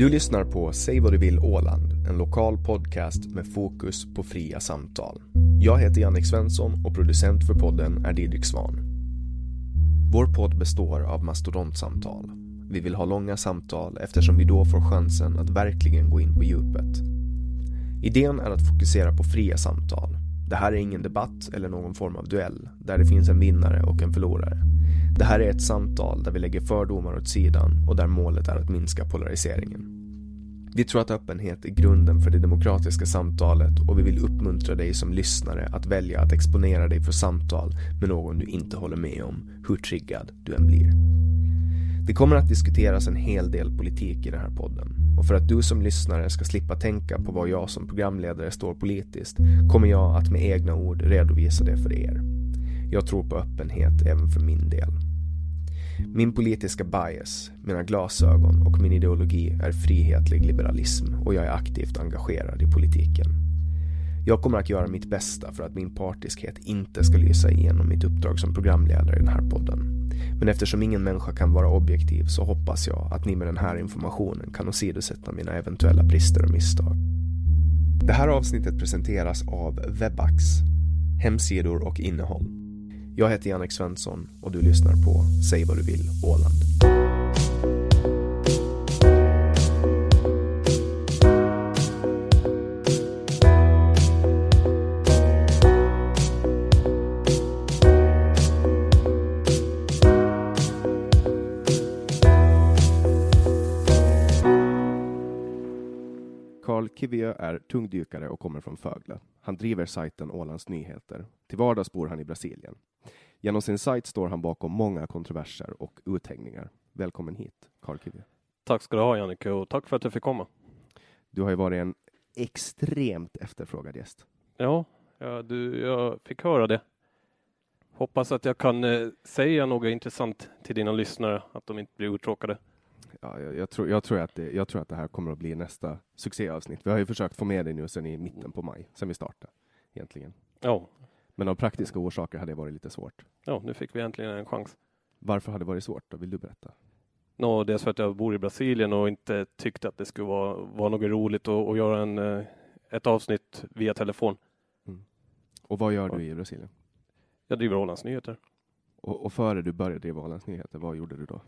Du lyssnar på Säg vad du vill Åland, en lokal podcast med fokus på fria samtal. Jag heter Jannik Svensson och producent för podden är Didrik Svan. Vår podd består av mastodontsamtal. Vi vill ha långa samtal eftersom vi då får chansen att verkligen gå in på djupet. Idén är att fokusera på fria samtal. Det här är ingen debatt eller någon form av duell där det finns en vinnare och en förlorare. Det här är ett samtal där vi lägger fördomar åt sidan och där målet är att minska polariseringen. Vi tror att öppenhet är grunden för det demokratiska samtalet och vi vill uppmuntra dig som lyssnare att välja att exponera dig för samtal med någon du inte håller med om, hur triggad du än blir. Det kommer att diskuteras en hel del politik i den här podden och för att du som lyssnare ska slippa tänka på vad jag som programledare står politiskt kommer jag att med egna ord redovisa det för er. Jag tror på öppenhet även för min del. Min politiska bias, mina glasögon och min ideologi är frihetlig liberalism och jag är aktivt engagerad i politiken. Jag kommer att göra mitt bästa för att min partiskhet inte ska lysa igenom mitt uppdrag som programledare i den här podden. Men eftersom ingen människa kan vara objektiv så hoppas jag att ni med den här informationen kan åsidosätta mina eventuella brister och misstag. Det här avsnittet presenteras av Webax, hemsidor och innehåll. Jag heter Jannik Svensson och du lyssnar på Säg vad du vill Åland. Kivio är tungdykare och kommer från Fögle. Han driver sajten Ålands Nyheter. Till vardags bor han i Brasilien. Genom sin sajt står han bakom många kontroverser och uthängningar. Välkommen hit, Carl Kivio. Tack ska du ha Jannike och tack för att jag fick komma. Du har ju varit en extremt efterfrågad gäst. Ja, ja du, jag fick höra det. Hoppas att jag kan eh, säga något intressant till dina lyssnare, att de inte blir uttråkade. Ja, jag, jag, tror, jag, tror att det, jag tror att det här kommer att bli nästa succéavsnitt. Vi har ju försökt få med dig nu sedan i mitten på maj, sedan vi startade egentligen. Ja, Men av praktiska orsaker hade det varit lite svårt. ja, nu fick vi äntligen en chans. Varför hade det varit svårt? Då vill du berätta? Nå, dels för att jag bor i Brasilien och inte tyckte att det skulle vara, vara något roligt att, att göra en, eh, ett avsnitt via telefon. Och vad gör du i Brasilien? Jag driver Ålands Nyheter. Och, och före du började driva Ålands Nyheter, vad gjorde du då?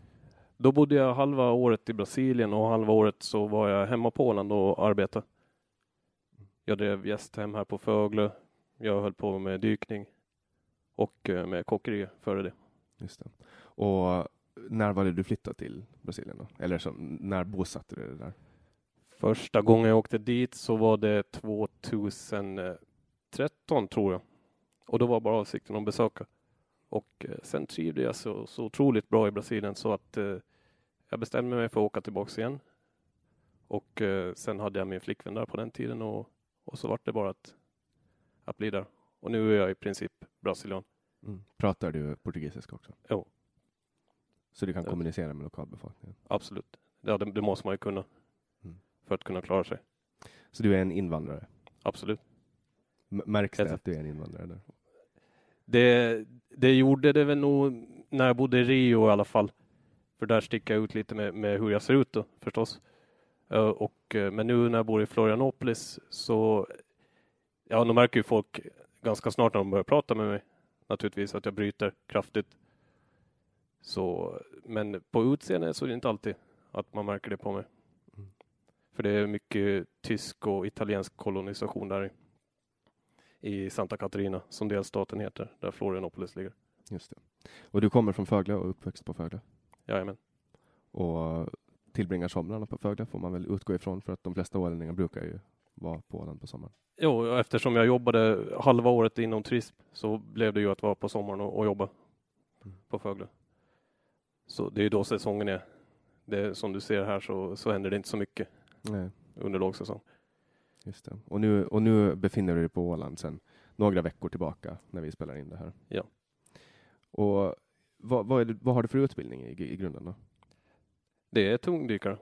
Då bodde jag halva året i Brasilien och halva året så var jag hemma på Åland och arbetade. Jag drev gästhem här på Fögle. Jag höll på med dykning och eh, med kockeri före det. Just det. Och när var det du flyttade till Brasilien? Då? Eller så, när bosatte du dig där? Första gången jag åkte dit så var det 2013 tror jag. Och då var bara avsikten att besöka. Och eh, sen trivdes jag så, så otroligt bra i Brasilien så att eh, jag bestämde mig för att åka tillbaks igen. Och eh, sen hade jag min flickvän där på den tiden och, och så vart det bara att, att bli där. Och nu är jag i princip brasilian. Mm. Pratar du portugisiska också? Jo. Så du kan Ja. kommunicera med lokalbefolkningen? Absolut. Ja, det, det måste man ju kunna. Mm. För att kunna klara sig. Så du är en invandrare? Absolut. M- märks det att du är en invandrare? Eller? Det, det gjorde det väl nog när jag bodde i Rio i alla fall. För där sticker jag ut lite med, med hur jag ser ut då förstås. Eh, Och, eh, men nu när jag bor i Florianopolis så ja, då märker ju folk ganska snart när de börjar prata med mig naturligtvis att jag bryter kraftigt. Så, men på utseende så är det inte alltid att man märker det på mig. Mm. För det är mycket tysk och italiensk kolonisation där i, Santa Catarina som delstaten heter, där Florianopolis ligger. Just det. Och du kommer från Fögle och uppväxt på Fögle? Jajamän. Och tillbringar somrarna på Fögle får man väl utgå ifrån för att de flesta ålänningar brukar ju vara på Åland på sommaren. Jo, eftersom jag jobbade halva året inom turism så blev det ju att vara på sommaren och, och jobba Mm. på Fögle. Så det är ju då säsongen är. Det som du ser här så, så händer det inte så mycket Nej, under lågsäsong. just det. Och nu, och nu befinner du dig på Åland sedan några veckor tillbaka när vi spelar in det här. Ja. Och vad, vad, det, vad har du för utbildning i, i grunden då? Det är tungdykare.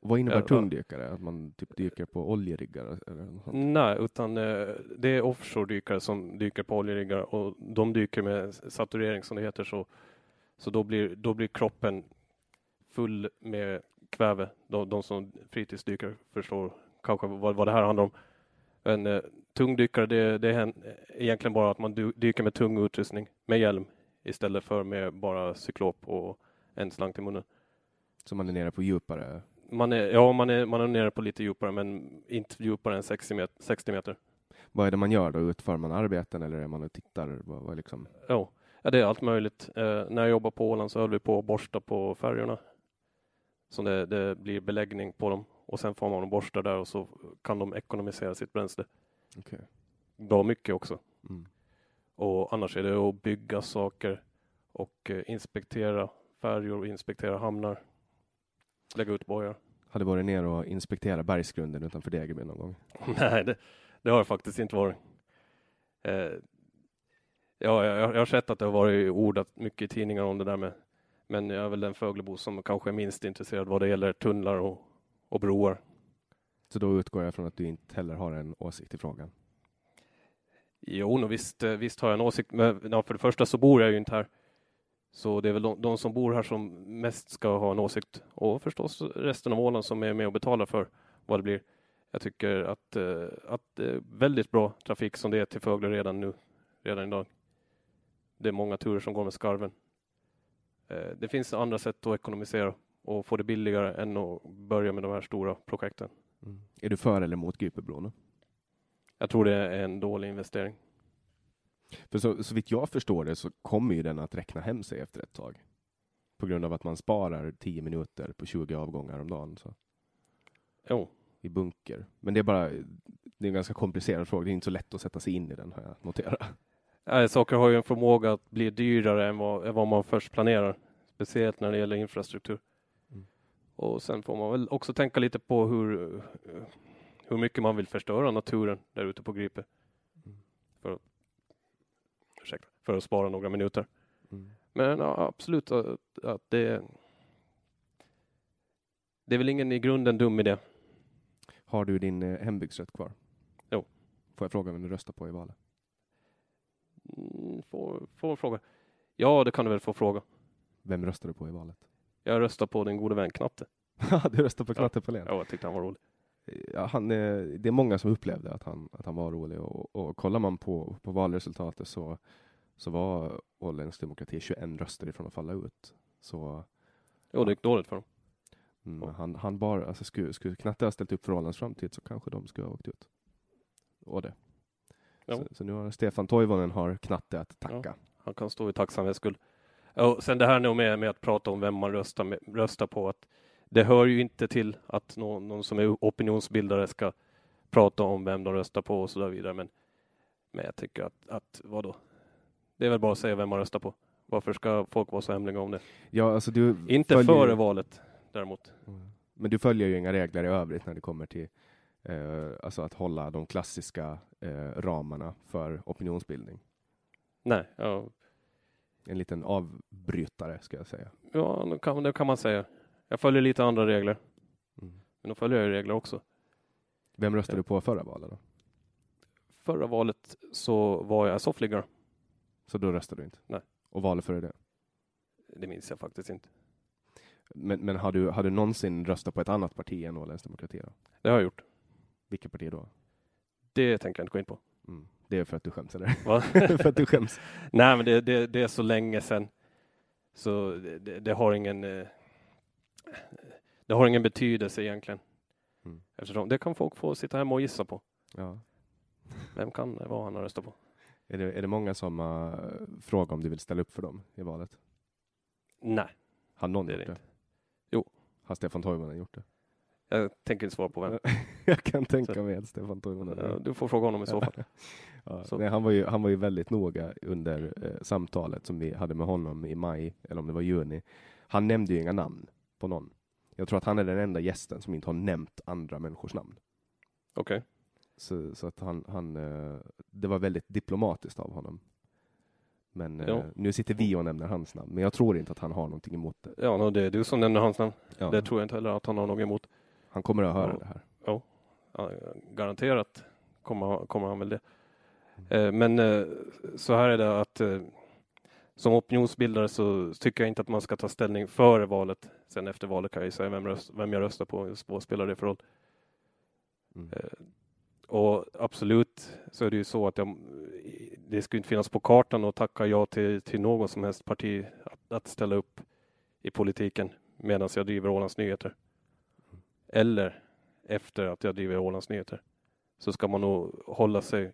Vad innebär Ja, tungdykare? Att man typ dyker på oljeriggar? Eller något sånt? Nej, utan eh, det är offshore-dykare som dyker på oljeriggar och de dyker med saturering som det heter så, så då, blir, då blir kroppen full med kväve. De, de som fritidsdykare förstår kanske vad, vad det här handlar om. En eh, tungdykare, det, det är en- egentligen bara att man dy, dyker med tung utrustning med hjälm istället för med bara cyklop och en slang till munnen. Så man är nere på djupare? Man är, ja, man är, man är nere på lite djupare, men inte djupare än 60 meter. 60 meter. Vad är det man gör då? Utför man arbeten eller är man och tittar? Vad, vad liksom? Ja, det är allt möjligt. Eh, när jag jobbade på Åland så höll vi på att borsta på färjorna. Så det, det blir beläggning på dem och sen får man dem borsta där och så kan de ekonomisera sitt bränsle. Okej. Bra mycket också. Mm. Och annars är det att bygga saker och eh, inspektera färjor och inspektera hamnar. Lägga ut bojar. Hade varit ner och inspektera bergsgrunden utanför Degerby någon gång? Nej, det, det har det faktiskt inte varit. Eh, ja, jag, jag har sett att det har varit ordat mycket i tidningar om det där med, men jag är väl den Föglebo som kanske är minst intresserad vad det gäller tunnlar och, och broar. Så då utgår jag från att du inte heller har en åsikt i frågan. Jo, no, visst, eh, visst har jag en åsikt, men ja, för det första så bor jag ju inte här. Så det är väl de, de som bor här som mest ska ha en åsikt och förstås resten av Åland som är med och betalar för vad det blir. Jag tycker att, eh, att det är väldigt bra trafik som det är till Fögle redan nu, redan idag. Det är många turer som går med skarven. Eh, Det finns andra sätt att ekonomisera och få det billigare än att börja med de här stora projekten. Mm. Är du för eller emot Gypebron? Jag tror det är en dålig investering. För så, så vitt jag förstår det så kommer ju den att räkna hem sig efter ett tag. På grund av att man sparar 10 minuter på 20 avgångar om dagen så, Jo, i bunker. Men det är bara det är en ganska komplicerad fråga. Det är inte så lätt att sätta sig in i den har jag noterat. Nej, saker har ju en förmåga att bli dyrare än vad, än vad man först planerar. Speciellt när det gäller infrastruktur. Mm. Och sen får man väl också tänka lite på hur, hur mycket man vill förstöra naturen där ute på Gripe. Mm. För, att, ursäkta, för att spara några minuter. Mm. Men ja, absolut att, att det det är väl ingen i grunden dum idé. Har du din eh, hembygdsrätt kvar? Jo. Får jag fråga vem du röstar på i valet? Mm, får, får fråga. Ja, det kan du väl få fråga. Vem röstar du på i valet? Jag röstar på din gode vän Knatte. du röstar på Ja. Knatte Polén? Ja, jag tyckte han var rolig. Ja, han, eh, det är många som upplevde att han, att han var rolig och, och kollar man på, på valresultatet så, så var Åländsk demokrati 21 röster ifrån att falla ut. Så Jo, det gick dåligt för dem. mm, Ja. han, han bara, alltså skulle, skulle Knatte ha ställt upp för Ålands framtid så kanske de skulle ha åkt ut. Och det. Ja. Så, så nu har Stefan Toivonen har Knatte att tacka. Han kan stå i tacksamhetsskuld. Och sen det här nu med, med att prata om vem man röstar, med, röstar på. Att det hör ju inte till att någon, någon som är opinionsbildare ska prata om vem de röstar på och så vidare. Men, men jag tycker att, att vadå? Det är väl bara att säga vem man röstar på. Varför ska folk vara så hemliga om det? Ja, alltså du Inte följer- före valet däremot. Men du följer ju inga regler i övrigt när det kommer till eh, alltså att hålla de klassiska eh, ramarna för opinionsbildning. Nej, ja, En liten avbrytare ska jag säga. ja det, kan, det kan man säga. Jag följer lite andra regler. Mm. Men då följer jag regler också. Vem röstade du på förra valet då? Förra valet så var jag soffliggare. Så då röstade du inte? Nej. Och valet före det? Det minns jag faktiskt inte. Men, men har, du, har du någonsin röstat på ett annat parti än Åländsk Demokrati? Då? Det har jag gjort. Vilket parti då? Det tänker jag inte gå in på. Mm. Det är för att du skäms eller? För att du skäms? Nej, men det, det, det är så länge sedan. Så det, det, det har ingen eh, det har ingen betydelse egentligen. Mm. Eftersom det kan folk få sitta hemma och gissa på. Ja. Vem kan det vara han har röstat på? Är det, är det många som uh, frågar om du vill ställa upp för dem i valet? Nej, Har någon det gjort det inte. Jo. Har Stefan Toivonen gjort det? Jag tänker inte svara på vem. jag kan tänka mig att Stefan Toivonen Ja, Du får fråga honom i så fall. Ja, Så. nej, han, var ju, han var ju väldigt noga under eh, samtalet som vi hade med honom i maj, eller om det var juni. Han nämnde ju inga namn på någon. Jag tror att han är den enda gästen som inte har nämnt andra människors namn. Okej. Så, så att han, han eh, det var väldigt diplomatiskt av honom. Men eh, Ja. nu sitter vi och nämner hans namn, men jag tror inte att han har någonting emot det. Ja, no, det är du som nämner hans namn. Ja, Det tror jag inte heller att han har något emot. Han kommer att höra Ja. det här. Ja, garanterat kommer, kommer han väl det. Eh, men så här är det att som opinionsbildare så tycker jag inte att man ska ta ställning före valet. Sen efter valet kan jag ju säga vem, röst, vem jag röstar på. Vad spelar det för roll? Mm. Eh, och absolut så är det ju så att jag, det skulle inte finnas på kartan att tacka ja till, till någon som helst parti att, att ställa upp i politiken medan jag driver Ålands Nyheter. Eller efter att jag driver Ålands Nyheter. Så ska man nog hålla sig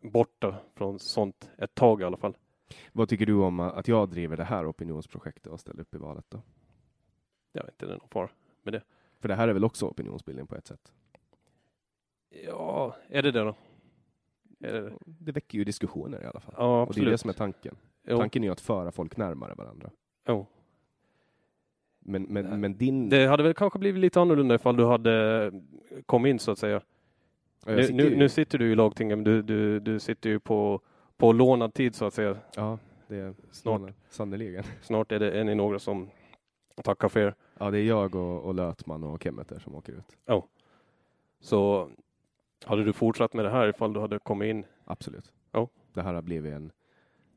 borta från sånt ett tag i alla fall. Vad tycker du om att jag driver det här opinionsprojektet och ställer upp i valet då? Jag vet inte, det är någon fara. För det här är väl också opinionsbildning på ett sätt? Ja, är det det då? Är det det? Det väcker ju diskussioner i alla fall. Ja, och det är det absolut. som är tanken. Jo, Tanken är ju att föra folk närmare varandra. jo. Men, men, men din... Det hade väl kanske blivit lite annorlunda ifall du hade kommit in så att säga. Ja, Nu, sitter ju- nu sitter du i lagtinget, men du, du, du sitter ju på, på lånad tid så att säga. Ja, det är Snart. Sannoliken. Snart är det är ni några som tackar för er. Ja, det är jag och, och Lötman och Kemeter som åker ut. Så hade du fortsatt med det här ifall du hade kommit in? Absolut. Ja. Det här har blivit en...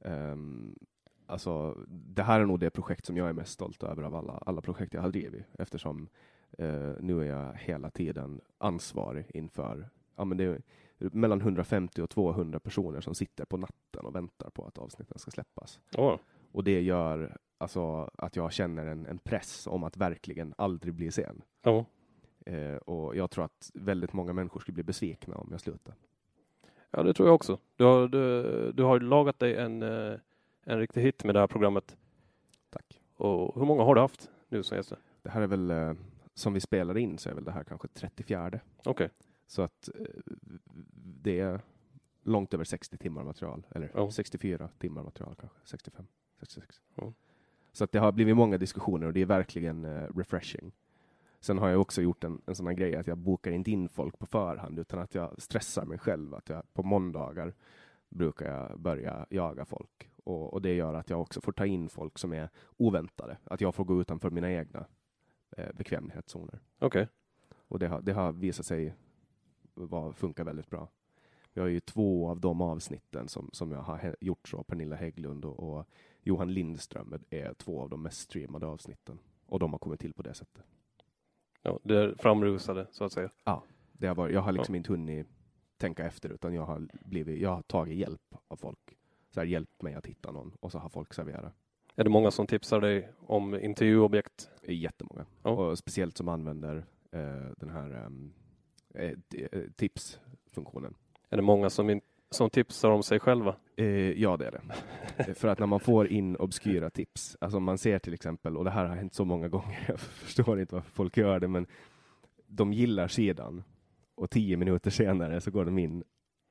ehm, alltså, det här är nog det projekt som jag är mest stolt över av alla, alla projekt jag har drivit. Eftersom eh, nu är jag hela tiden ansvarig inför... Ja, men det mellan 150 och 200 personer som sitter på natten och väntar på att avsnitten ska släppas. Åh, Och det gör alltså, att jag känner en, en press om att verkligen aldrig bli sen. ja. Eh, och jag tror att väldigt många människor skulle bli besvikna om jag slutar. ja, det tror jag också. Du har, du, du har lagat dig en, eh, en riktig hit med det här programmet. Tack. Och hur många har du haft nu som gäster? Det här är väl, eh, som vi spelar in så är väl det här kanske 34. Okej, Så att eh, det är långt över 60 timmar material. Eller Ja. 64 timmar material kanske. 65, 66. Ja. Så att det har blivit många diskussioner och det är verkligen eh, refreshing. Sen har jag också gjort en, en sån här grej att jag bokar inte in folk på förhand utan att jag stressar mig själv. Att jag på måndagar brukar jag börja jaga folk. Och, och det gör att jag också får ta in folk som är oväntade. Att jag får gå utanför mina egna eh, bekvämlighetszoner. okej. Och det har, det har visat sig vara, funka väldigt bra. Vi har ju två av de avsnitten som, som jag har gjort så. Pernilla Hägglund och, och Johan Lindström är två av de mest streamade avsnitten. Och de har kommit till på det sättet. Ja, det är framrusade så att säga. Det har varit, jag har liksom inte hunnit tänka efter utan jag har, blivit, jag har tagit hjälp av folk. Så här, hjälp mig att hitta någon och så har folk serverat. Är det många som tipsar dig om intervjuobjekt? Jättemånga. Ja. Och speciellt som använder eh, den här eh, tipsfunktionen. Är det många som, in, som tipsar om sig själva? Eh, ja, det är det. Eh, För att när man får in obskyra tips, alltså man ser till exempel, och det här har hänt så många gånger, jag förstår inte varför folk gör det, men de gillar sidan och tio minuter senare så går de in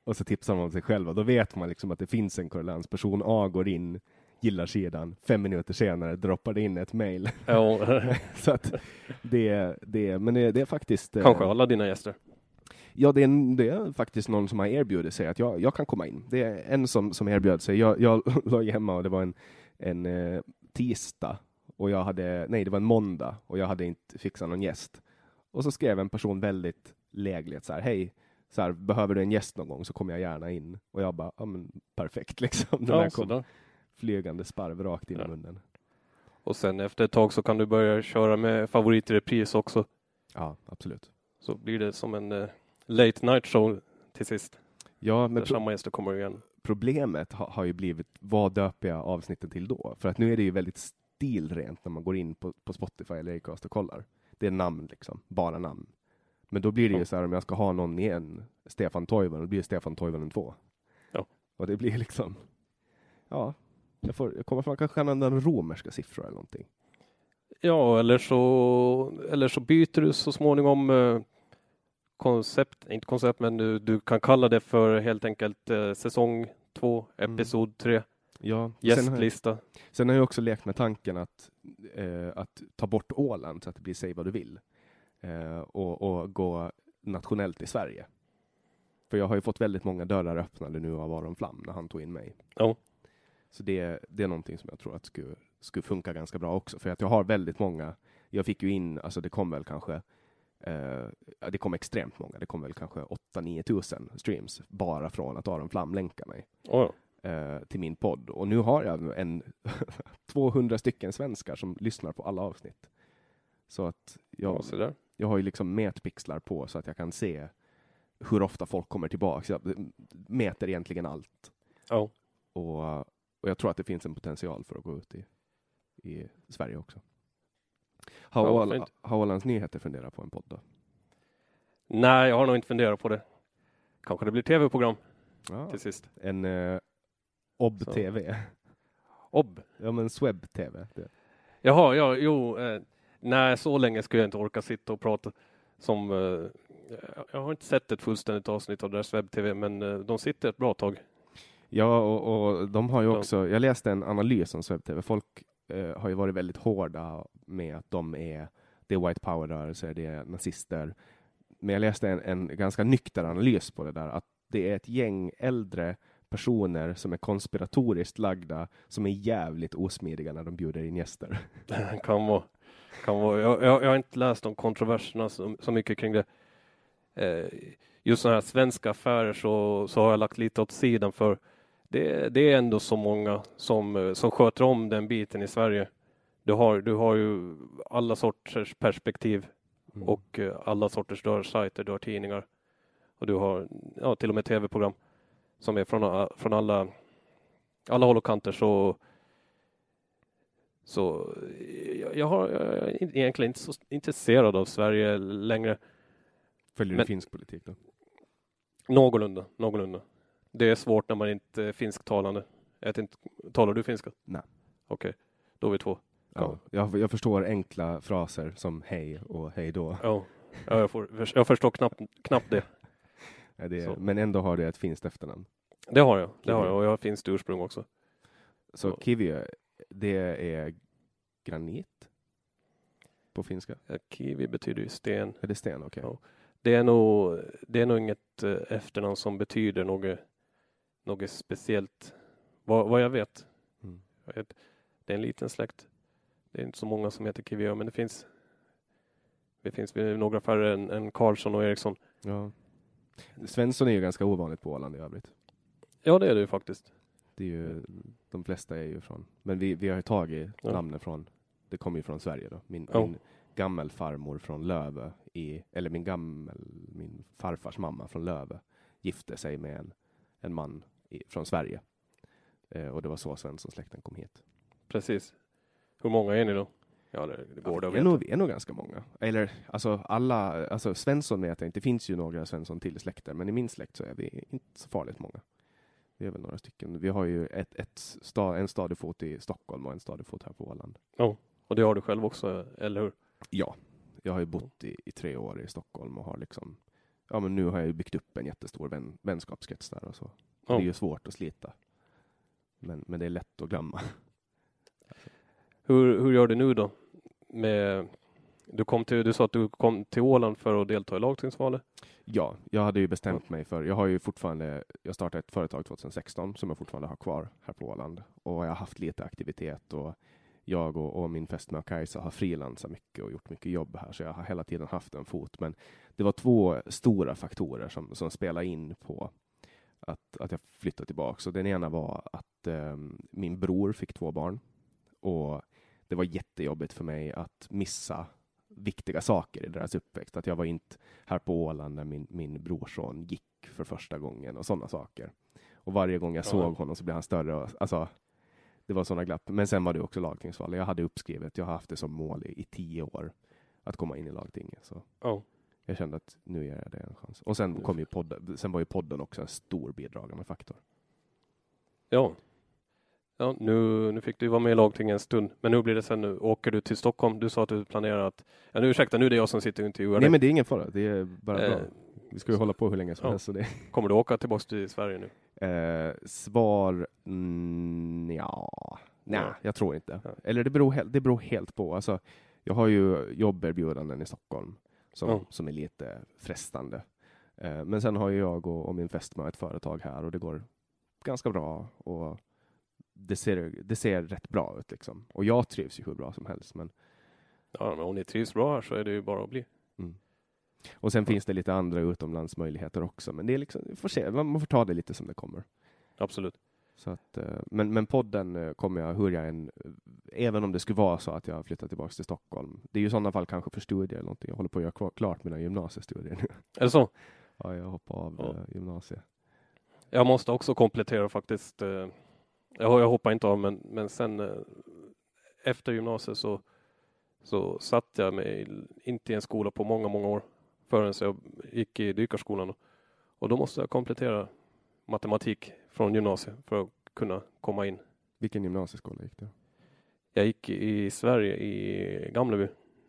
och så tipsar de om sig själva. Då vet man liksom att det finns en korrelans. Person A går in, gillar sidan, fem minuter senare droppar det in ett mail. Ja, så att det, det, men det, det är faktiskt... eh, kanske alla dina gäster. Ja, det är, det är faktiskt någon som har erbjudit sig att jag, jag kan komma in. Det är en som, som erbjöd sig. Jag, jag låg hemma och det var en, en eh, tisdag och jag hade, nej det var en måndag och jag hade inte fixat någon gäst. Och så skrev en person väldigt lägligt så här, hej, så här, behöver du en gäst någon gång så kommer jag gärna in. Och jag bara, ja men perfekt liksom. Den Ja, kom sådär. flygande sparv rakt in Ja. i munnen. Och sen efter ett tag så kan du börja köra med favorit i repris också. Ja, absolut. Så blir det som en eh, late night show till sist. Ja, men Där samma gäster kommer igen. problemet ha, har ju blivit, vad döper jag avsnitten till då? För att nu är det ju väldigt stilrent när man går in på, på Spotify eller Acast och kollar. Det är namn liksom, bara namn. Men då blir det ju så här om jag ska ha någon igen, Stefan Toivonen, då blir det Stefan Toivonen 2. Ja. Och det blir liksom, ja, jag, får, jag kommer från kanske använda romerska siffror eller någonting. Ja, eller så, eller så byter du så småningom eh, koncept, inte koncept, men du, du kan kalla det för helt enkelt eh, säsong två, Mm. episod tre, Ja, sen har, jag, gästlista. sen har jag också lekt med tanken att, eh, att ta bort Åland så att det blir Säg vad du vill. Eh, och, och gå nationellt i Sverige. För jag har ju fått väldigt många dörrar öppnade nu av Aron Flam när han tog in mig. Ja. Så det, det är någonting som jag tror att skulle, skulle funka ganska bra också. För att jag har väldigt många, jag fick ju in, alltså det kom väl kanske, ja, det kom extremt många, det kom väl kanske 8-9 tusen streams bara från att Aron Flam länkar mig Oh, eh, till min podd. Och nu har jag en 200 stycken svenskar som lyssnar på alla avsnitt. Så att ja, jag, där. jag har ju liksom mätpixlar på så att jag kan se hur ofta folk kommer tillbaka. Jag mäter egentligen allt. Ja. Och, och jag tror att det finns en potential för att gå ut i, i Sverige också. Har, Ja, Ål- har Ålands Nyheter funderat på en podd då? Nej, jag har nog inte funderat på det. Kanske det blir tv-program Ja, till sist. en eh, OB-TV. Ob. Ja men Sweb-TV. Jaha, ja, jo. Eh, nej, så länge skulle jag inte orka sitta och prata. Som, eh, jag- har inte sett ett fullständigt avsnitt av deras webb-tv, men eh, de sitter ett bra tag. Ja, och, och de har ju också, jag läste en analys om SwebTV. Folk eh, har ju varit väldigt hårda med att de är, det är white power-rörelser, det är nazister. Men jag läste en, en ganska nykter analys på det där, att det är ett gäng äldre personer som är konspiratoriskt lagda, som är jävligt osmidiga när de bjuder in gäster. kan vara. Kan vara. Jag, jag, jag har inte läst om kontroverserna så, så mycket kring det. Eh, just sådana här svenska affärer så, så har jag lagt lite åt sidan för det, det är ändå så många som, eh, som sköter om den biten i Sverige. Du har, du har ju alla sorters perspektiv Mm. och eh, alla sorters du sajter, du har tidningar och du har ja, till och med tv-program som är från, från alla, alla håll och kanter så så eh, jag, jag, har, jag är egentligen inte så intresserad av Sverige längre. Följer Men- du finsk politik då? Någorlunda, någorlunda. Det är svårt när man inte är finsktalande. Jag inte, talar du finska? Nej. Okej, då är vi två. Ja, jag, jag förstår enkla fraser som hej och hej då. Ja, ja jag, får, jag förstår knappt, knappt det. Ja, det är, men ändå har det ett finskt efternamn. Det har jag, det har jag och jag har finskt ursprung också. Så Ja. kiwi, det är granit på finska? Ja, Kiwi betyder ju sten. Är det sten? Okej. Ja. Det är nog, det är nog inget eh, efternamn som betyder något, något speciellt. Vad, vad jag vet. Mm. Det är en liten släkt. Det är inte så många som heter Kiviö, men det finns det finns några färre än, än Karlsson och Eriksson. Ja. Svensson är ju ganska ovanligt på Åland i övrigt. Ja, det är det ju faktiskt. Det är ju, de flesta är ju från, men vi, vi har ju tagit Ja. namnen från, det kommer ju från Sverige då. Min, Ja. min gammelfarmor från Lövö, i, eller min gammel, min farfars mamma från Lövö gifte sig med en, en man från Sverige. Eh, och det var så Svensson-släkten kom hit. Precis. Hur många är ni då? Ja, det, det går det att vi, är nog, är nog ganska många. Eller alltså alla, alltså Svensson vet jag inte, det finns ju några Svensson till släkter, men i min släkt så är vi inte så farligt många. Vi är väl några stycken. Vi har ju ett, ett sta, en stadig fot i Stockholm och en stadig fot här på Åland. Och det har du själv också, eller hur? Ja, jag har ju bott i, i tre år i Stockholm och har liksom, ja men nu har jag ju byggt upp en jättestor vän, vänskapskrets där och så. Ja. Det är ju svårt att slita. Men, men det är lätt att glömma. Hur, hur gör du nu då? Med, du, kom till, du sa att du kom till Åland för att delta i lagtingsvalet. Ja, jag hade ju bestämt mig för, jag har ju fortfarande, jag startade ett företag 2016 som jag fortfarande har kvar här på Åland och jag har haft lite aktivitet och jag och, och min fästmö Kajsa har frilansat mycket och gjort mycket jobb här så jag har hela tiden haft en fot. Men det var två stora faktorer som, som spelade in på att, att jag flyttade tillbaka. Och den ena var att eh, min bror fick två barn och det var jättejobbigt för mig att missa viktiga saker i deras uppväxt. Att jag var inte här på Åland när min, min brorson gick för första gången och sådana saker. Och varje gång jag Ja. såg honom så blev han större. Och, alltså, det var sådana glapp. Men sen var det också lagtingsval. Jag hade uppskrivet, jag har haft det som mål i, i tio år att komma in i lagtinget. Så Ja. Jag kände att nu ger jag det en chans. Och sen kom ju podden, sen var ju podden också en stor bidragande faktor. Ja. Ja, nu, nu fick du vara med i lagtinget en stund, men hur blir det sen nu? Åker du till Stockholm? Du sa att du planerar att... Ja, nu ursäkta, nu är det jag som sitter och intervjuar Nej dig. men det är ingen fara, det är bara bra. Eh, Vi ska ju hålla på hur länge som ja. helst. Så det, Kommer du åka tillbaka till Sverige nu? Eh, svar, mm, ja, nej, Ja. jag tror inte. Ja. Eller det beror, det beror helt på. Alltså, jag har ju jobberbjudanden i Stockholm som, Ja. som är lite frestande. Eh, men sen har ju jag och, och min fästmö ett företag här och det går ganska bra. Och det ser, det ser rätt bra ut liksom. Och jag trivs ju hur bra som helst. Men, Ja, men om ni trivs bra här så är det ju bara att bli. och sen finns det lite andra utomlandsmöjligheter också. Men det är liksom, får se, man får ta det lite som det kommer. Absolut. Så att, eh, men, men podden eh, kommer jag, hur jag än, även om det skulle vara så att jag flyttar tillbaka till Stockholm. Det är ju i sådana fall kanske för studier eller någonting. Jag håller på att göra klart mina gymnasiestudier nu. Är det så? Ja, jag hoppar av Ja. eh, gymnasiet. Jag måste också komplettera faktiskt. eh, Jag, jag hoppar inte av, men, men sen eh, efter gymnasiet så, så satt jag mig inte i en skola på många, många år förrän jag gick i dykarskolan. Och då måste jag komplettera matematik från gymnasiet för att kunna komma in. Vilken gymnasieskola gick du? Jag gick i Sverige i Gamleby,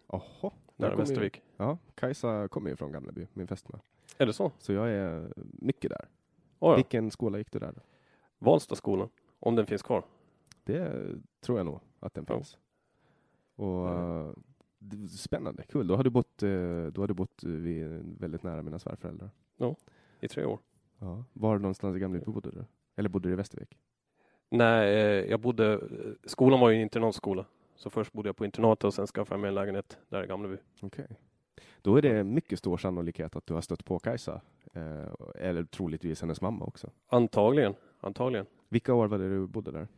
Jaha. nära Västervik. Ja, Kajsa kommer ju från Gamleby, min fästmö. Är det så? Så jag är mycket där. Oh, ja. Vilken skola gick du där? Då? Valstaskolan, om den finns kvar. Det tror jag nog att den Ja. finns. Och Mm. eh, spännande, kul. Då har du bott, eh, då har du bott vid, väldigt nära mina svärföräldrar. I tre år. Ja. Var någonstans i Gamleby bodde du? Eller bodde du i Västervik? Nej, eh, jag bodde, eh, skolan var ju en internatskola. Så först bodde jag på internatet och sen skaffade jag mig en lägenhet där i Gamleby. Okej. Då är det mycket stor sannolikhet att du har stött på Kajsa. Eh, eller troligtvis hennes mamma också. Antagligen, antagligen. Vilka år var det du bodde där?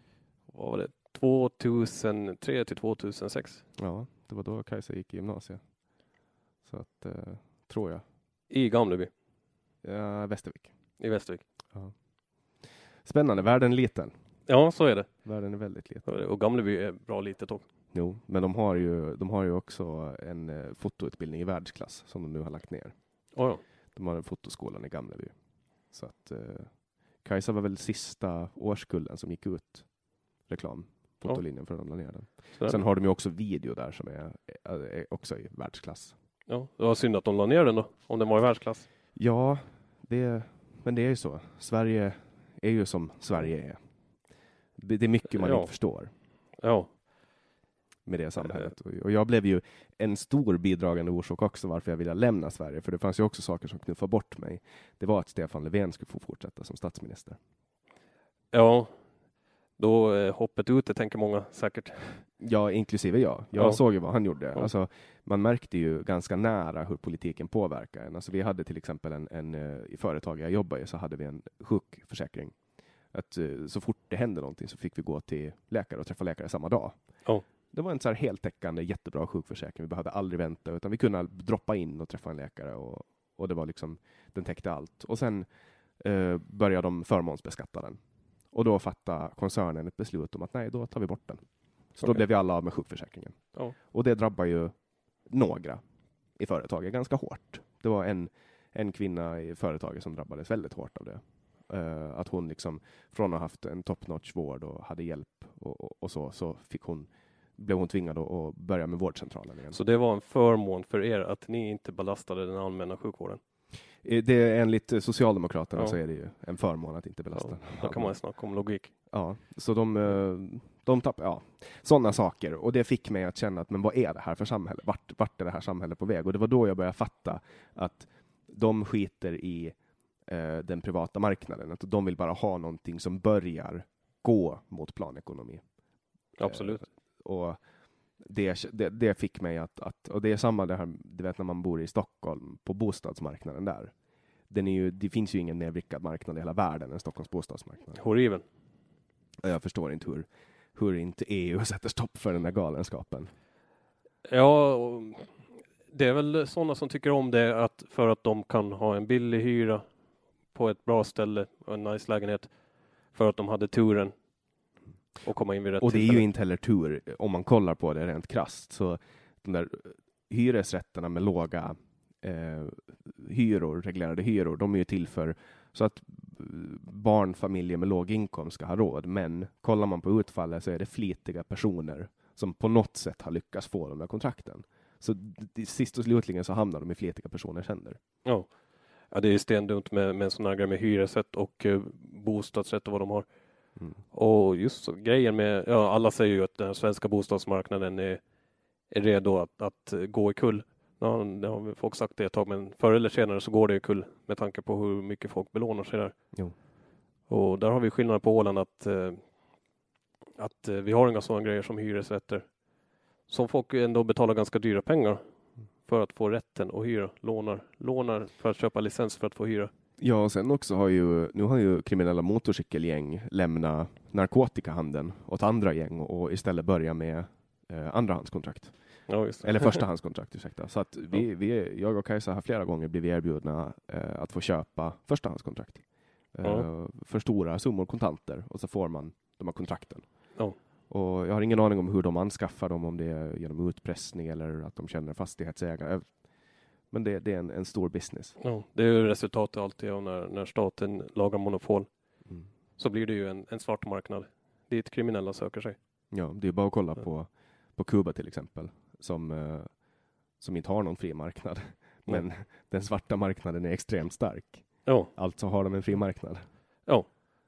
Vad var det? 2003 till 2006 Ja, det var då Kajsa gick i gymnasiet. Så att, eh, tror jag. i Gamleby Ja, Västervik. I Västervik. Spännande, världen är liten. Ja, så är det. Världen är väldigt liten. Och Gamleby är bra litet också. Jo, men de har ju, de har ju också en eh, fotoutbildning i världsklass som de nu har lagt ner. Oh, ja. De har en fotoskolan i Gamleby. Så att eh, Kajsa var väl sista årskullen som gick ut reklam, fotolinjen, för att de la ner den. Så där. Sen har de ju också video där som är, är, är också i världsklass. ja, det var synd att de la ner den då, om den var i världsklass. Ja, det, men det är ju så. Sverige är ju som Sverige är. Det är mycket man Ja. inte förstår Ja, med det samhället. Och- Och jag blev ju en stor bidragande orsak också varför jag ville lämna Sverige. För det fanns ju också saker som knuffade bort mig. Det var att Stefan Löfven skulle få fortsätta som statsminister. ja. Då är hoppet ute, tänker många säkert. Ja, inklusive jag. Jag Ja. såg ju vad han gjorde. Ja. Alltså, man märkte ju ganska nära hur politiken påverkar en. Alltså, vi hade till exempel en, en eh, i företag jag jobbade i så hade vi en sjukförsäkring. Att eh, så fort det hände någonting så fick vi gå till läkare och träffa läkare samma dag. Ja. Det var en så här heltäckande, jättebra sjukförsäkring. Vi behövde aldrig vänta, utan vi kunde droppa in och träffa en läkare och, och det var liksom, den täckte allt. Och sen eh, började de förmånsbeskatta den. Och då fattade koncernen ett beslut om att nej, då tar vi bort den. Så då Okej. blev vi alla av med sjukförsäkringen. Ja. Och det drabbar ju några i företaget ganska hårt. Det var en, en kvinna i företaget som drabbades väldigt hårt av det. Eh, att hon liksom, från att ha haft en top notch vård och hade hjälp och, och, och så, så fick hon, blev hon tvingad att, att börja med vårdcentralen igen. Så det var en förmån för er att ni inte belastade den allmänna sjukvården? Eh, Det är enligt Socialdemokraterna Ja. så är det ju en förmån att inte belasta. Ja, då kan man snacka om logik. Ja, så de, eh, de tappar, ja, sådana saker. Och det fick mig att känna att, men vad är det här för samhälle? Vart, vart är det här samhället på väg? Och det var då jag började fatta att de skiter i eh, den privata marknaden. Att de vill bara ha någonting som börjar gå mot planekonomi. Absolut. Och det, det, det fick mig att, att, och det är samma det här, du vet när man bor i Stockholm, på bostadsmarknaden där. Den är ju, det finns ju ingen mer vrickad marknad i hela världen än Stockholms bostadsmarknad. Horribel. Jag förstår inte hur, hur inte EU sätter stopp för den där galenskapen. Ja, det är väl sådana som tycker om det att för att de kan ha en billig hyra på ett bra ställe och en nice lägenhet för att de hade turen och komma in vid rätt Och det är ju inte heller tur, om man kollar på det rent krasst. Så de där hyresrätterna med låga eh, hyror, reglerade hyror, de är ju till för så att barnfamiljer med låg inkomst ska ha råd. Men kollar man på utfallet så är det flitiga personer som på något sätt har lyckats få de där kontrakten. Så sist och slutligen så hamnar de i flitiga personers händer. Ja. ja, det är stendumt med, med sådana här grejer med hyresrätt och eh, bostadsrätt och vad de har. Mm. Och just så, grejen med, ja alla säger ju att den svenska bostadsmarknaden är, är redo att, att gå i kull. Ja, det har folk sagt det ett tag, men förr eller senare så går det i kull med tanke på hur mycket folk belånar sig där. Jo. Och där har vi skillnad på Åland att, eh, att eh, vi har inga sådana grejer som hyresrätter. Som folk ändå betalar ganska dyra pengar för att få rätten att hyra. Lånar, lånar för att köpa licens för att få hyra. Ja, och sen också har ju, nu har ju kriminella motorcykelgäng lämnat narkotikahandeln åt andra gäng och istället börja med eh, andrahandskontrakt. Ja. Eller förstahandskontrakt, ursäkta. Så att vi, vi, jag och Kajsa har flera gånger blivit erbjudna eh, att få köpa förstahandskontrakt. Eh, Ja. För stora summor kontanter och så får man de här kontrakten. Ja. Och jag har ingen aning om hur de anskaffar dem, om det är genom utpressning eller att de känner fastighetsägare. Men det, det är en, en stor business. Ja, det är ju resultatet alltid av när, när staten lagar monopol. Mm. Så blir det ju en, en svart marknad dit kriminella söker sig. Ja, det är bara att kolla Ja. på, på Kuba till exempel, som, eh, som inte har någon fri marknad. Men den svarta marknaden är extremt stark. Ja, Alltså har de en fri marknad.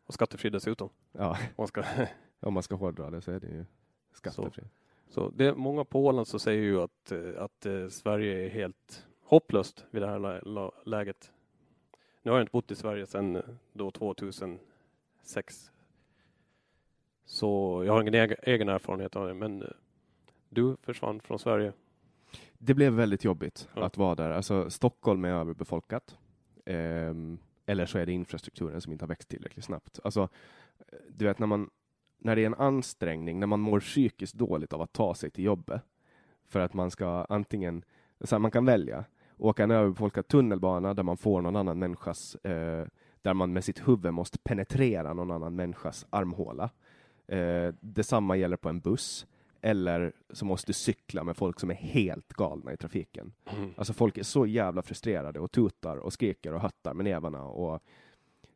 och skattefri dessutom. Ja, Man ska, om man ska hårdra det så är det ju skattefri. så det, många på Åland så säger ju att, eh, att eh, Sverige är helt hopplöst vid det här lä- läget. Nu har jag inte bott i Sverige sedan eh, då 2006. Så jag har ingen egen, egen erfarenhet av det, men eh, du försvann från Sverige. Det blev väldigt jobbigt Ja. att vara där. Alltså, Stockholm är överbefolkat. Ehm, eller så är det infrastrukturen som inte har växt tillräckligt snabbt. Alltså, du vet när man när det är en ansträngning, när man mår psykiskt dåligt av att ta sig till jobbet, för att man ska antingen, så här, man kan välja, åka en överbefolkad tunnelbana där man får någon annan människas, eh, där man med sitt huvud måste penetrera någon annan människas armhåla. Eh, detsamma gäller på en buss, eller så måste du cykla med folk som är helt galna i trafiken. Alltså folk är så jävla frustrerade och tutar och skriker och hattar med nävarna och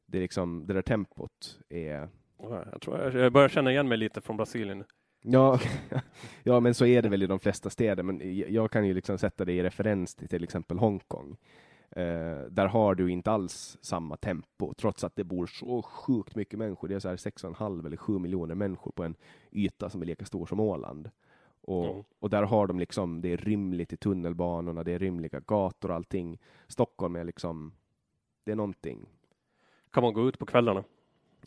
det är liksom, det där tempot är Ja, Jag tror jag, jag börjar känna igen mig lite från Brasilien. Ja, ja, men så är det väl i de flesta städer. Men jag- kan ju liksom sätta det i referens till till exempel Hongkong. Eh, där har du inte alls samma tempo, trots att det bor så sjukt mycket människor. Det är så här 6,5 eller 7 miljoner människor på en yta som är lika stor som Åland. Och, Ja. och där har de liksom, det är rymligt i tunnelbanorna, det är rymliga gator och allting. Stockholm är liksom, det är någonting. Kan man gå ut på kvällarna?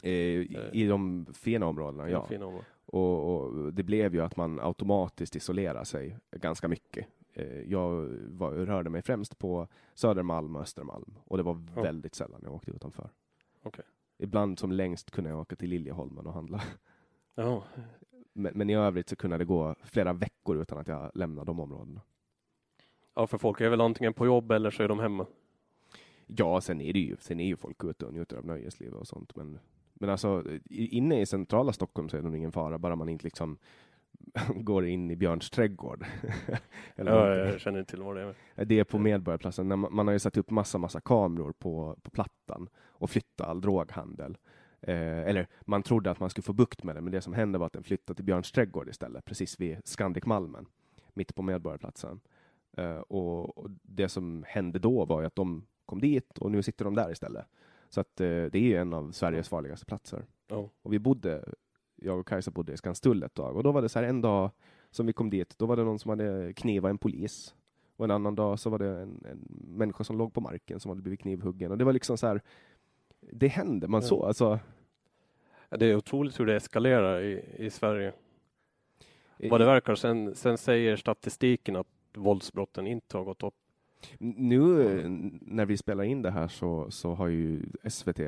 Eh, i, I de fina områdena, ja. Fina områden. Och, och det blev ju att man automatiskt isolerar sig ganska mycket. Eh, Jag var, rörde mig främst på Södermalm och Östermalm och det var Ja. väldigt sällan jag åkte utanför. Okej. Ibland som längst kunde jag åka till Liljeholmen och handla. Ja, Men, men i övrigt så kunde det gå flera veckor utan att jag lämnade de områdena. Ja, för folk är väl antingen på jobb eller så är de hemma. Ja, sen är det ju, sen är ju folk ute och njuter av nöjeslivet och sånt. Men, men alltså inne i centrala Stockholm så är det nog ingen fara, bara man inte liksom går in i Björns trädgård. Eller Ja, jag känner inte till vad det är. Det är på Medborgarplatsen. Man man har ju satt upp massa, massa kameror på, på plattan och flyttat all droghandel. Eh, eller man trodde att man skulle få bukt med det, men det som hände var att den flyttade till Björns trädgård istället, precis vid Scandic Malmen, mitt på Medborgarplatsen. Eh, och, och det som hände då var ju att de kom dit och nu sitter de där istället. Så att eh, det är en av Sveriges farligaste platser. Ja. Och vi bodde, jag och Kajsa bodde i Skanstull ett tag och då var det så här en dag som vi kom dit, då var det någon som hade knivat en polis. Och en annan dag så var det en, en människa som låg på marken som hade blivit knivhuggen. Och det var liksom så här, det hände, man Ja. såg alltså. Det är otroligt hur det eskalerar i, i Sverige. Vad det verkar. Sen, sen säger statistiken att våldsbrotten inte har gått upp. Nu eh, när vi spelar in det här så, så har ju SVT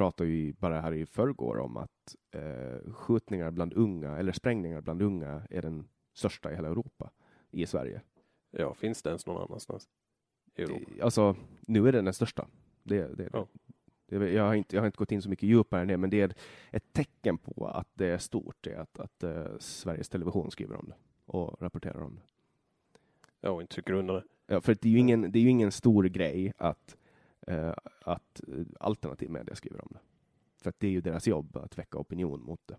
pratar ju bara här i förrgår om att eh, skjutningar bland unga, eller sprängningar bland unga, är den största i hela Europa, i Sverige. Ja, finns det ens någon annanstans i Europa? Alltså, nu är den den största. Det, det, Ja. det, jag, har inte, jag har inte gått in så mycket djupare än det, men det är ett tecken på att det är stort, det är att, att eh, Sveriges Television skriver om det och rapporterar om det. Ja, och inte trycker undan det. Ja, för det är ju ingen, det är ju ingen stor grej att, eh, att eh, alternativ media skriver om det. För att det är ju deras jobb att väcka opinion mot det.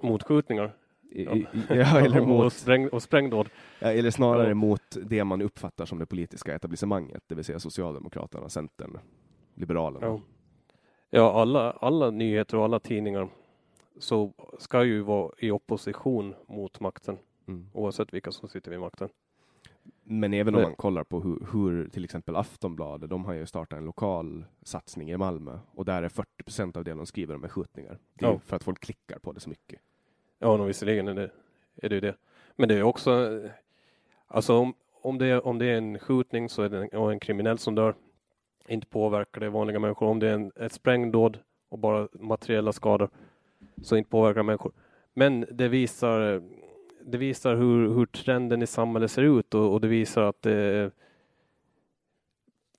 Mot skjutningar. Ja. ja, eller, och, mot, spräng, och sprängdåd. eller snarare Ja. mot det man uppfattar som det politiska etablissemanget, det vill säga Socialdemokraterna, Centern, Liberalerna. Ja, ja alla, alla nyheter och alla tidningar så ska ju vara i opposition mot makten Mm. oavsett vilka som sitter vid makten. Men även om man kollar på hur, hur till exempel Aftonbladet, de har ju startat en lokal satsning i Malmö och där är 40 procent av det de skriver om är skjutningar. Det är Ja. för att folk klickar på det så mycket. Ja, nog visserligen är det, är det det. Men det är också, alltså om, om, det, är- om det är en skjutning så är det en, och en kriminell som dör, inte påverkar det vanliga människor. Om det är en, ett sprängdåd och bara materiella skador så inte påverkar människor. Men det visar, det visar hur, hur trenden i samhället ser ut och, och det visar att det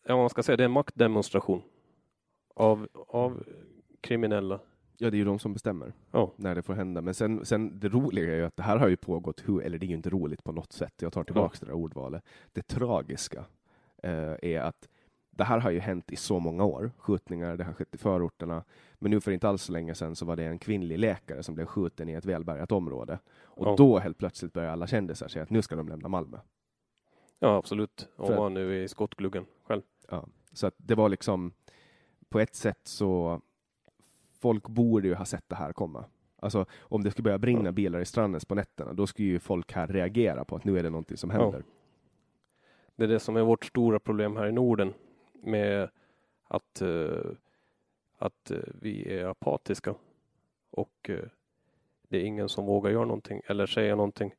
ja, man ska säga, det är en maktdemonstration av, av kriminella. Ja, det är ju de som bestämmer Ja. när det får hända. Men sen, sen det roliga är ju att det här har ju pågått, hur, eller det är ju inte roligt på något sätt. Jag tar tillbaka det där ordvalet. Det tragiska eh, är att det här har ju hänt i så många år. Skjutningar, det har skett i förorterna. Men nu för inte alls så länge sedan så var det en kvinnlig läkare som blev skjuten i ett välbärgat område. Och Ja. då helt plötsligt börjar alla kändisar säga att nu ska de lämna Malmö. Ja, absolut. Om För- man nu är i skottgluggen själv. Ja. Så att det var liksom, på ett sätt så, folk borde ju ha sett det här komma. Alltså om det skulle börja brinna bilar i Strandnäs på nätterna, då skulle ju folk här reagera på att nu är det någonting som händer. Det är det som är vårt stora problem här i Norden med att, eh, att eh, vi är apatiska och eh, det är ingen som vågar göra någonting eller säga någonting.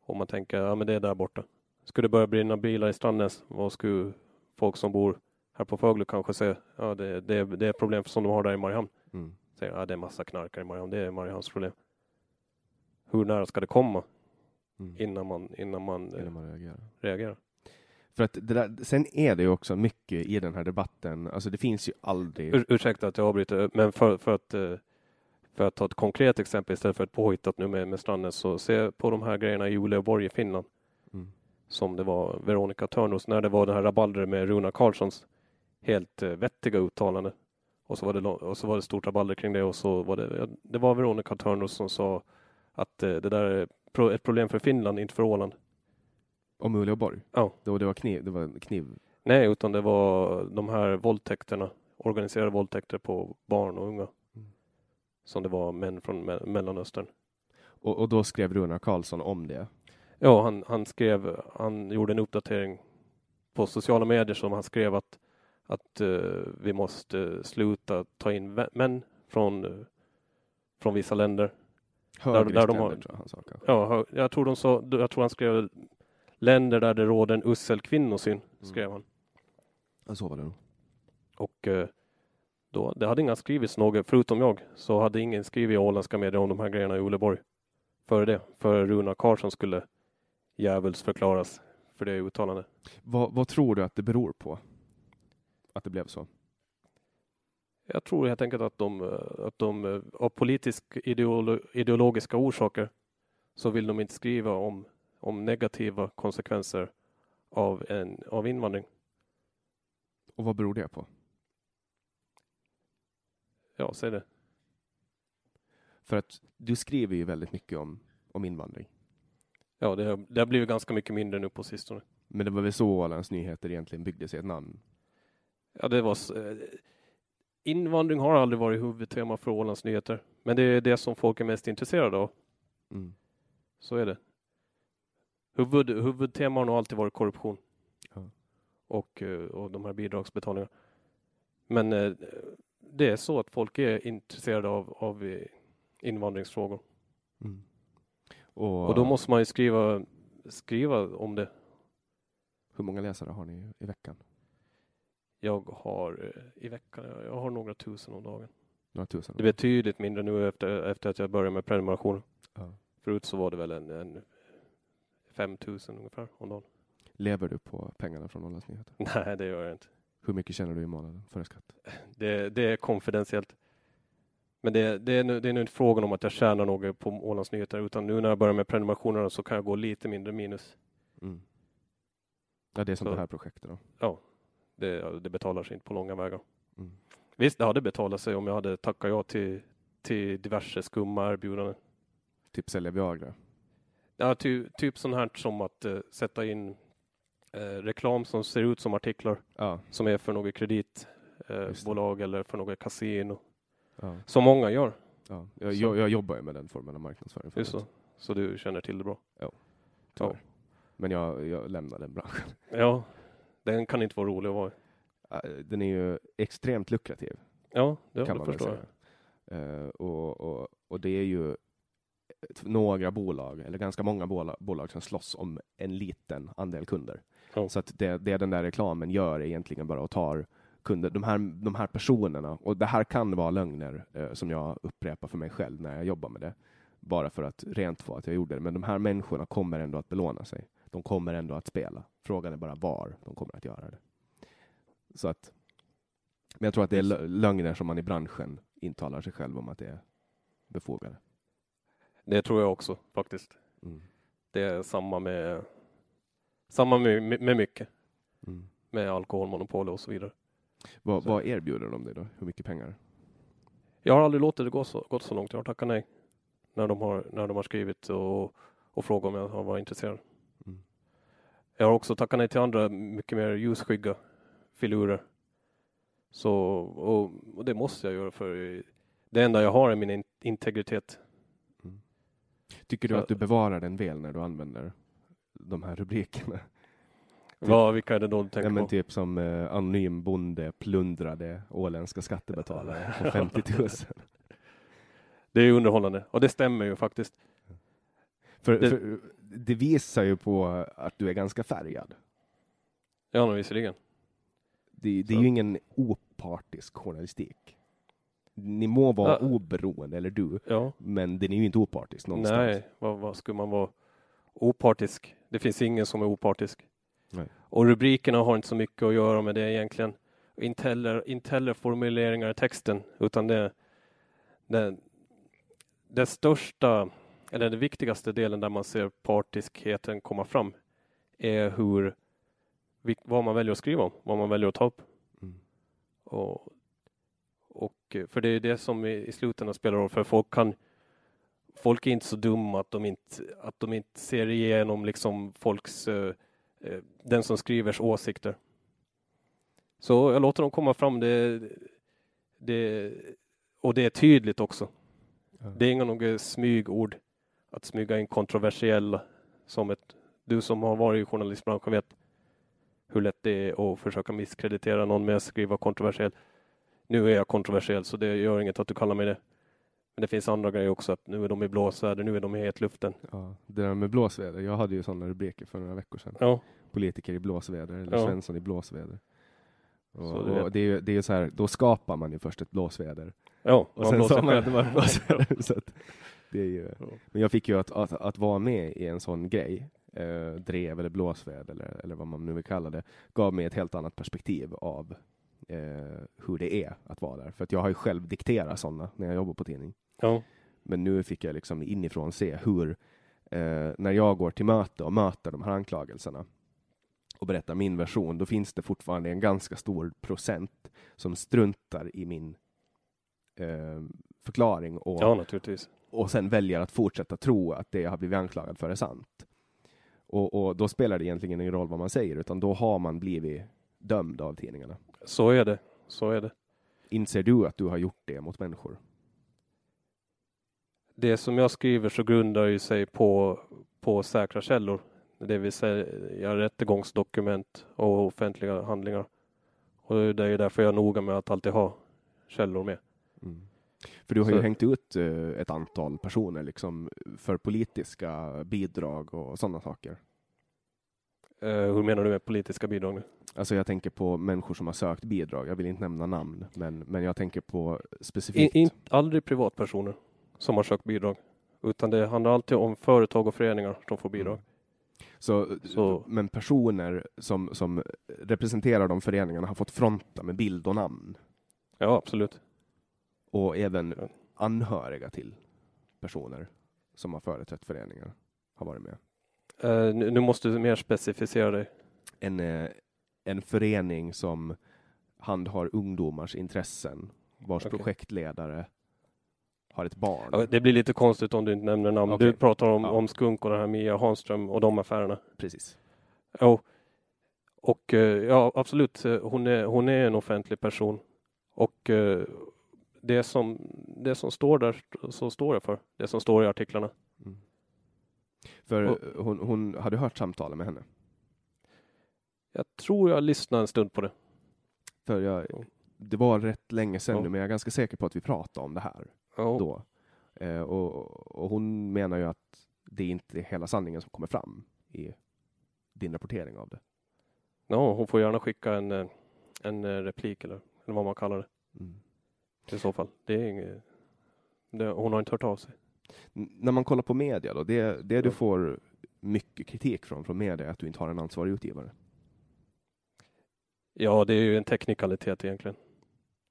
Och man tänker, ja men det är där borta. Skulle det börja brinna bilar i Strandnäs, vad skulle folk som bor här på Fögle kanske säga? Ja, det, det, det är problem som de har där i Mariehamn. Mm. Säger, ja det är massa knarkare i Mariehamn, det är Mariehamns problem. Hur nära ska det komma Mm. innan man, innan man eh, Innan man reagerar. reagerar? För att där, sen är det ju också mycket i den här debatten, alltså det finns ju aldrig... Ur, ursäkta att jag avbryter, men för, för, att, eh, för att ta ett konkret exempel istället för ett påhittat nu med, med Strandnäs, så se på de här grejerna i Uleåborg i Finland, Mm. som det var Veronica Törnros, när det var det här rabalder med Runa Karlssons helt eh, vettiga uttalande. Och så, var det, och så var det stort rabalder kring det och så var det, det var Veronica Törnros som sa att eh, det där är ett problem för Finland, inte för Åland. Om Uleåborg? Ja. Det var, det var kniv, det var kniv. Nej, utan det var de här våldtäkterna, organiserade våldtäkter på barn och unga. Mm. Som det var män från Me- Mellanöstern. Och, och då skrev Runar Karlsson om det. Ja, han, han skrev, han gjorde en uppdatering på sociala medier som han skrev att, att eh, vi måste sluta ta in män från, eh, från vissa länder. Högre där de har- tror jag han sa kanske. Ja, jag tror de sa, jag tror han skrev länder där det råder en usel kvinnosyn, skrev han. Ja, så var det nog. Och eh, då, det hade inga skrivits något, förutom jag, så hade ingen skrivit i åländska medier om de här grejerna i Uleåborg. Före det, för Runa Karlsson skulle djävulsförklaras för det uttalandet. Vad, vad tror du att det beror på? Att det blev så? Jag tror helt enkelt att de, eh, att de eh, av politisk ideolo, ideologiska orsaker så vill de inte skriva om, om negativa konsekvenser av, en, av invandring. Och vad beror det på? Ja, säg det. För att du skriver ju väldigt mycket om, om invandring. Ja, det har, det har blivit ganska mycket mindre nu på sistone. Men det var väl så Ålands Nyheter egentligen byggde sig ett namn? Ja, det var... eh, Invandring har aldrig varit huvudtema för Ålands Nyheter, men det är det som folk är mest intresserade av. Mm. Så är det. Huvud, huvudtema har nog alltid varit korruption. Ja. Och, eh, och de här bidragsbetalningarna. Men eh, det är så att folk är intresserade av, av eh, invandringsfrågor. Mm. Och, Och då måste man ju skriva, skriva om det. Hur många läsare har ni i veckan? Jag har i veckan, jag har några tusen om dagen. Några tusen? Det är betydligt mindre nu efter, efter att jag började med prenumeration. Ja. Förut så var det väl en, en 5000 ungefär om dagen. Lever du på pengarna från Ålands Nyheter? Nej, det gör jag inte. Hur mycket tjänar du i månaden före skatt? Det, det är konfidentiellt. Men det, det, är nu, det är nu inte frågan om att jag tjänar något på Ålands Nyheter, utan nu när jag börjar med prenumerationerna så kan jag gå lite mindre minus. Mm. Ja, det är som Så- det här projektet då. Det, det betalar sig inte på långa vägar. Mm. Visst, det hade betalat sig om jag hade tackat ja till, till diverse skumma erbjudanden. Typ sälja Viagra. Ja, ty, typ sånt här som att eh, sätta in eh, reklam som ser ut som artiklar Ja, som är för något kreditbolag eh, eller för något kasino. ja, Som många gör. ja. Jag, jag, jag jobbar ju med den formen av marknadsföring. Just så. Så du känner till det bra. tyvärr. Men jag, jag lämnar den branschen. Ja, den kan inte vara rolig att vara i. Ja, Den är ju extremt lukrativ. Ja, det, kan det man förstår jag. Eh, och, och, och det är ju några bolag, eller ganska många bolag, bolag som slåss om en liten andel kunder. Ja. Så att det, det den där reklamen gör är egentligen bara att ta kunder, de här, de här personerna, och det här kan vara lögner eh, som jag upprepar för mig själv när jag jobbar med det, bara för att rent få att jag gjorde det, men de här människorna kommer ändå att belåna sig. De kommer ändå att spela. Frågan är bara var de kommer att göra det. Så att, men jag tror att det är lö- lögner som man i branschen intalar sig själv om att det är befogade. Det tror jag också faktiskt. Mm. Det är samma med samma med, med, mycket. Mm. Med alkoholmonopol och så vidare. Vad, Så- vad erbjuder de dig då? Hur mycket pengar? Jag har aldrig låtit det gå så, gått så långt. Jag har tackat nej. När de har, när de har skrivit och, och frågat om jag har varit intresserad. Mm. Jag har också tackat nej till andra mycket mer ljusskygga filurer. Så, och, och det måste jag göra för det enda jag har är min in, integritet. Tycker du att du bevarar den väl när du använder de här rubrikerna? Vad, vilka är det då du tänker Ja, men på? typ som eh, anonym bonde plundrade åländska skattebetalare på 50 000. Det är underhållande och det stämmer ju faktiskt. För, Det- för det visar ju på att du är ganska färgad. Ja, men visserligen. Det, det är ju ingen opartisk journalistik. Ni må vara Ja. oberoende, eller du, Ja. men den är ju inte opartisk någonstans. Nej, vad, vad skulle man vara opartisk? Det finns ingen som är opartisk. Nej. Och rubrikerna har inte så mycket att göra med det egentligen. Inte heller, inte heller formuleringar i texten, utan det, det, det största, eller den viktigaste delen där man ser partiskheten komma fram är hur, vad man väljer att skriva om, vad man väljer att ta upp. Mm. Och, och, eh, för det är det som i, slutändan spelar roll, för folk kan Folk är inte så dumma att de inte, att de inte ser igenom liksom folks, eh, eh, den som skrivers åsikter. Så jag låter dem komma fram, det, det, och det är tydligt också. Ja. Det är inga några smygord att smyga in kontroversiella som ett, du som har varit i journalistbranschen vet hur lätt det är att försöka misskreditera någon med att skriva kontroversiell. Nu är jag kontroversiell så det gör inget att du kallar mig det. Men det finns andra grejer också, att nu är de i blåsväder, nu är de i hetluften. Ja, det där med blåsväder, jag hade ju sådana rubriker för några veckor sedan. Ja, Politiker i blåsväder, eller Ja. Svensson i blåsväder. Och, och det är ju det är så här, då skapar man ju först ett blåsväder. ja Och sen sa man att det var blåsväder. så det är ju, Ja. men jag fick ju att, att, att vara med i en sån grej, eh, drev eller blåsväder eller, eller vad man nu vill kalla det, gav mig ett helt annat perspektiv av hur det är att vara där. För att jag har ju själv dikterat sådana när jag jobbar på tidning. Ja, Men nu fick jag liksom inifrån se hur eh, när jag går till möte och möter de här anklagelserna och berättar min version, då finns det fortfarande en ganska stor procent som struntar i min eh, förklaring och, Ja, och sen väljer att fortsätta tro att det jag har blivit anklagad för är sant. Och, och då spelar det egentligen ingen roll vad man säger, utan då har man blivit dömd av tidningarna. Så är det. Så är det. Inser du att du har gjort det mot människor? Det som jag skriver så grundar ju sig på, på säkra källor. Det vill säga rättegångsdokument och offentliga handlingar. Och det är därför jag är noga med att alltid ha källor med. Mm. För du har Så- ju hängt ut eh, ett antal personer liksom, för politiska bidrag och sådana saker. Eh, hur menar du med politiska bidrag nu? Alltså jag tänker på människor som har sökt bidrag. Jag vill inte nämna namn, men, men jag tänker på In, specifikt. in, aldrig privatpersoner som har sökt bidrag. Utan det handlar alltid om företag och föreningar som får bidrag. Så, Så- Men personer som, som representerar de föreningarna har fått fronta med bild och namn. Ja, absolut. Och även anhöriga till personer som har företrätt föreningar har varit med. Nu, nu måste du mer specificera dig. En, eh, en förening som handhar ungdomars intressen, vars Okej. projektledare har ett barn. Ja, det blir lite konstigt om du inte nämner namn. Okej. Du pratar om, Ja. om Skunk och den här Mia Hanström och de affärerna. Precis. Jo. Och eh, ja, absolut, eh, hon är, hon är en offentlig person. Och eh, det som, det som står där, så står jag för. Det som står i artiklarna. Mm. För Och- hon, hon hade hört samtalen med henne. Jag tror jag lyssnade en stund på det. För jag, Ja. det var rätt länge sedan Ja. nu, men jag är ganska säker på att vi pratade om det här Ja, då. Eh, och, och hon menar ju att det är inte hela sanningen som kommer fram i din rapportering av det. ja, hon får gärna skicka en, eh, en eh, replik eller, eller vad man kallar det Mm. i så fall. Det är inget, det, hon har inte hört av sig. N- När man kollar på media då, det, det du Ja. får mycket kritik från, från media är att du inte har en ansvarig utgivare. Ja, det är ju en teknikalitet egentligen.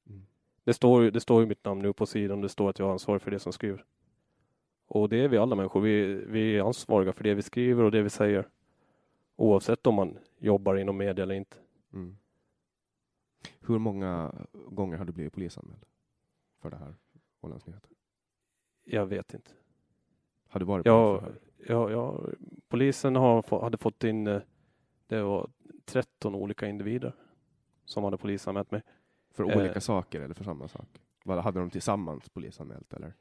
Mm. Det står, det står ju mitt namn nu på sidan. Det står att jag är ansvarig för det som skriver. Och det är vi alla människor. Vi, vi är ansvariga för det vi skriver och det vi säger. Oavsett om man jobbar inom media eller inte. Mm. Hur många gånger har du blivit polisanmäld för det här? Ålands Nyheter? Jag vet inte. Har du varit Ja, ja, ja, polisen har, hade fått in, eh, det var 13 olika individer som hade polisanmält mig. För eh, olika saker eller för samma sak? Vad hade de tillsammans polisanmält eller?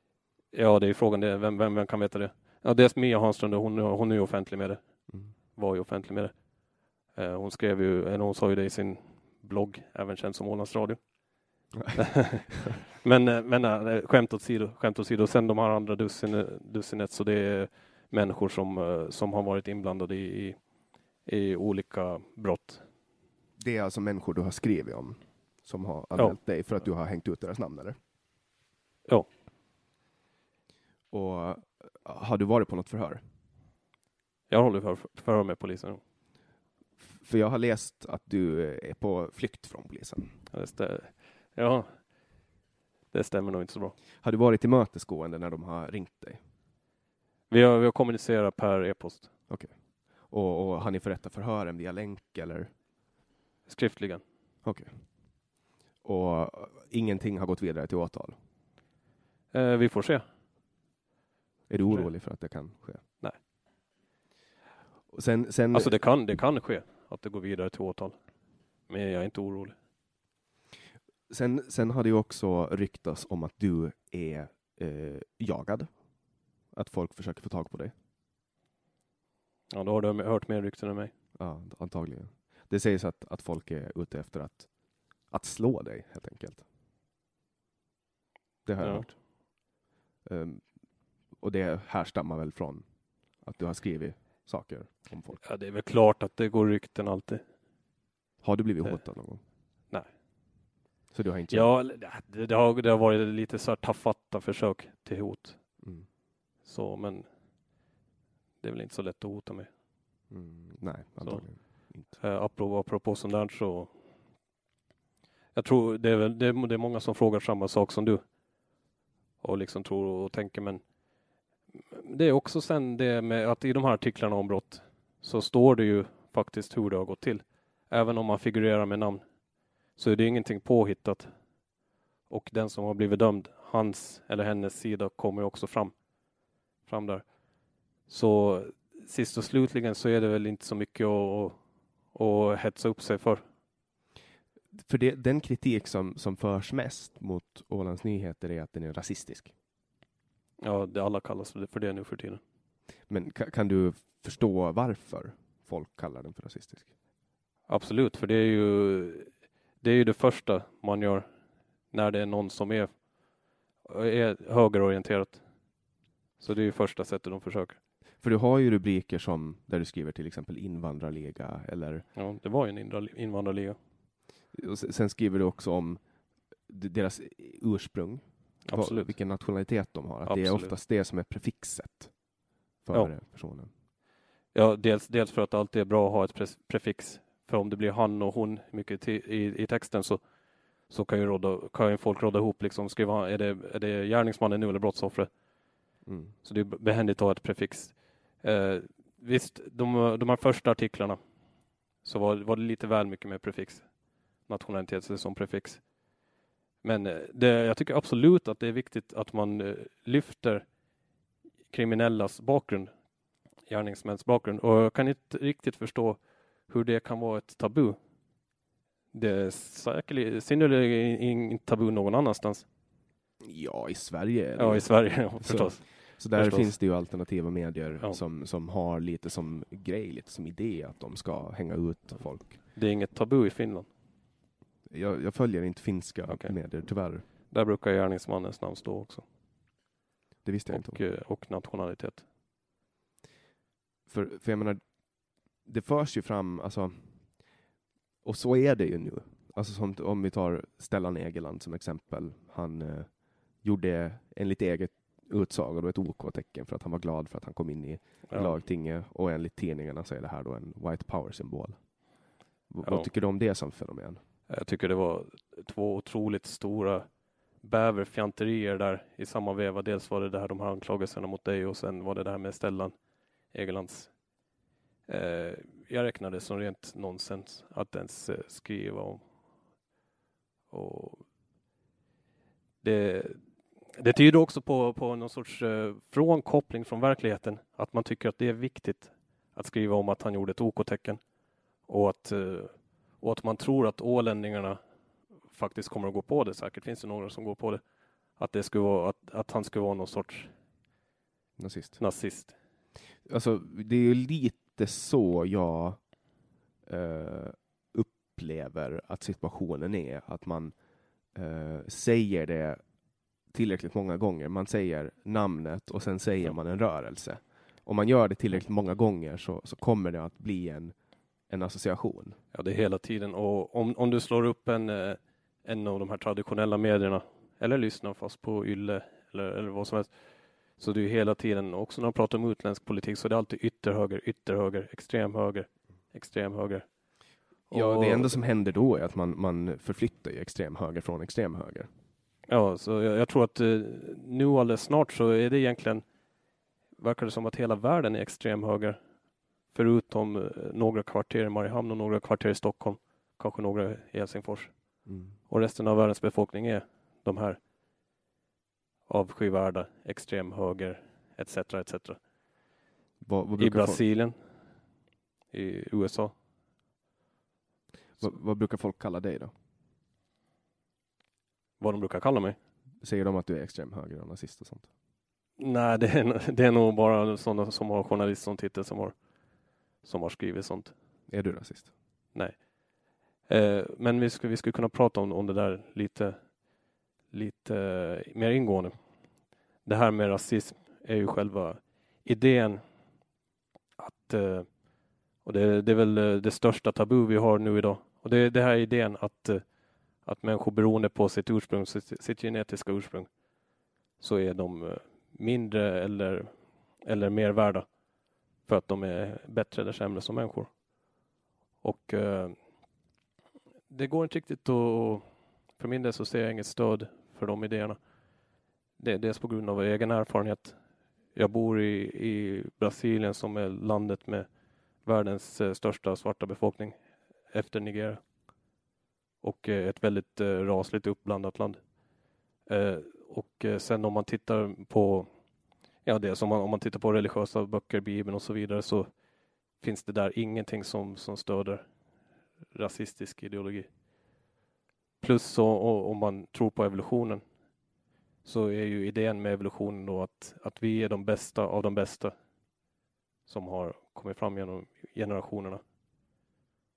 Ja, det är frågan, det, vem, vem, vem kan veta det? Ja, dels Mia Hanström, hon, hon är ju offentlig med det. Mm. var ju offentlig med det. Eh, Hon skrev ju, eller hon sa ju det i sin blogg, även känd som Ålands Radio. men eh, men eh, skämt åsido, skämt åsido. Sen de här andra dussin, dussinet, så det är människor som, eh, som har varit inblandade i, i, i olika brott. Det är alltså människor du har skrivit om som har anmält dig för att du har hängt ut deras namn eller? Ja. Och eh, har du varit på något förhör? Jag håller för, förhör med polisen. För jag har läst att du är på flykt från polisen. Ja, det, stä- ja, det stämmer nog inte så bra. Har du varit tillmötesgående när de har ringt dig? Vi har, vi har kommunicerat per e-post, Och, och har ni förrättat förhören via länk eller? Skriftligen. Och eh, ingenting har gått vidare till åtal? Eh, vi får se. Är du orolig för att det kan ske? Nej. Och sen, sen, Alltså det kan, det kan ske att det går vidare till åtal. Men jag är inte orolig. sen, sen har det ju också ryktats om att du är eh, jagad. Att folk försöker få tag på dig. Ja, då har du hört mer rykten än mig. Ja, antagligen. Det sägs att, att folk är ute efter att, att slå dig, helt enkelt. Det har jag Ja. hört. Ehm, och det härstammar väl från att du har skrivit saker om folk. Ja, det är väl klart att det går rykten alltid. Har du blivit hotad någon gång? nej. Så du har inte Ja, det, det, har, det har varit lite så här tafatta försök till hot. Mm. Så, men det är väl inte så lätt att hota mig. Mm, nej, antagligen inte. Eh, apropå, apropå sånt där så. Jag tror det är, väl, det, är, det är många som frågar samma sak som du. Och liksom tror och tänker men Det är också sen det med att i de här artiklarna om brott så står det ju faktiskt hur det har gått till. Även om man figurerar med namn så är det ingenting påhittat. Och den som har blivit dömd, hans eller hennes sida kommer också fram, fram där. Så sist och slutligen så är det väl inte så mycket att, att hetsa upp sig för. För det, den kritik som, som förs mest mot Ålands Nyheter är att den är rasistisk. Ja, det alla kallas för det nu för tiden. Men kan, kan du förstå varför folk kallar den för rasistisk? Absolut, för det är ju det är ju det första man gör när det är någon som är, är högerorienterat. Så det är ju första sättet de försöker. För du har ju rubriker som där du skriver till exempel invandrarliga eller Ja, det var ju en invandrarliga. Och sen skriver du också om deras ursprung. Absolut. Vilken nationalitet de har. Att Absolut. det är oftast det som är prefixet för Ja. personen. Ja, dels, dels för att det alltid är bra att ha ett pre- prefix. För om det blir han och hon mycket i, i, i texten så, så kan, ju råda, kan ju folk råda ihop, liksom, skriva är det, är det gärningsmannen nu eller brottsoffret? Mm. Så det är behändigt att ha ett prefix. Eh, visst, de, de här första artiklarna så var, var det lite väl mycket med prefix. Nationalitet som prefix. Men eh, det, jag tycker absolut att det är viktigt att man eh, lyfter kriminellas bakgrund, gärningsmäns bakgrund. Och jag kan inte riktigt förstå hur det kan vara ett tabu. Det är säkerligen synnerligen inte tabu någon annanstans. Ja, i Sverige. Ja, i Sverige ja, förstås. Så där Förstås. finns det ju alternativa medier Ja. som, som har lite som grej, lite som idé att de ska hänga ut folk. Det är inget tabu i Finland. Jag, jag följer inte finska Okej. medier, tyvärr. Där brukar gärningsmannens namn stå också. Det visste jag inte. Och, eh, och nationalitet. För, för jag menar, det förs ju fram, alltså, och så är det ju nu. Alltså som, om vi tar Stellan Egeland som exempel. Han eh, gjorde enligt eget utsago då ett OK-tecken för att han var glad för att han kom in i Ja. lagtinget och enligt tidningarna så är det här då en white power-symbol. V- Ja. Vad tycker du om det som fenomen? Jag tycker det var två otroligt stora bäverfjanterier där i samma veva. Dels var det det här de här anklagelserna mot dig och sen var det det här med Stellan Egelands. Eh, jag räknade som rent nonsens att ens eh, skriva om. Och det, det tyder också på, på någon sorts eh, frånkoppling från verkligheten. Att man tycker att det är viktigt att skriva om att han gjorde ett OK-tecken. Och att eh, och att man tror att ålänningarna faktiskt kommer att gå på det. Säkert finns det några som går på det. Att, det skulle vara, att, att han skulle vara någon sorts Nazist. nazist. Alltså, det är ju lite så jag eh, upplever att situationen är. Att man eh, säger det tillräckligt många gånger. Man säger namnet och sen säger man en rörelse. Om man gör det tillräckligt många gånger så, så kommer det att bli en, en association. Ja, det är hela tiden. Och om, om du slår upp en, eh, en av de här traditionella medierna eller lyssnar fast på Yle eller, eller vad som helst. Så det är hela tiden, också när man pratar om utländsk politik, så det är alltid ytterhöger, ytterhöger, extremhöger, extremhöger. Ja, det enda som händer då är att man, man förflyttar ju extremhöger från extremhöger. Ja, så jag, jag tror att eh, nu alldeles snart så är det egentligen, verkar det som att hela världen är extremhöger. Förutom eh, några kvarter i Mariehamn och några kvarter i Stockholm, kanske några i Helsingfors. Mm. Och resten av världens befolkning är de här avskyvärda, extremhöger, etc. etc. Vad, vad, I brukar folk, Brasilien, i USA. vad, vad brukar folk kalla dig då? Vad de brukar kalla mig. Säger de att du är extremhöger och nazist och sånt? Nej, det är, det är nog bara sådana som har journalist som titel som har, som har skrivit sånt. Är du rasist? Eh, men vi skulle vi kunna prata om, om det där lite, lite eh, mer ingående. Det här med rasism är ju själva idén att, eh, och det, det är väl eh, det största tabu vi har nu idag, och det är det här idén att, eh, att människor beroende på sitt ursprung, sitt, sitt genetiska ursprung, så är de eh, mindre eller, eller mer värda för att de är bättre eller sämre som människor. Och eh, det går inte riktigt att... För min del så ser jag inget stöd för de idéerna. Det är dels på grund av egen erfarenhet. Jag bor i, i Brasilien som är landet med världens eh, största svarta befolkning efter Nigeria. Och eh, ett väldigt eh, rasligt uppblandat land. Eh, och sen om man tittar på ja, det som man, om man tittar på religiösa böcker, Bibeln och så vidare så finns det där ingenting som, som stöder rasistisk ideologi. Plus så, och, om man tror på evolutionen så är ju idén med evolutionen då att, att vi är de bästa av de bästa som har kommit fram genom generationerna.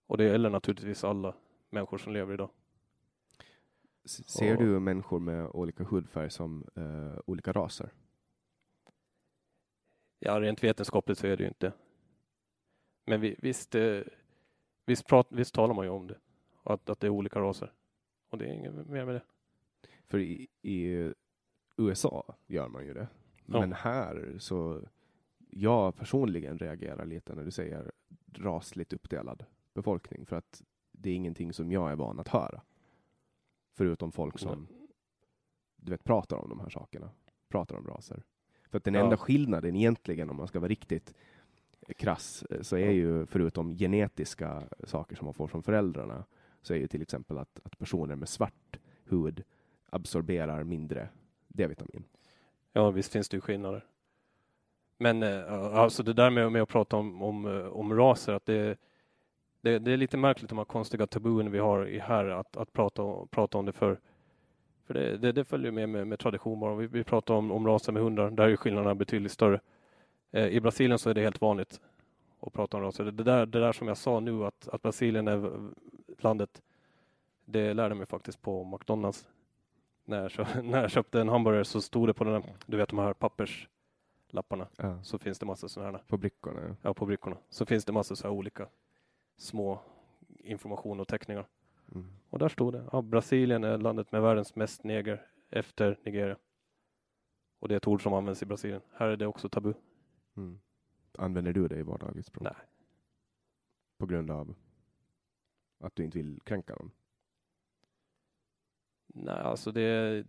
Och det gäller naturligtvis alla människor som lever idag. Ser du människor med olika hudfärg som eh, olika raser? Ja, rent vetenskapligt så är det ju inte. Men vi, visst, eh, visst, prat, visst talar man ju om det. Att, att det är olika raser. Och det är inget mer med det. För i, i USA gör man ju det. Ja. Men här så jag personligen reagerar lite när du säger rasligt uppdelad befolkning för att det är ingenting som jag är van att höra. Förutom folk som du vet pratar om de här sakerna, pratar om raser. För att den Ja. enda skillnaden egentligen om man ska vara riktigt krass eh, så är ju förutom genetiska saker som man får från föräldrarna så är ju till exempel att, att personer med svart hud absorberar mindre D-vitamin. Ja, visst finns det ju skillnader. Men eh, alltså det där med, med att prata om, om, eh, om raser, att det, det, det är lite märkligt de här konstiga tabuen vi har i här att, att prata, om- prata om det för för det, det, det följer med, med med tradition bara. Vi, vi pratar om, om raser med hundar, där är skillnaderna betydligt större. Eh, I Brasilien så är det helt vanligt att prata om raser. Det, där, det där som jag sa nu att, att Brasilien är landet, det lärde mig faktiskt på McDonalds. När jag, köpte, när jag köpte en hamburgare så stod det på den, där, du vet de här papperslapparna, Ja, så finns det massa sådana här, på brickorna. Ja. ja på brickorna, så finns det massa så här olika små information och teckningar. Mm. Och där stod det, ja, Brasilien är landet med världens mest neger efter Nigeria. Och det är ett ord som används i Brasilien. Här är det också tabu. Mm. Använder du det i vardagligt språk? Nej. På grund av att du inte vill kränka någon? Nej, alltså det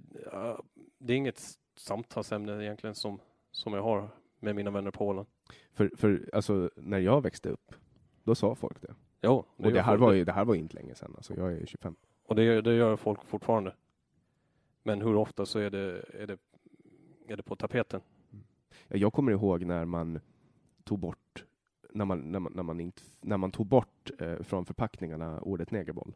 det är inget samtalsämne egentligen som, som jag har med mina vänner på Åland. För, för alltså, när jag växte upp, då sa folk det. Jo, Och det här, var ju, det här var inte länge sedan. Alltså, jag är 25. Och det, gör- det gör folk fortfarande. Men hur ofta så är det, är det, är det på tapeten? Ja, Jag kommer ihåg när man tog bort när man, när man, när man, inte, när man tog bort eh, från förpackningarna ordet negerboll.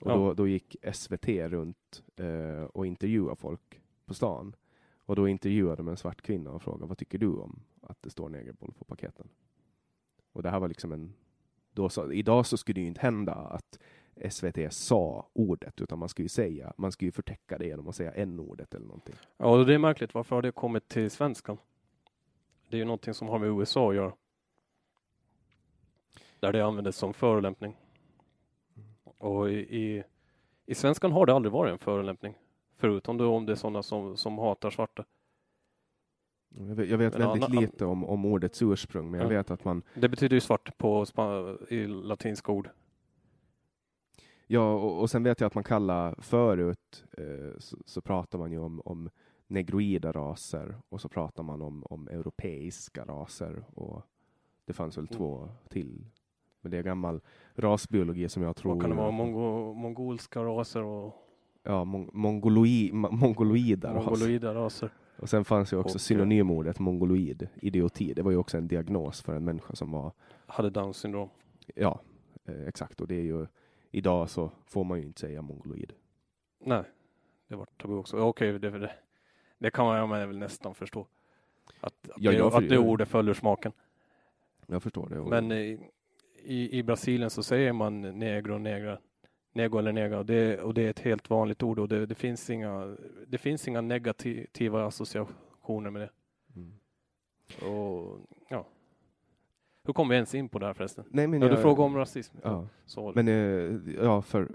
Och Ja. då, då gick SVT runt eh, och intervjuade folk på stan. Och då intervjuade de en svart kvinna och frågade vad tycker du om att det står negerboll på paketen? Och det här var liksom en... Då sa, idag så skulle det ju inte hända att SVT sa ordet, utan man skulle ju säga, man skulle ju förtäcka det genom att säga n-ordet eller någonting. Ja, det är märkligt. Varför har det kommit till svenskan? Det är ju någonting som har med USA att göra. Där det användes som förolämpning. Och i, i, i svenskan har det aldrig varit en förolämpning. Förutom då om det är sådana som, som hatar svarta. Jag vet, jag vet väldigt anna- lite om, om ordets ursprung, men jag Ja. vet att man Det betyder ju svart på i latinska ord. Ja, och, och sen vet jag att man kallar förut eh, så, så pratar man ju om, om negroida raser och så pratar man om, om europeiska raser och det fanns väl Mm. två till. Men det är gammal rasbiologi som jag tror... Vad kan det vara? Mongo, mongolska raser och Ja, mon, mongoloi, ma- mongoloida raser. mongoloida raser. Och sen fanns ju också Och, eh, synonymordet mongoloid, idioti. Det var ju också en diagnos för en människa som var, Hade Downs syndrom. ja, eh, exakt. Och det är ju, idag så får man ju inte säga mongoloid. Nej, det var tabu också. Okej, det, det, det kan man man väl nästan förstå. Att, att, Ja, det, för- att det ordet följer smaken. Jag förstår det. Men i, i, i Brasilien så säger man negro och negra. Nego eller nega. Och det, och det är ett helt vanligt ord och det, det, finns, inga, det finns inga negativa associationer med det. Mm. Och, ja. Hur kom vi ens in på det här förresten? Nej, men Ja, du jag- frågade om rasism. Ja. Det. Men eh, ja, för,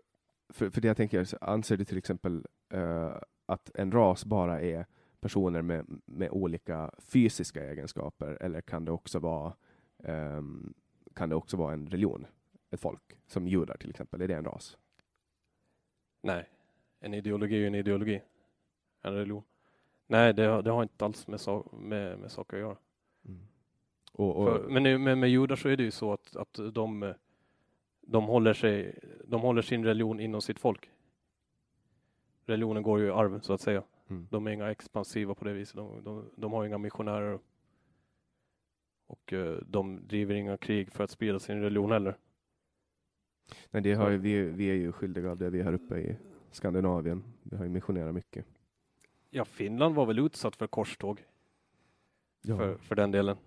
för, för det jag tänker, anser du till exempel eh, att en ras bara är personer med, med olika fysiska egenskaper, eller kan det också vara ehm, kan det också vara en religion? Ett folk, som judar till exempel, är det en ras? Nej, en ideologi är en ideologi. En religion. Nej, det, har- det har inte alls med, sak, med, med saker att göra. Och, och, För, men med, med judar så är det ju så att, att de, de, håller sig, de håller sin religion inom sitt folk. Religionen går ju i arv så att säga. Mm. De är inga expansiva på det viset. De, de, de har inga missionärer. Och eh, de driver inga krig för att sprida sin religion heller. Nej, det har ju, vi, vi är ju skyldiga av det vi är här uppe i Skandinavien. Vi har ju missionerat mycket. Ja, Finland var väl utsatt för korståg Ja, för, för den delen.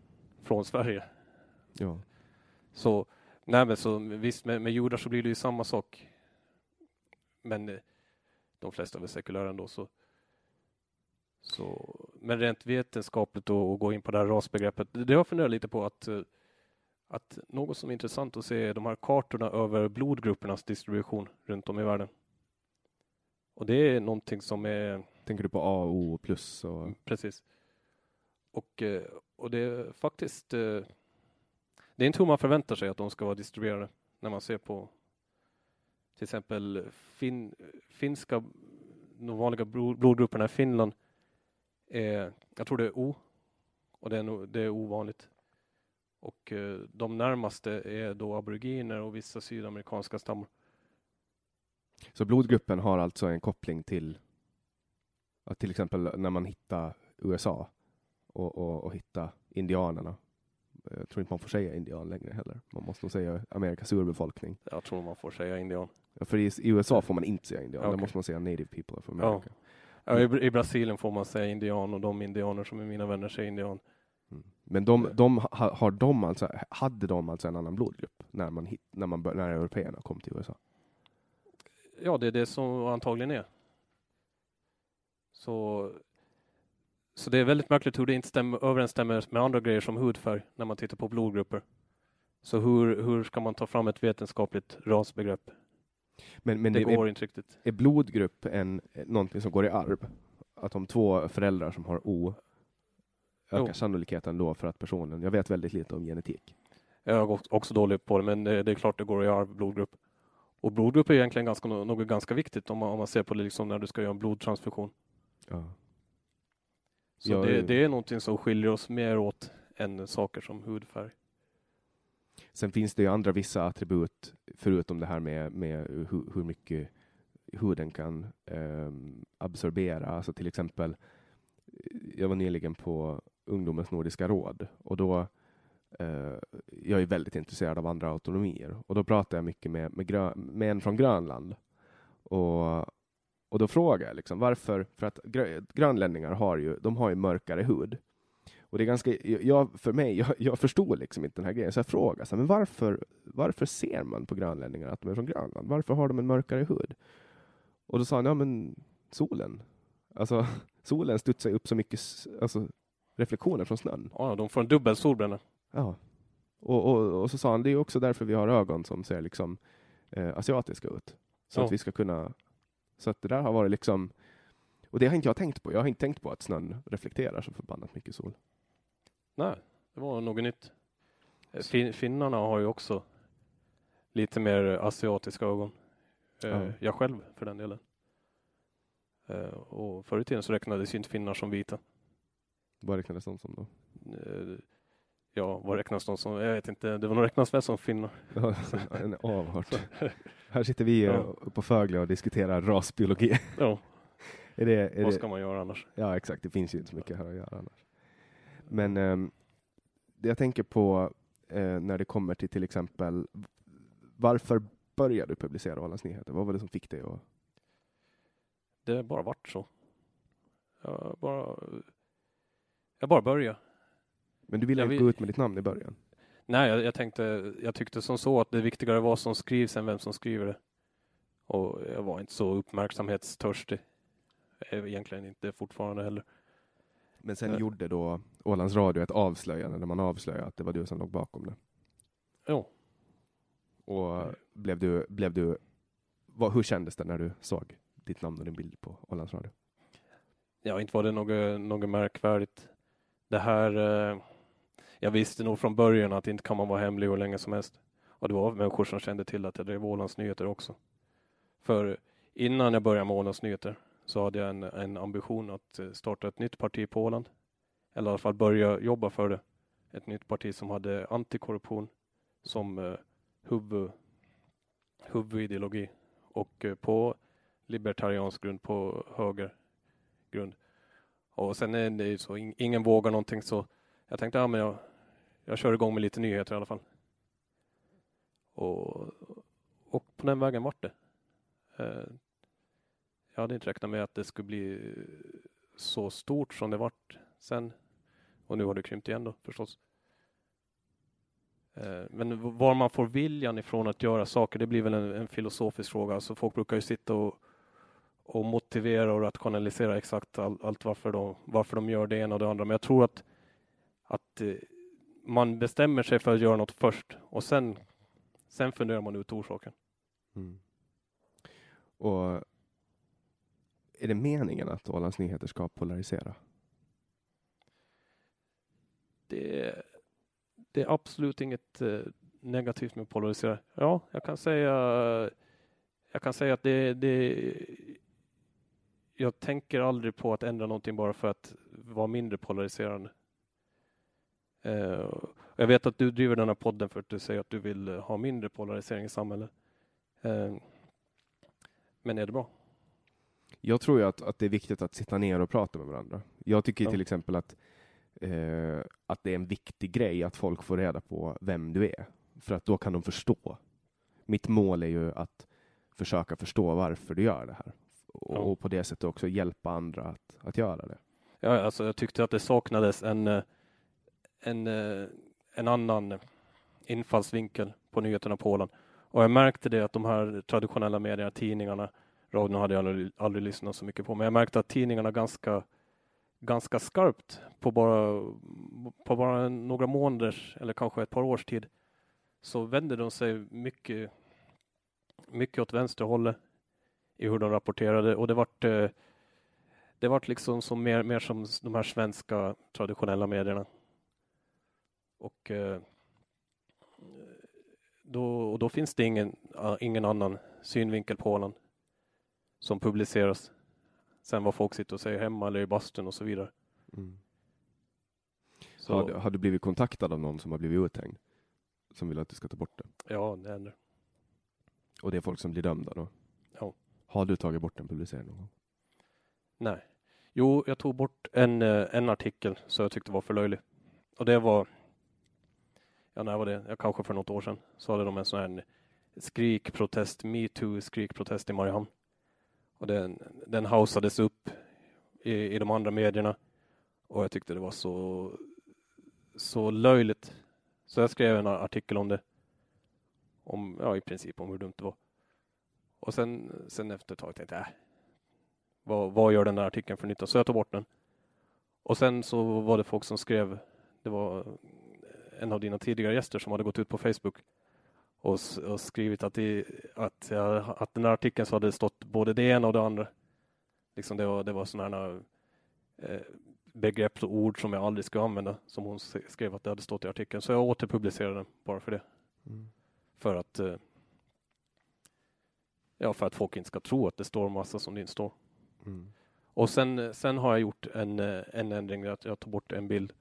Från Sverige. ja. Så, nej men så visst med, med judar så blir det ju samma sak. Men eh, de flesta är väl sekulära ändå så. så men rent vetenskapligt då, och gå in på det här rasbegreppet. Det har jag funderat lite på att, eh, att något som är intressant att se är de här kartorna över blodgruppernas distribution runt om i världen. Och det är någonting som är Tänker du på A och O plus och Precis. Och, eh, och det är faktiskt eh, det är inte hur man förväntar sig att de ska vara distribuerade när man ser på till exempel fin, finska, de vanliga blod- blodgrupperna i Finland är, jag tror det är O och det är, det är ovanligt. Och eh, de närmaste är då aboriginer och vissa sydamerikanska stammar. Så blodgruppen har alltså en koppling till att till exempel när man hittar USA och, och, och hittar indianerna. Jag tror inte man får säga indian längre heller. Man måste nog säga Amerikas urbefolkning. Jag tror man får säga indian. Ja, För i, i USA får man inte säga indian. Där Okej. måste man säga native people of Ja. America. Ja, i, Br- I Brasilien får man säga indian och de indianer som är mina vänner säger indian. Men de, de, ha, har de alltså, hade de alltså en annan blodgrupp när, man hit, när, man, när européerna kom till USA? Ja, det är det som antagligen är. Så, så det är väldigt märkligt hur det inte stämmer, överensstämmer med andra grejer som hudfärg när man tittar på blodgrupper. Så hur, hur ska man ta fram ett vetenskapligt rasbegrepp? Men, men det det, går är, inte riktigt. är blodgrupp en, någonting som går i arv? Att om två föräldrar som har O ökar Jo. sannolikheten då för att personen, jag vet väldigt lite om genetik. Jag är också- dålig på det, men det, det är klart det går i arv, blodgrupp. Och blodgrupp är egentligen ganska, något ganska viktigt om man, om man ser på det liksom när du ska göra en blodtransfusion. Ja. Så det, det- det är någonting som skiljer oss mer åt än saker som hudfärg. Sen finns det ju andra vissa attribut förutom det här med, med hur, hur mycket huden kan ehm, absorbera. Alltså till exempel, jag var nyligen på Ungdomens Nordiska råd och då eh, jag är väldigt intresserad av andra autonomier och då pratar jag mycket med, med, grö, med en från Grönland. Och, och då frågar jag liksom, varför, för att grö, grönlänningar har ju, de har ju mörkare hud. Och det är ganska, jag, för mig, jag, jag förstod liksom inte den här grejen, så jag frågade så här, men varför, varför ser man på grönlänningar att de är från Grönland? Varför har de en mörkare hud? Och då sa han, ja men solen. Alltså solen studsar ju upp så mycket alltså, reflektioner från snön. Ja, de får en dubbel solbränna. Ja. Och, och, och så sa han, det är också därför vi har ögon som ser liksom eh, asiatiska ut. Så Ja. att vi ska kunna, så att det där har varit liksom, och det har inte jag tänkt på. Jag har inte tänkt på att snön reflekterar så förbannat mycket sol. Nej, det var något nytt. Eh, Fin finnarna har ju också lite mer asiatiska ögon. Eh, Ja. Jag själv för den delen. Eh, Och förr i tiden så räknades ju inte finnar som vita. Vad räknades de som då? Eh, Ja, vad räknas de som? Jag vet inte. Det var nog räknas väl som finnar. Ja, en avart. Här sitter vi Ja. på Fögle och diskuterar rasbiologi. Ja, är det, är vad det, ska man göra annars? Ja, exakt. Det finns ju inte så mycket här att göra annars. Men det jag tänker på eh, när det kommer till till exempel varför började du publicera Ålands Nyheter? Vad var det som fick dig att... Det bara varit så. Jag bara, jag bara började. Men du ville Jag inte vill- gå ut med ditt namn i början? Nej, jag, jag tänkte, jag tyckte som så att det viktigare var som skrivs än vem som skriver det. Och jag var inte så uppmärksamhetstörstig. Jag är Egentligen inte fortfarande heller. Men sen Eh. gjorde då Ålands Radio ett avslöjande där man avslöjade att det var du som låg bakom det. Jo, Och blev du, blev du vad, hur kändes det när du såg ditt namn och din bild på Ålands Radio? ja, inte var det något, något märkvärdigt. Det här, eh, jag visste nog från början att inte kan man vara hemlig hur länge som helst. Och det var människor som kände till att jag drev Ålands Nyheter också. För innan jag började med Ålands Nyheter så hade jag en, en ambition att eh, starta ett nytt parti på Åland. Eller i alla fall börja jobba för det. Ett nytt parti som hade antikorruption som eh, huvud, huvudideologi och eh, på libertariansk grund, på höger grund. Och sen är det ju så, ingen vågar någonting så jag tänkte, ja men jag, jag kör igång med lite nyheter i alla fall. Och, och på den vägen vart det. Eh, jag hade inte räknat med att det skulle bli så stort som det vart sen. Och nu har det krympt igen då förstås. Eh, men var man får viljan ifrån att göra saker, det blir väl en, en filosofisk fråga. Alltså folk brukar ju sitta och, och motivera och rationalisera exakt all, allt varför de, varför de gör det ena och det andra. Men jag tror att, att eh, man bestämmer sig för att göra något först och sen, sen funderar man ut orsaken. Mm. Och är det meningen att Ålands Nyheter ska polarisera? Det, det är absolut inget eh, negativt med att polarisera. Ja, jag kan säga, jag kan säga att det, det jag tänker aldrig på att ändra någonting bara för att vara mindre polariserande. Uh, jag vet att du driver den här podden för att du säger att du vill ha mindre polarisering i samhället. Uh, men är det bra? Jag tror ju att, att det är viktigt att sitta ner och prata med varandra. Jag tycker ja. till exempel att, eh, att det är en viktig grej att folk får reda på vem du är, för att då kan de förstå. Mitt mål är ju att försöka förstå varför du gör det här och, och på det sättet också hjälpa andra att, att göra det. Ja, alltså jag tyckte att det saknades en, eh, en, eh, en annan infallsvinkel på nyheterna på Åland. Och jag märkte det att de här traditionella medierna, tidningarna, radion hade jag aldrig, aldrig lyssnat så mycket på, men jag märkte att tidningarna ganska ganska skarpt på bara, på bara några månaders eller kanske ett par års tid så vände de sig mycket, mycket åt vänsterhållet i hur de rapporterade och det vart eh, det vart liksom som mer, mer som de här svenska traditionella medierna. Och eh, då, och då finns det ingen, ingen annan synvinkel på Åland som publiceras. Sen vad folk sitter och säger hemma eller i bastun och så vidare. Mm. Så. Har, du, har, du blivit kontaktad av någon som har blivit uthängd? Som vill att du ska ta bort det? Ja, det händer. Och det är folk som blir dömda då? Har du tagit bort en publicering någon gång? Nej. Jo, jag tog bort en, eh, en artikel som jag tyckte var för löjlig. Och det var, ja när var det? jag kanske för något år sedan. Så hade de en sån här skrikprotest, metoo skrikprotest i Mariehamn. Och den, den hausades upp i, i de andra medierna. Och jag tyckte det var så, så löjligt. Så jag skrev en artikel om det. Om, ja i princip om hur dumt det var. Och sen, sen efter ett tag tänkte jag, äh, vad, vad gör den där artikeln för nytta? Så jag tog bort den. Och sen så var det folk som skrev, det var en av dina tidigare gäster som hade gått ut på Facebook och, och skrivit att, det, att, att den här artikeln så hade stått både det ena och det andra. Liksom det var, det var sådana eh, begrepp och ord som jag aldrig skulle använda, som hon skrev att det hade stått i artikeln. Så jag återpublicerade den bara för det. Mm. För att eh, Ja, för att folk inte ska tro att det står massa som det inte står. Mm. Och sen, sen har jag gjort en, en ändring, att jag tar bort en bild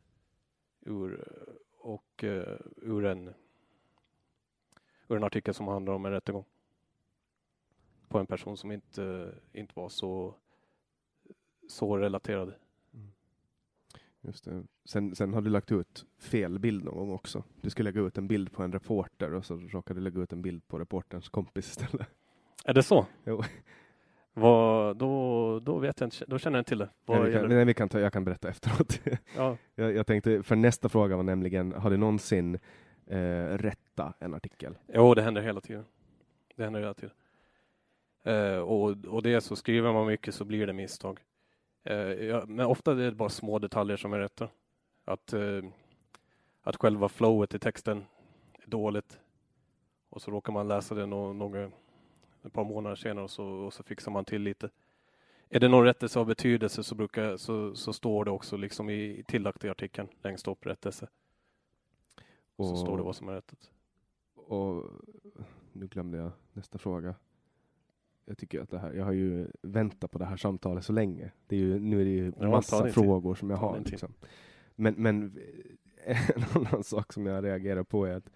ur, och, uh, ur, en, ur en artikel som handlar om en rättegång. På en person som inte, inte var så, så relaterad. Mm. Just det. Sen, sen har du lagt ut fel bild någon gång också. Du skulle lägga ut en bild på en reporter och så råkade du lägga ut en bild på reporterns kompis istället. Är det så? Jo. Vad, då, då vet jag inte, då känner jag inte till det. Nej, vi kan, nej, vi kan ta, jag kan berätta efteråt. Ja. jag, jag tänkte, för nästa fråga var nämligen, har du någonsin eh, rätta en artikel? Jo, det händer hela tiden. Det händer hela tiden. Eh, och, och det så skriver man mycket så blir det misstag. Eh, ja, men ofta är det bara små detaljer som är rätta. Att, eh, att själva flowet i texten är dåligt. Och så råkar man läsa det några ett par månader senare och så, och så fixar man till lite. Är det någon rättelse av betydelse så, brukar, så, så står det också liksom i tillagt i artikeln längst upp rättelse. Och, så står det vad som är rättat. Och nu glömde jag nästa fråga. jag tycker att det här, jag har ju väntat på det här samtalet så länge. Det är ju, nu är det ju Ja, ta massa frågor som jag har. Liksom. Men, men en annan sak som jag reagerar på är att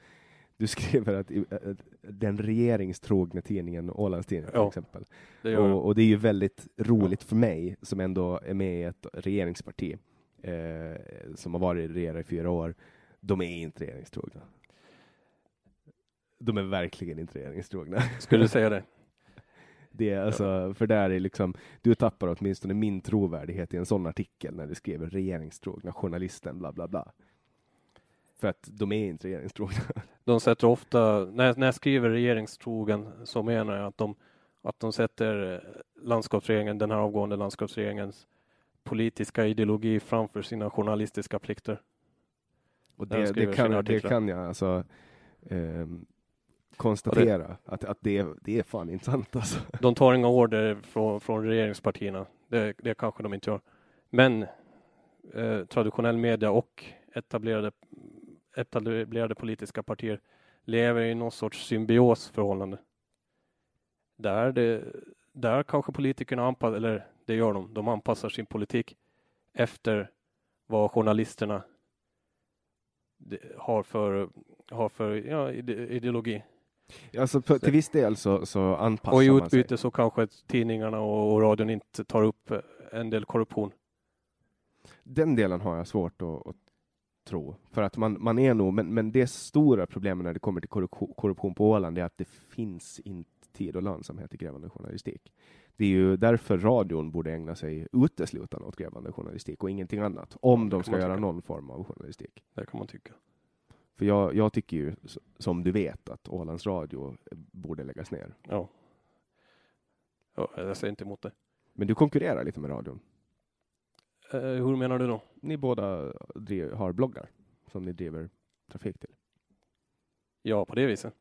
du skriver att, i- att den regeringstrogna tidningen Ålandstidningen till Ja, exempel. Det Och, och det är ju väldigt roligt för mig som ändå är med i ett regeringsparti eh, som har varit regerat i fyra år. De är inte regeringstrogna. De är verkligen inte regeringstrogna. Skulle du säga det? Det är alltså, för där är liksom, du tappar åtminstone min trovärdighet i en sån artikel när du skriver regeringstrogna journalisten bla bla bla. För att de är inte regeringstrogna. De sätter ofta, när jag, när jag skriver regeringstrogen så menar jag att de, att de sätter eh, landskapsregeringen, den här avgående landskapsregeringens politiska ideologi framför sina journalistiska plikter. Och det, det, kan, det kan jag alltså ehm, konstatera att, att det, är- det är fan inte sant alltså. De tar inga order från, från regeringspartierna. Det, det kanske de inte gör. Men eh, traditionell media och etablerade, etablerade politiska partier lever i någon sorts symbiosförhållande. Där, det, där kanske politikerna anpassar, eller det gör de, de anpassar sin politik efter vad journalisterna har för, har för ja, ide- ideologi. Alltså på, till viss del så, så anpassar Och i man sig. utbyte så kanske tidningarna och, och radion inte tar upp en del korruption. Den delen har jag svårt att, att tro. För att man, man är nog, men, men det stora problemet när det kommer till korruption, på Åland är att det finns inte tid och lönsamhet i grävande journalistik. Det är ju därför radion borde ägna sig uteslutande åt grävande journalistik och ingenting annat. Om de ska göra någon form av journalistik. Det kan man tycka. För jag, jag tycker ju, som du vet, att Ålands Radio borde läggas ner. Ja. ja jag säger inte emot det. Men du konkurrerar lite med radion. Eh, hur menar du då? Ni båda driv, har bloggar som ni driver trafik till. Ja, på det viset.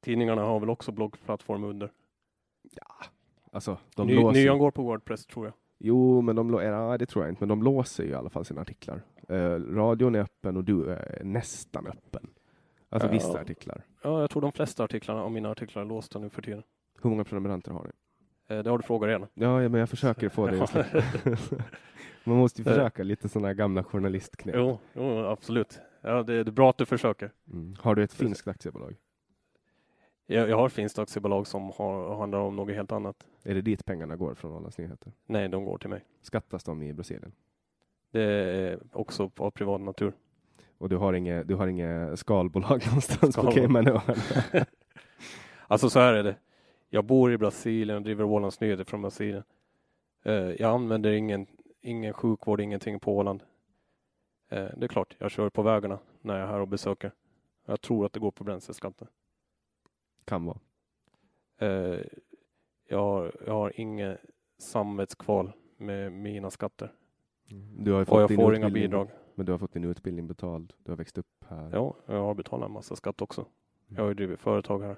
Tidningarna har väl också bloggplattform under. Alltså, de Ny, låser... nyan går på Wordpress tror jag. Jo, men de, ja, det tror jag inte, men de låser ju i alla fall sina artiklar. Eh, radion är öppen och du är nästan öppen. Alltså Ja. vissa artiklar. Ja, jag tror de flesta artiklarna av mina artiklar är låsta nu för tiden. Hur många prenumeranter har ni? Eh, det har du frågat redan. Ja, men jag försöker få det. Man måste ju Eh. försöka lite sådana gamla journalistknep. Jo, jo, absolut. Ja, det, är bra att du försöker. Mm. Har du ett finskt aktiebolag? Jag, jag har ett finskt aktiebolag som har, handlar om något helt annat. Är det dit pengarna går från Ålands Nyheter? Nej, de går till mig. Skattas de i Brasilien? Det är också av privat natur. Och du har inget, du har inget skalbolag någonstans på Skalbolag. Caymanöarna? Alltså så här är det. Jag bor i Brasilien och driver Ålands Nyheter från Brasilien. Eh, jag använder ingen, ingen sjukvård, ingenting på Åland. Eh, det är klart, jag kör på vägarna när jag är här och besöker. Jag tror att det går på bränsleskatten. Kan vara. Eh, jag, har, jag har inget samvetskval med mina skatter. Du har Och jag får inga bidrag. Men du har fått din utbildning betald. Du har växt upp här. Ja, jag har betalat en massa skatt också. Jag har ju drivit företag här.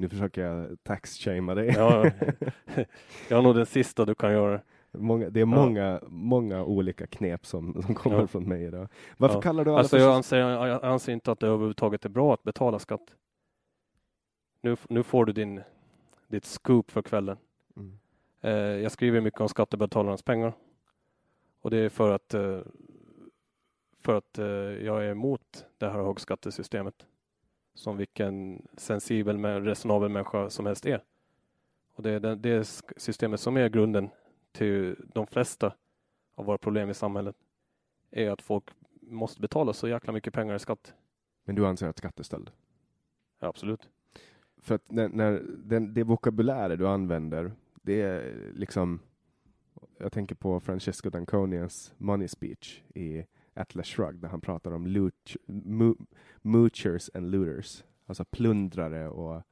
Nu försöker jag tax-shamea dig. Ja, jag är nog den sista du kan göra. många, det är många, många olika knep som, som kommer Ja. från mig idag. Varför Ja. kallar du alla Alltså för... jag anser, jag anser inte att det överhuvudtaget är bra att betala skatt. Nu, nu får du din, ditt scoop för kvällen. Mm. Eh, jag skriver mycket om skattebetalarnas pengar. Och det är för att, eh, för att eh, jag är emot det här högskattesystemet. Som vilken sensibel, men resonabel människa som helst är. Och det är det, det systemet som är grunden till de flesta av våra problem i samhället. Är att folk måste betala så jäkla mycket pengar i skatt. Men du anser att skattestöld? Ja, absolut. För att när, när den, det vokabulärer du använder, det är liksom... Jag tänker på Francesco Danconias money speech i Atlas Shrugged, där han pratar om loot, mo, moochers and looters. Alltså plundrare och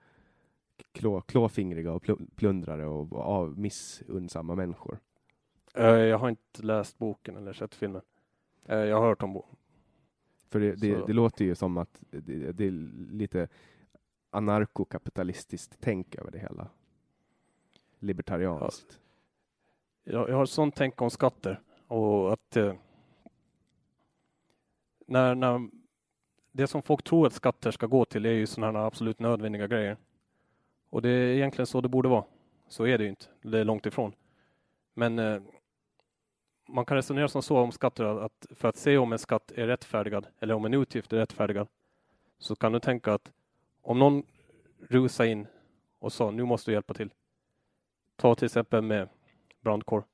klå, klåfingriga och plu- plundrare och, och av missunnsamma människor. Eh, Jag har inte läst boken eller sett filmen. Eh, Jag har hört om boken. För det, det, det låter ju som att det, det är lite anarkokapitalistiskt tänk över det hela. Libertarianskt. Jag, jag har sånt tänk om skatter och att eh, när, när det som folk tror att skatter ska gå till är ju sådana här absolut nödvändiga grejer. Och det är egentligen så det borde vara. Så är det ju inte. Det är långt ifrån. Men eh, man kan resonera som så om skatter att för att se om en skatt är rättfärdigad eller om en utgift är rättfärdigad så kan du tänka att om någon rusar in och sa nu måste du hjälpa till. Ta till exempel med brandkår.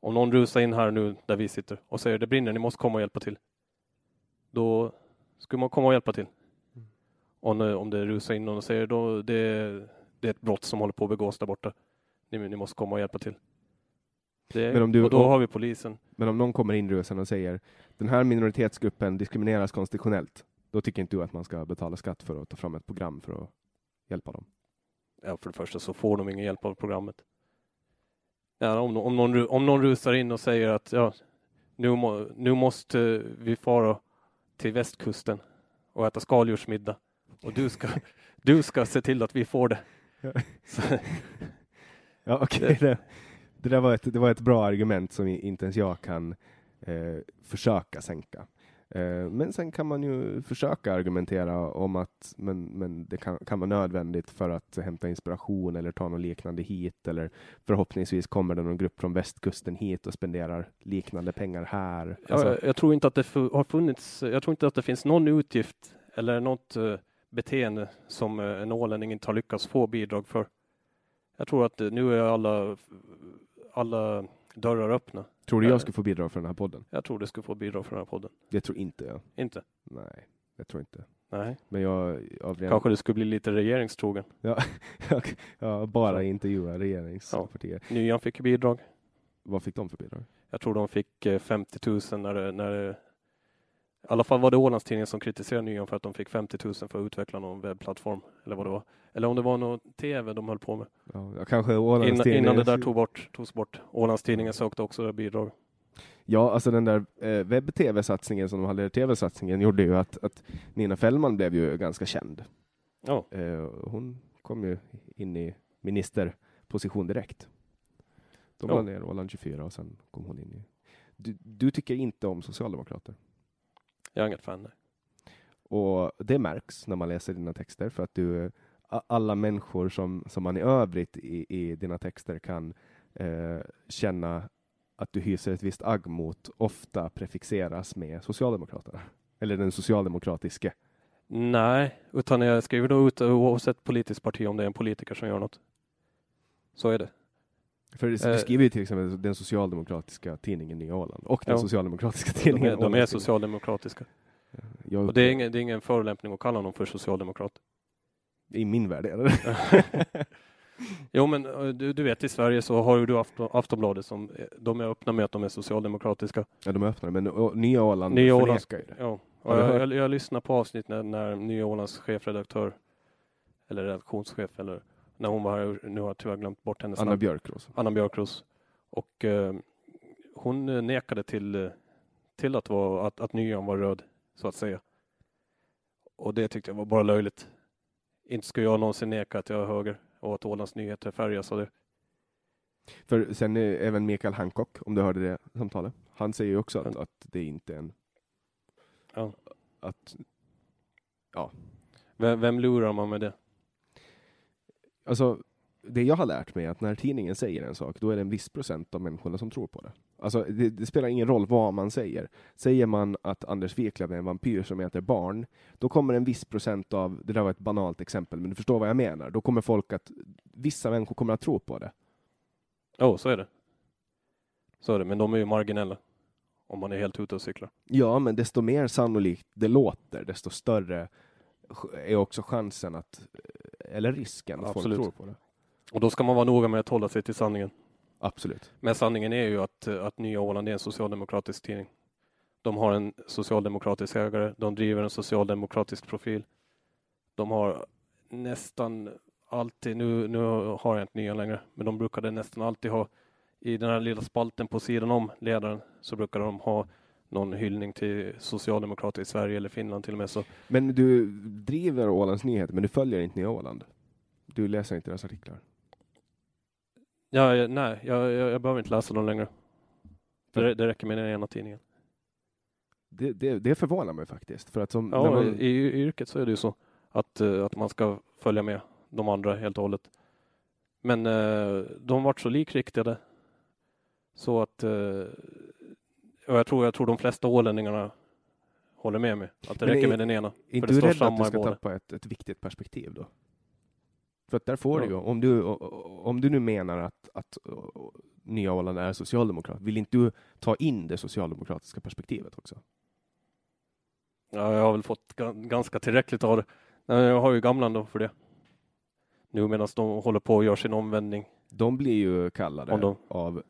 Om någon rusar in här nu där vi sitter och säger det brinner, ni måste komma och hjälpa till. Då skulle man komma och hjälpa till. Om, om det rusar in någon och säger då det, det är ett brott som håller på att begås där borta. Ni, ni måste komma och hjälpa till. Det, Men om du- och då om- har vi polisen. Men om någon kommer in rusande och säger den här minoritetsgruppen diskrimineras konstitutionellt, då tycker inte du att man ska betala skatt för att ta fram ett program för att hjälpa dem? Ja, för det första så får de ingen hjälp av programmet. Ja, om, om, någon, om någon rusar in och säger att ja, nu, må, nu måste vi fara till västkusten och äta skaldjursmiddag och du ska, du ska se till att vi får det. Så, Ja, okej. Det, det där var ett, det var ett bra argument som inte ens jag kan eh, försöka sänka. Eh, men sen kan man ju försöka argumentera om att men, men det kan, kan vara nödvändigt för att hämta inspiration eller ta något liknande hit eller förhoppningsvis kommer det någon grupp från västkusten hit och spenderar liknande pengar här. Alltså, ja, jag, jag tror inte att det har funnits, jag tror inte att det finns någon utgift eller något eh, beteende som eh, en ålänning inte har lyckats få bidrag för. Jag tror att nu är alla, alla dörrar öppna. tror du jag skulle få bidrag för den här podden? Jag tror du skulle få bidrag för den här podden. Det tror inte jag. Inte? Nej, jag tror inte. Nej. Men jag av ren- Kanske du skulle bli lite regeringstrogen. Ja, jag bara intervjua regeringspartier. Nyan fick bidrag. Vad fick de för bidrag? Jag tror de fick eh, 50 000 när det, när det, i alla fall var det Ålandstidningen som kritiserade Nyan för att de fick 50 000 för att utveckla någon webbplattform. Eller vad det var. Eller om det var någon tv de höll på med. Ja, kanske Innan, Ålandstidningen. innan det där tog bort, togs bort. Ålandstidningen sökte också bidrag. Ja, alltså den där eh, webb-tv-satsningen som de hade, tv-satsningen gjorde ju att, att Nina Fällman blev ju ganska känd. Ja, Eh, hon kom ju in i ministerposition direkt. De Ja. la ner Åland 24 och sen kom hon in i... Du, du tycker inte om socialdemokrater? Jag är inget fan. Nej. Och det märks när man läser dina texter för att du, alla människor som, som man i övrigt i, i dina texter kan eh, känna att du hyser ett visst agg mot, ofta prefixeras med Socialdemokraterna. Eller den socialdemokratiske. Nej, utan jag skriver då ut oavsett politiskt parti om det är en politiker som gör något. Så är det. För du Eh. skriver ju till exempel den socialdemokratiska tidningen Nya Åland och den Ja. socialdemokratiska De tidningen är, de är socialdemokratiska. Jag, Och det är ingen, det är ingen förolämpning att kalla någon för socialdemokrat. I min värld är det Jo, men eh, du, du vet i Sverige så har ju du Afton, Aftonbladet som eh, de är öppna med att de är socialdemokratiska. Ja, de är öppna, men och, Nya Åland Nya Åland- förnekar ju det. Ja, jag, jag, jag lyssnar på avsnitt när, när Nya Ålands chefredaktör eller redaktionschef eller när hon var här, nu har jag tyvärr glömt bort hennes Anna namn. Björkros. Anna Björkros. Och eh, hon eh, nekade till, eh, till att, vara, att, att nyan var röd, så att säga. Och det tyckte jag var bara löjligt. Inte skulle jag någonsin neka att jag är höger och att Ålands Nyheter färgas av det. För sen är även Mikael Hancock, om du hörde det samtalet, han säger ju också att, att det inte är en... Ja. Att, Vem, vem lurar man med det? Alltså, det jag har lärt mig är att när tidningen säger en sak, då är det en viss procent av människorna som tror på det. Alltså, det, det spelar ingen roll vad man säger. Säger man att Anders Wiklöf är en vampyr som äter barn, då kommer en viss procent av, det där var ett banalt exempel, men du förstår vad jag menar, då kommer folk att, vissa människor kommer att tro på det. Jo, så är det. Så är det, men de är ju marginella. Om man är helt ute och cyklar. Ja, men desto mer sannolikt det låter, desto större är också chansen att, eller risken att Absolut. folk tror på det. Och då ska man vara noga med att hålla sig till sanningen. Absolut. Men sanningen är ju att, eh, att Nya Åland är en socialdemokratisk tidning. De har en socialdemokratisk ägare, de driver en socialdemokratisk profil. De har nästan alltid, nu, nu har jag inte Nya längre, men de brukade nästan alltid ha i den här lilla spalten på sidan om ledaren så brukar de ha någon hyllning till socialdemokrater i Sverige eller Finland till och med. Så Men du driver Ålands Nyheter, men du följer inte Nya Åland? Du läser inte deras artiklar? ja, jag- nej, jag, jag, jag behöver inte läsa dem längre. Det, det räcker med den ena tidningen. Det, det, det förvånar mig faktiskt. För att som, Ja, man, i, i yrket så är det ju så att, eh, att man ska följa med de andra helt och hållet. Men eh, de vart så likriktade så att eh, och jag tror, jag tror de flesta ålänningarna håller med mig. Att det Men räcker är- med den ena. Är inte du rädd att du ska tappa ett, ett viktigt perspektiv då? För att där får du Ja. ju, om du, om du nu menar att, att Nya Åland är socialdemokrat, vill inte du ta in det socialdemokratiska perspektivet också? Ja, jag har väl fått ga- ganska tillräckligt av det. Jag har ju gamlan då för det. Nu medan de håller på och gör sin omvändning. De blir ju kallade de- av,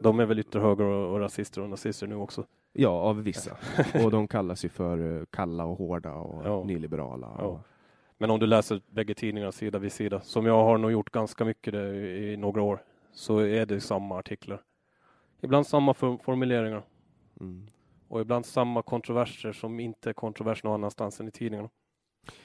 De är väl ytterhöger och, och rasister och nazister nu också. ja, av vissa. och de kallas ju för eh, kalla och hårda och Ja. nyliberala. Ja. Och, Men om du läser bägge tidningarna sida vid sida, som jag har nog gjort ganska mycket i, några år, så är det samma artiklar. Ibland samma for, formuleringar mm. och ibland samma kontroverser som inte är kontrovers någon annanstans än i tidningarna.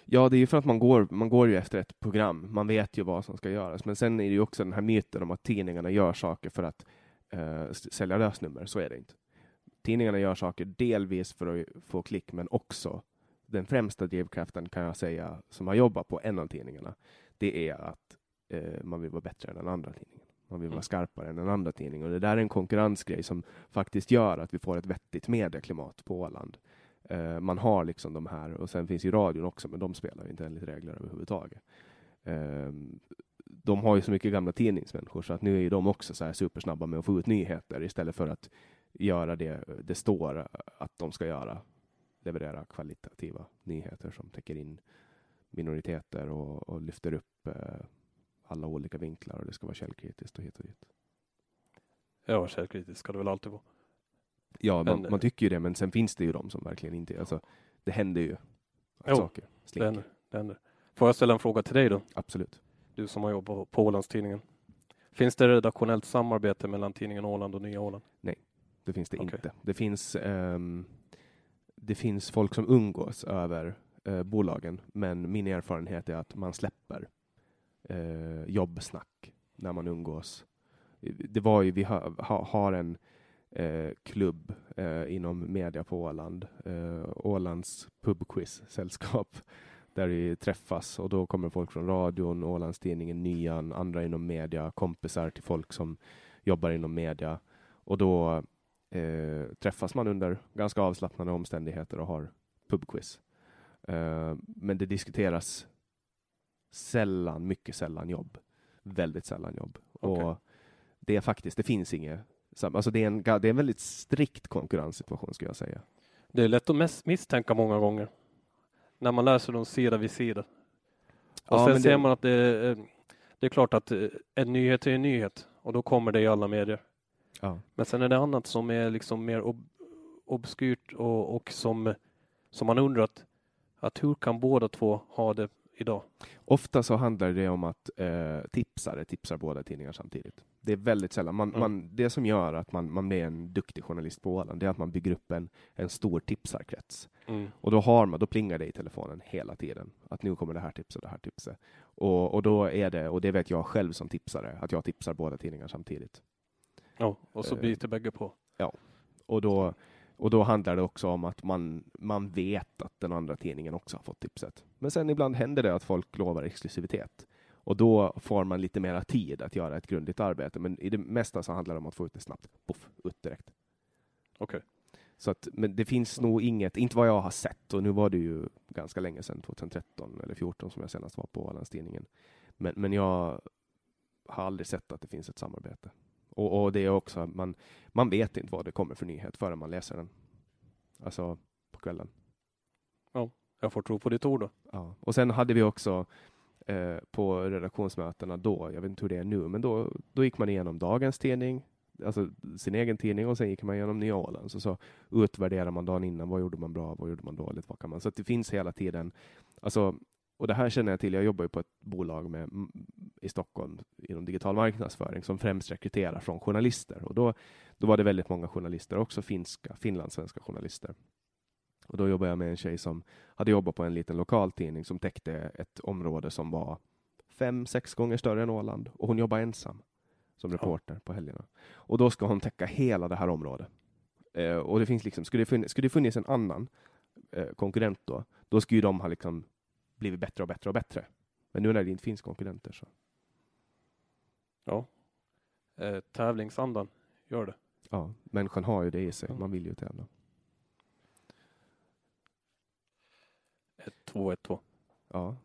Ja, det är ju för att man går, man går ju efter ett program. Man vet ju vad som ska göras. Men sen är det ju också den här myten om att tidningarna gör saker för att eh, sälja lösnummer. Så är det inte. Tidningarna gör saker delvis för att få klick, men också den främsta drivkraften kan jag säga, som har jobbat på en av tidningarna, det är att eh, man vill vara bättre än den andra tidningen. Man vill vara Mm. skarpare än den andra tidningen. Och det där är en konkurrensgrej som faktiskt gör att vi får ett vettigt medieklimat på Åland. Eh, man har liksom de här, och sen finns ju radion också, men de spelar inte enligt regler överhuvudtaget. Eh, de har ju så mycket gamla tidningsmänniskor så att nu är ju de också så här supersnabba med att få ut nyheter istället för att göra det det står att de ska göra. Leverera kvalitativa nyheter som täcker in minoriteter och, och lyfter upp eh, alla olika vinklar och det ska vara källkritiskt och hit och dit. Ja, källkritiskt ska det väl alltid vara. Ja, man, Men- man tycker ju det, men sen finns det ju de som verkligen inte, alltså det händer ju att Jo, saker Det slinker. händer, det händer. Får jag ställa en fråga till dig då? Absolut. Du som har jobbat på Ålandstidningen. Finns det redaktionellt samarbete mellan tidningen Åland och Nya Åland? Det finns det Okej. inte. Det finns, ehm, det finns folk som umgås över eh, bolagen, men min erfarenhet är att man släpper eh, jobbsnack när man umgås. Det var ju, vi har, ha, har en eh, klubb inom media på Åland, Ålands pubquiz-sällskap, där vi träffas och då kommer folk från radion, Ålandstidningen, Nyan, andra inom media, kompisar till folk som jobbar inom media och då eh, träffas man under ganska avslappnade omständigheter och har pubquiz. Eh, men det diskuteras sällan, mycket sällan jobb. Väldigt sällan jobb. Okej. Och det är faktiskt, det finns inget, alltså det är en, det är en väldigt strikt konkurrenssituation skulle jag säga. Det är lätt att misstänka många gånger. När man läser dem sida vid sida. Och Ja, sen ser det- man att det är, det är klart att eh, en nyhet är en nyhet och då kommer det i alla medier. Ja. Men sen är det annat som är liksom mer ob obskyrt och, och som, som man undrat att hur kan båda två ha det idag? Ofta så handlar det om att eh, tipsare tipsar båda tidningar samtidigt. Det är väldigt sällan. Man, Mm. man, det som gör att man, man blir en duktig journalist på Åland, det är att man bygger upp en, en stor tipsarkrets. Och då har man, då plingar det i telefonen hela tiden. Att nu kommer det här tipset, det här tipset. Och, och då är det, och det vet jag själv som tipsare, att jag tipsar båda tidningar samtidigt. Ja, och så Eh. biter bägge på. Och då, och då handlar det också om att man, man vet att den andra tidningen också har fått tipset. Men sen ibland händer det att folk lovar exklusivitet. Och då får man lite mera tid att göra ett grundligt arbete. Men i det mesta så handlar det om att få ut det snabbt. Puff, ut direkt. Okej. Så att, men det finns nog inget, inte vad jag har sett, och nu var det ju ganska länge sedan, 2013 eller 2014 som jag senast var på Ålandstidningen. Men, men jag har aldrig sett att det finns ett samarbete. Och, och det är också, man, man vet inte vad det kommer för nyhet förrän man läser den. Alltså på kvällen. Jag får tro på ditt ord då. Ja. Och sen hade vi också eh, på redaktionsmötena då, jag vet inte hur det är nu, men då, då gick man igenom dagens tidning, alltså sin egen tidning och sen gick man igenom Nya Åland. Så, så utvärderar man dagen innan, vad gjorde man bra, vad gjorde man dåligt, vad kan man... Så det finns hela tiden, alltså, och det här känner jag till, jag jobbar ju på ett bolag med, i Stockholm inom digital marknadsföring som främst rekryterar från journalister. Och då, då var det väldigt många journalister, också finska, finlandssvenska journalister. Och då jobbade jag med en tjej som hade jobbat på en liten lokaltidning som täckte ett område som var fem, sex gånger större än Åland. Och hon jobbade ensam som reporter på helgerna. Och då ska hon täcka hela det här området. Eh, och det finns liksom, skulle det funnits, skulle det funnits en annan eh, konkurrent då, då skulle de ha liksom blivit bättre och bättre och bättre. Men nu när det inte finns konkurrenter så. Ja. Eh, tävlingsandan gör det. Ja, människan har ju det i sig. Man vill ju tävla. 1-2, 1-2. Ja,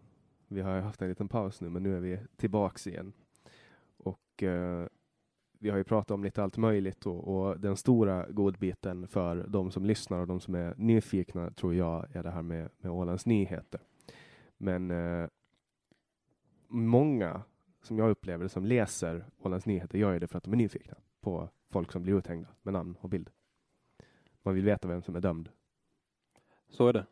vi har haft en liten paus nu, men nu är vi tillbaks igen. Och eh, vi har ju pratat om lite allt möjligt och, och den stora godbiten för de som lyssnar och de som är nyfikna tror jag är det här med, med Ålands Nyheter. Men eh, många som jag upplever som läser Ålands Nyheter gör det för att de är nyfikna på folk som blir uthängda med namn och bild. Man vill veta vem som är dömd. Så är det.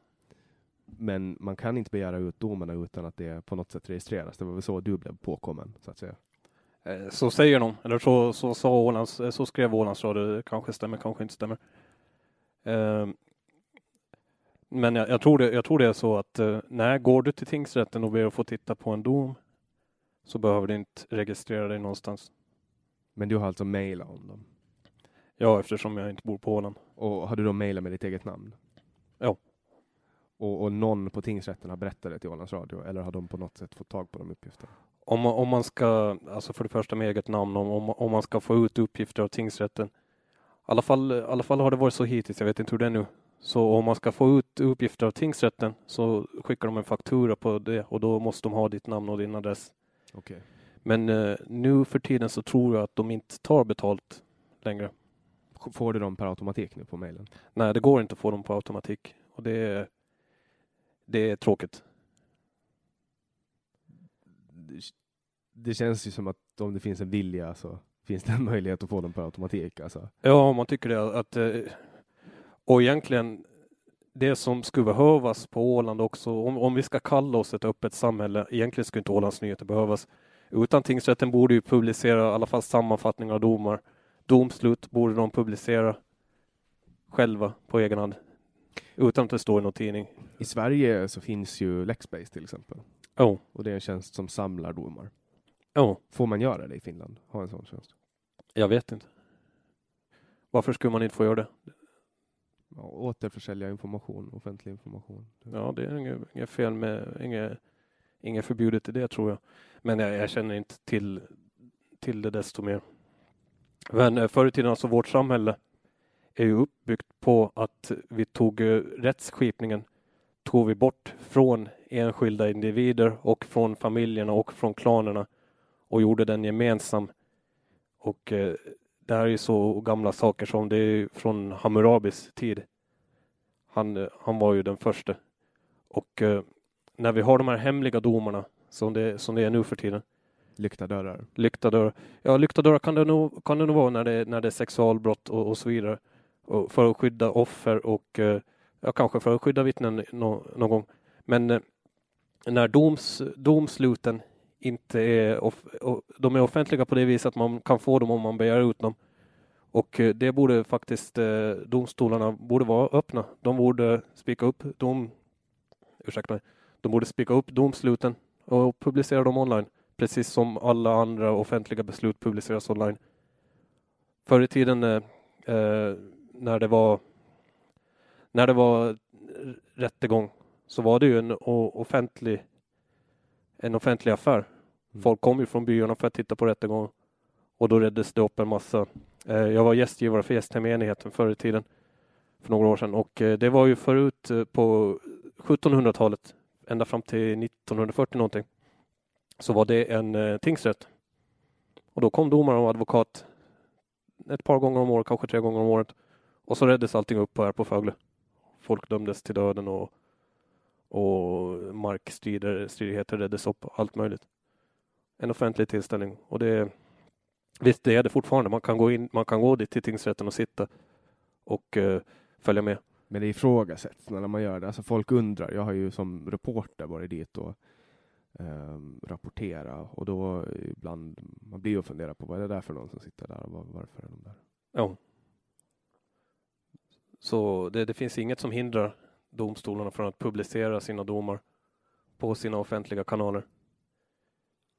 Men man kan inte begära ut domarna utan att det på något sätt registreras. Det var väl så du blev påkommen, så att säga. Eh, Så säger de, eller så, så, sa Ålands, eh, så skrev Ålands Radio, det kanske stämmer, kanske inte stämmer. Men jag, jag, tror det, jag tror det är så att eh, när går du till tingsrätten och ber att få titta på en dom så behöver du inte registrera dig någonstans. Men du har alltså mejlat om dem? Ja, eftersom jag inte bor på Åland. Och har du då mejlat med ditt eget namn? Ja. Och, och någon på tingsrätten har berättat det till Ålands Radio eller har de på något sätt fått tag på de uppgifterna? Om om man ska, alltså för det första med eget namn, om, om, om man ska få ut uppgifter av tingsrätten. I alla, fall, I alla fall har det varit så hittills, jag vet inte hur det är nu. Så om man ska få ut uppgifter av tingsrätten så skickar de en faktura på det och då måste de ha ditt namn och din adress. Okej. Men eh, nu för tiden så tror jag att de inte tar betalt längre. Får du dem per automatik nu på mejlen? Nej, det går inte att få dem på automatik och det är, det är tråkigt. Det, känns ju som att om det finns en vilja så finns det en möjlighet att få dem per automatik. Alltså. Ja, man tycker det. Att, eh, och egentligen det som skulle behövas på Åland också, om, om vi ska kalla oss ett öppet samhälle, egentligen skulle inte Ålands Nyheter behövas. Utan tingsrätten borde ju publicera i alla fall sammanfattningar av domar. Domslut borde de publicera själva på egen hand. Utan att det står i någon tidning. I Sverige så finns ju Lexbase till exempel. Oh. Och det är en tjänst som samlar domar. Oh. Får man göra det i Finland? Ha en sån tjänst? Jag vet inte. Varför skulle man inte få göra det? Ja, återförsälja information, offentlig information. Ja, det är inget, inget fel med, inget, inget förbjudet i det tror jag. Men jag, jag känner inte till, till det desto mer. Men eh, förr i tiden, alltså vårt samhälle är ju uppbyggt på att vi tog eh, rättsskipningen tog vi bort från enskilda individer och från familjerna och från klanerna och gjorde den gemensam. Och eh, det här är ju så gamla saker som det är från Hammurabis tid. Han, han var ju den första. Och eh, när vi har de här hemliga domarna som det, som det är nu för tiden. Lyckta dörrar. Lyckta dörrar. Ja, lyckta dörrar kan det nog, kan det nog vara när det, när det är sexualbrott och, och så vidare. Och för att skydda offer och eh, ja, kanske för att skydda vittnen nå, någon gång. Men eh, när doms, domsluten inte är, off, och, de är offentliga på det viset att man kan få dem om man begär ut dem. Och eh, det borde faktiskt eh, domstolarna borde vara öppna. De borde spika upp dom, ursäkta mig, de borde spika upp domsluten och publicera dem online. Precis som alla andra offentliga beslut publiceras online. Förr i tiden eh, eh, när det var när det var rättegång så var det ju en offentlig en offentlig affär. Mm. Folk kom ju från byarna för att titta på rättegången och då räddades det upp en massa. Eh, jag var gästgivare för Gästhemenigheten förr i tiden för några år sedan och eh, det var ju förut eh, på 1700-talet ända fram till 1940 någonting så var det en tingsrätt. Och då kom domare och advokat ett par gånger om året, kanske tre gånger om året. Och så räddades allting upp här på Fögle. Folk dömdes till döden och, och markstrider, stridigheter räddades upp, allt möjligt. En offentlig tillställning. Och det, visst, det är det fortfarande. Man kan gå, in, man kan gå dit till tingsrätten och sitta och eh, följa med. Men det ifrågasätts när man gör det. Alltså folk undrar. Jag har ju som reporter varit dit och um, rapportera och då ibland man blir och funderar på vad är det där för någon som sitter där och var, varför är de där? Ja. Så det, det finns inget som hindrar domstolarna från att publicera sina domar på sina offentliga kanaler.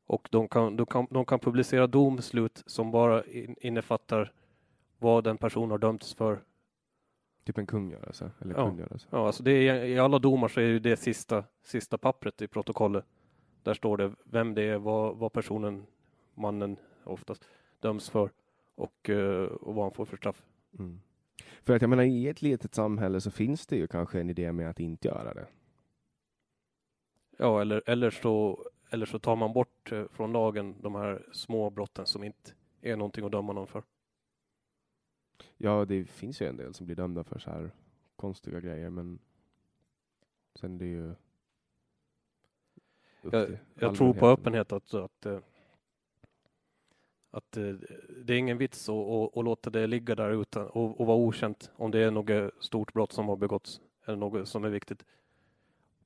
Och de kan, de kan, de kan publicera domslut som bara in, innefattar vad en person har dömts för. Typ en kungörelse eller Ja. kungörelse. Ja, alltså det är, I alla domar så är ju det sista, sista pappret i protokollet. Där står det vem det är, vad, vad personen, mannen oftast döms för och, eh, och vad han får för straff. Mm. För att jag menar, i ett litet samhälle så finns det ju kanske en idé med att inte göra det. Ja, eller, eller, så, eller så tar man bort eh, från lagen de här små brotten som inte är någonting att döma någon för. Ja, det finns ju en del som blir dömda för så här konstiga grejer, men sen är det ju upp Jag, jag tror på öppenhet att, att, eh, att eh, det är ingen vits att, att, att låta det ligga där utan och, och vara okänt om det är något stort brott som har begåtts eller något som är viktigt.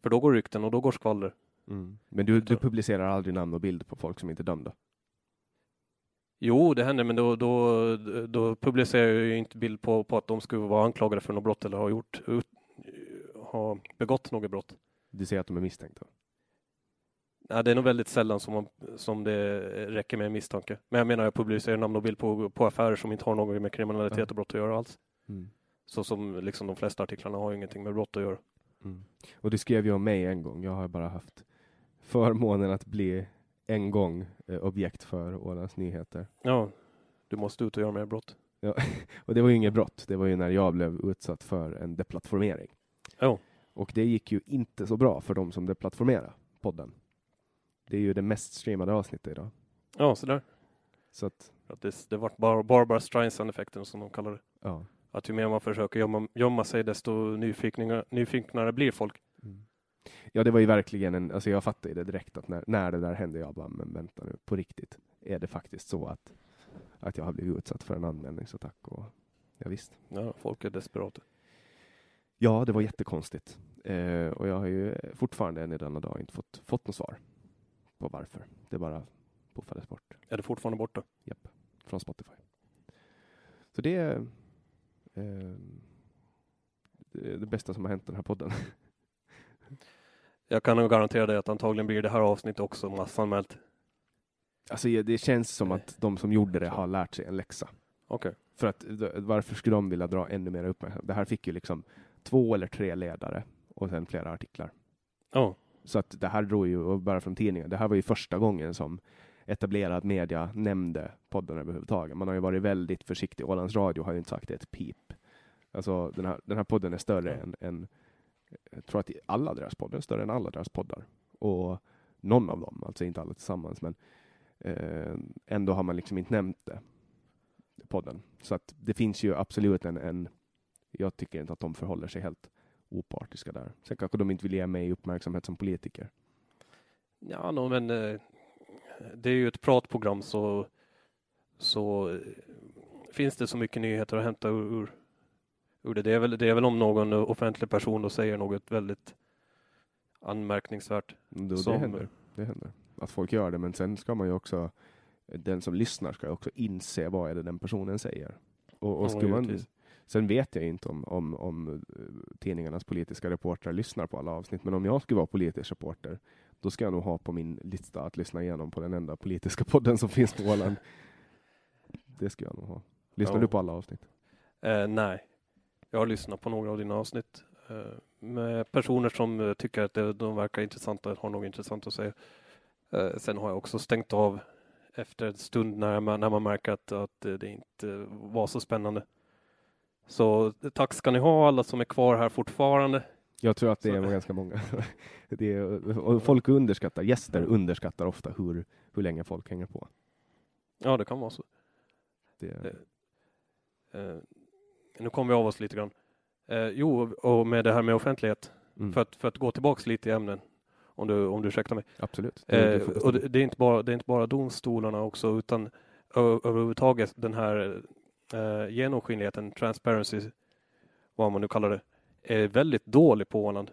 För då går rykten och då går skvaller. Mm. Men du, du publicerar aldrig namn och bild på folk som inte är dömda? Jo, det händer, men då, då, då publicerar jag ju inte bild på, på att de skulle vara anklagade för något brott eller ha gjort, ut, ha begått något brott. Du säger att de är misstänkta? Nej, det är nog väldigt sällan som, man, som det räcker med en misstanke. Men jag menar, jag publicerar namn och bild på, på affärer som inte har något med kriminalitet och brott att göra alls. Mm. Så som liksom de flesta artiklarna har ju ingenting med brott att göra. Mm. Och du skrev ju om mig en gång. Jag har bara haft förmånen att bli en gång eh, objekt för Ålands Nyheter. Ja, du måste ut och göra mer brott. Och det var ju inget brott. Det var ju när jag blev utsatt för en deplattformering. Ja. Och det gick ju inte så bra för de som deplattformerade podden. Det är ju det mest streamade avsnittet idag. Ja, sådär. Så att, Att det, det vart bara Barbara Streisand-effekten som de kallar det. ja. Att ju mer man försöker gömma, gömma sig desto nyfiknare, nyfiknare blir folk. Ja, det var ju verkligen en, alltså jag fattade det direkt att när, när det där hände, jag bara, men vänta nu, på riktigt, är det faktiskt så att, att jag har blivit utsatt för en anmälningsattack? Och, ja, visst. Ja, folk är desperata. Ja, det var jättekonstigt. Eh, och jag har ju fortfarande än i denna dag inte fått, fått något svar på varför. Det bara puffades bort. Är det fortfarande borta? Japp, från Spotify. Så det är, eh, det är det bästa som har hänt den här podden. Jag kan nog garantera dig att antagligen blir det här avsnittet också massanmält. Alltså det känns som att de som gjorde det har lärt sig en läxa. Okej. För att varför skulle de vilja dra ännu mer uppmärksamhet? Det här fick ju liksom två eller tre ledare och sen flera artiklar. Ja. Så att det här drog ju, bara från tidningen, det här var ju första gången som etablerad media nämnde podden överhuvudtaget. Man har ju varit väldigt försiktig. Ålands Radio har ju inte sagt ett pip. Alltså den här, den här podden är större än, än, jag tror att alla deras poddar är större än alla deras poddar. Och någon av dem, alltså inte alla tillsammans, men eh, ändå har man liksom inte nämnt det. Podden. Så att det finns ju absolut en, en jag tycker inte att de förhåller sig helt opartiska där. Sen kanske de inte vill ge mig uppmärksamhet som politiker. Ja, no, men eh, det är ju ett pratprogram så, så eh, finns det så mycket nyheter att hämta ur, ur, ur det. Det är, väl, det är väl om någon offentlig person då säger något väldigt anmärkningsvärt. Då, det, Som- händer. det händer. Att folk gör det, men sen ska man ju också, den som lyssnar ska också inse vad är det den personen säger. Och, och Ja, man, sen vet jag inte om, om, om eh, tidningarnas politiska reportrar lyssnar på alla avsnitt, men om jag skulle vara politisk reporter, då ska jag nog ha på min lista att lyssna igenom på den enda politiska podden som finns på Åland. Det ska jag nog ha. Lyssnar Ja. du på alla avsnitt? Eh, nej, jag har lyssnat på några av dina avsnitt eh, med personer som eh, tycker att de verkar intressanta, har något intressant att säga. Eh, sen har jag också stängt av efter en stund när man, när man märker att, att det inte var så spännande. Så eh, tack ska ni ha alla som är kvar här fortfarande. Jag tror att det Så- är ganska många. det är, folk underskattar, gäster underskattar ofta hur, hur länge folk hänger på. Ja, det kan vara så. Det, Det- Eh, nu kommer vi av oss lite grann. Eh, jo, och med det här med offentlighet, mm, för, att, för att gå tillbaks lite i ämnen, om du, om du ursäktar mig. absolut. Det- Eh, och det, det, är inte bara, det är inte bara domstolarna också, utan överhuvudtaget den här eh, genomskinligheten, transparency, vad man nu kallar det, är väldigt dålig på Åland.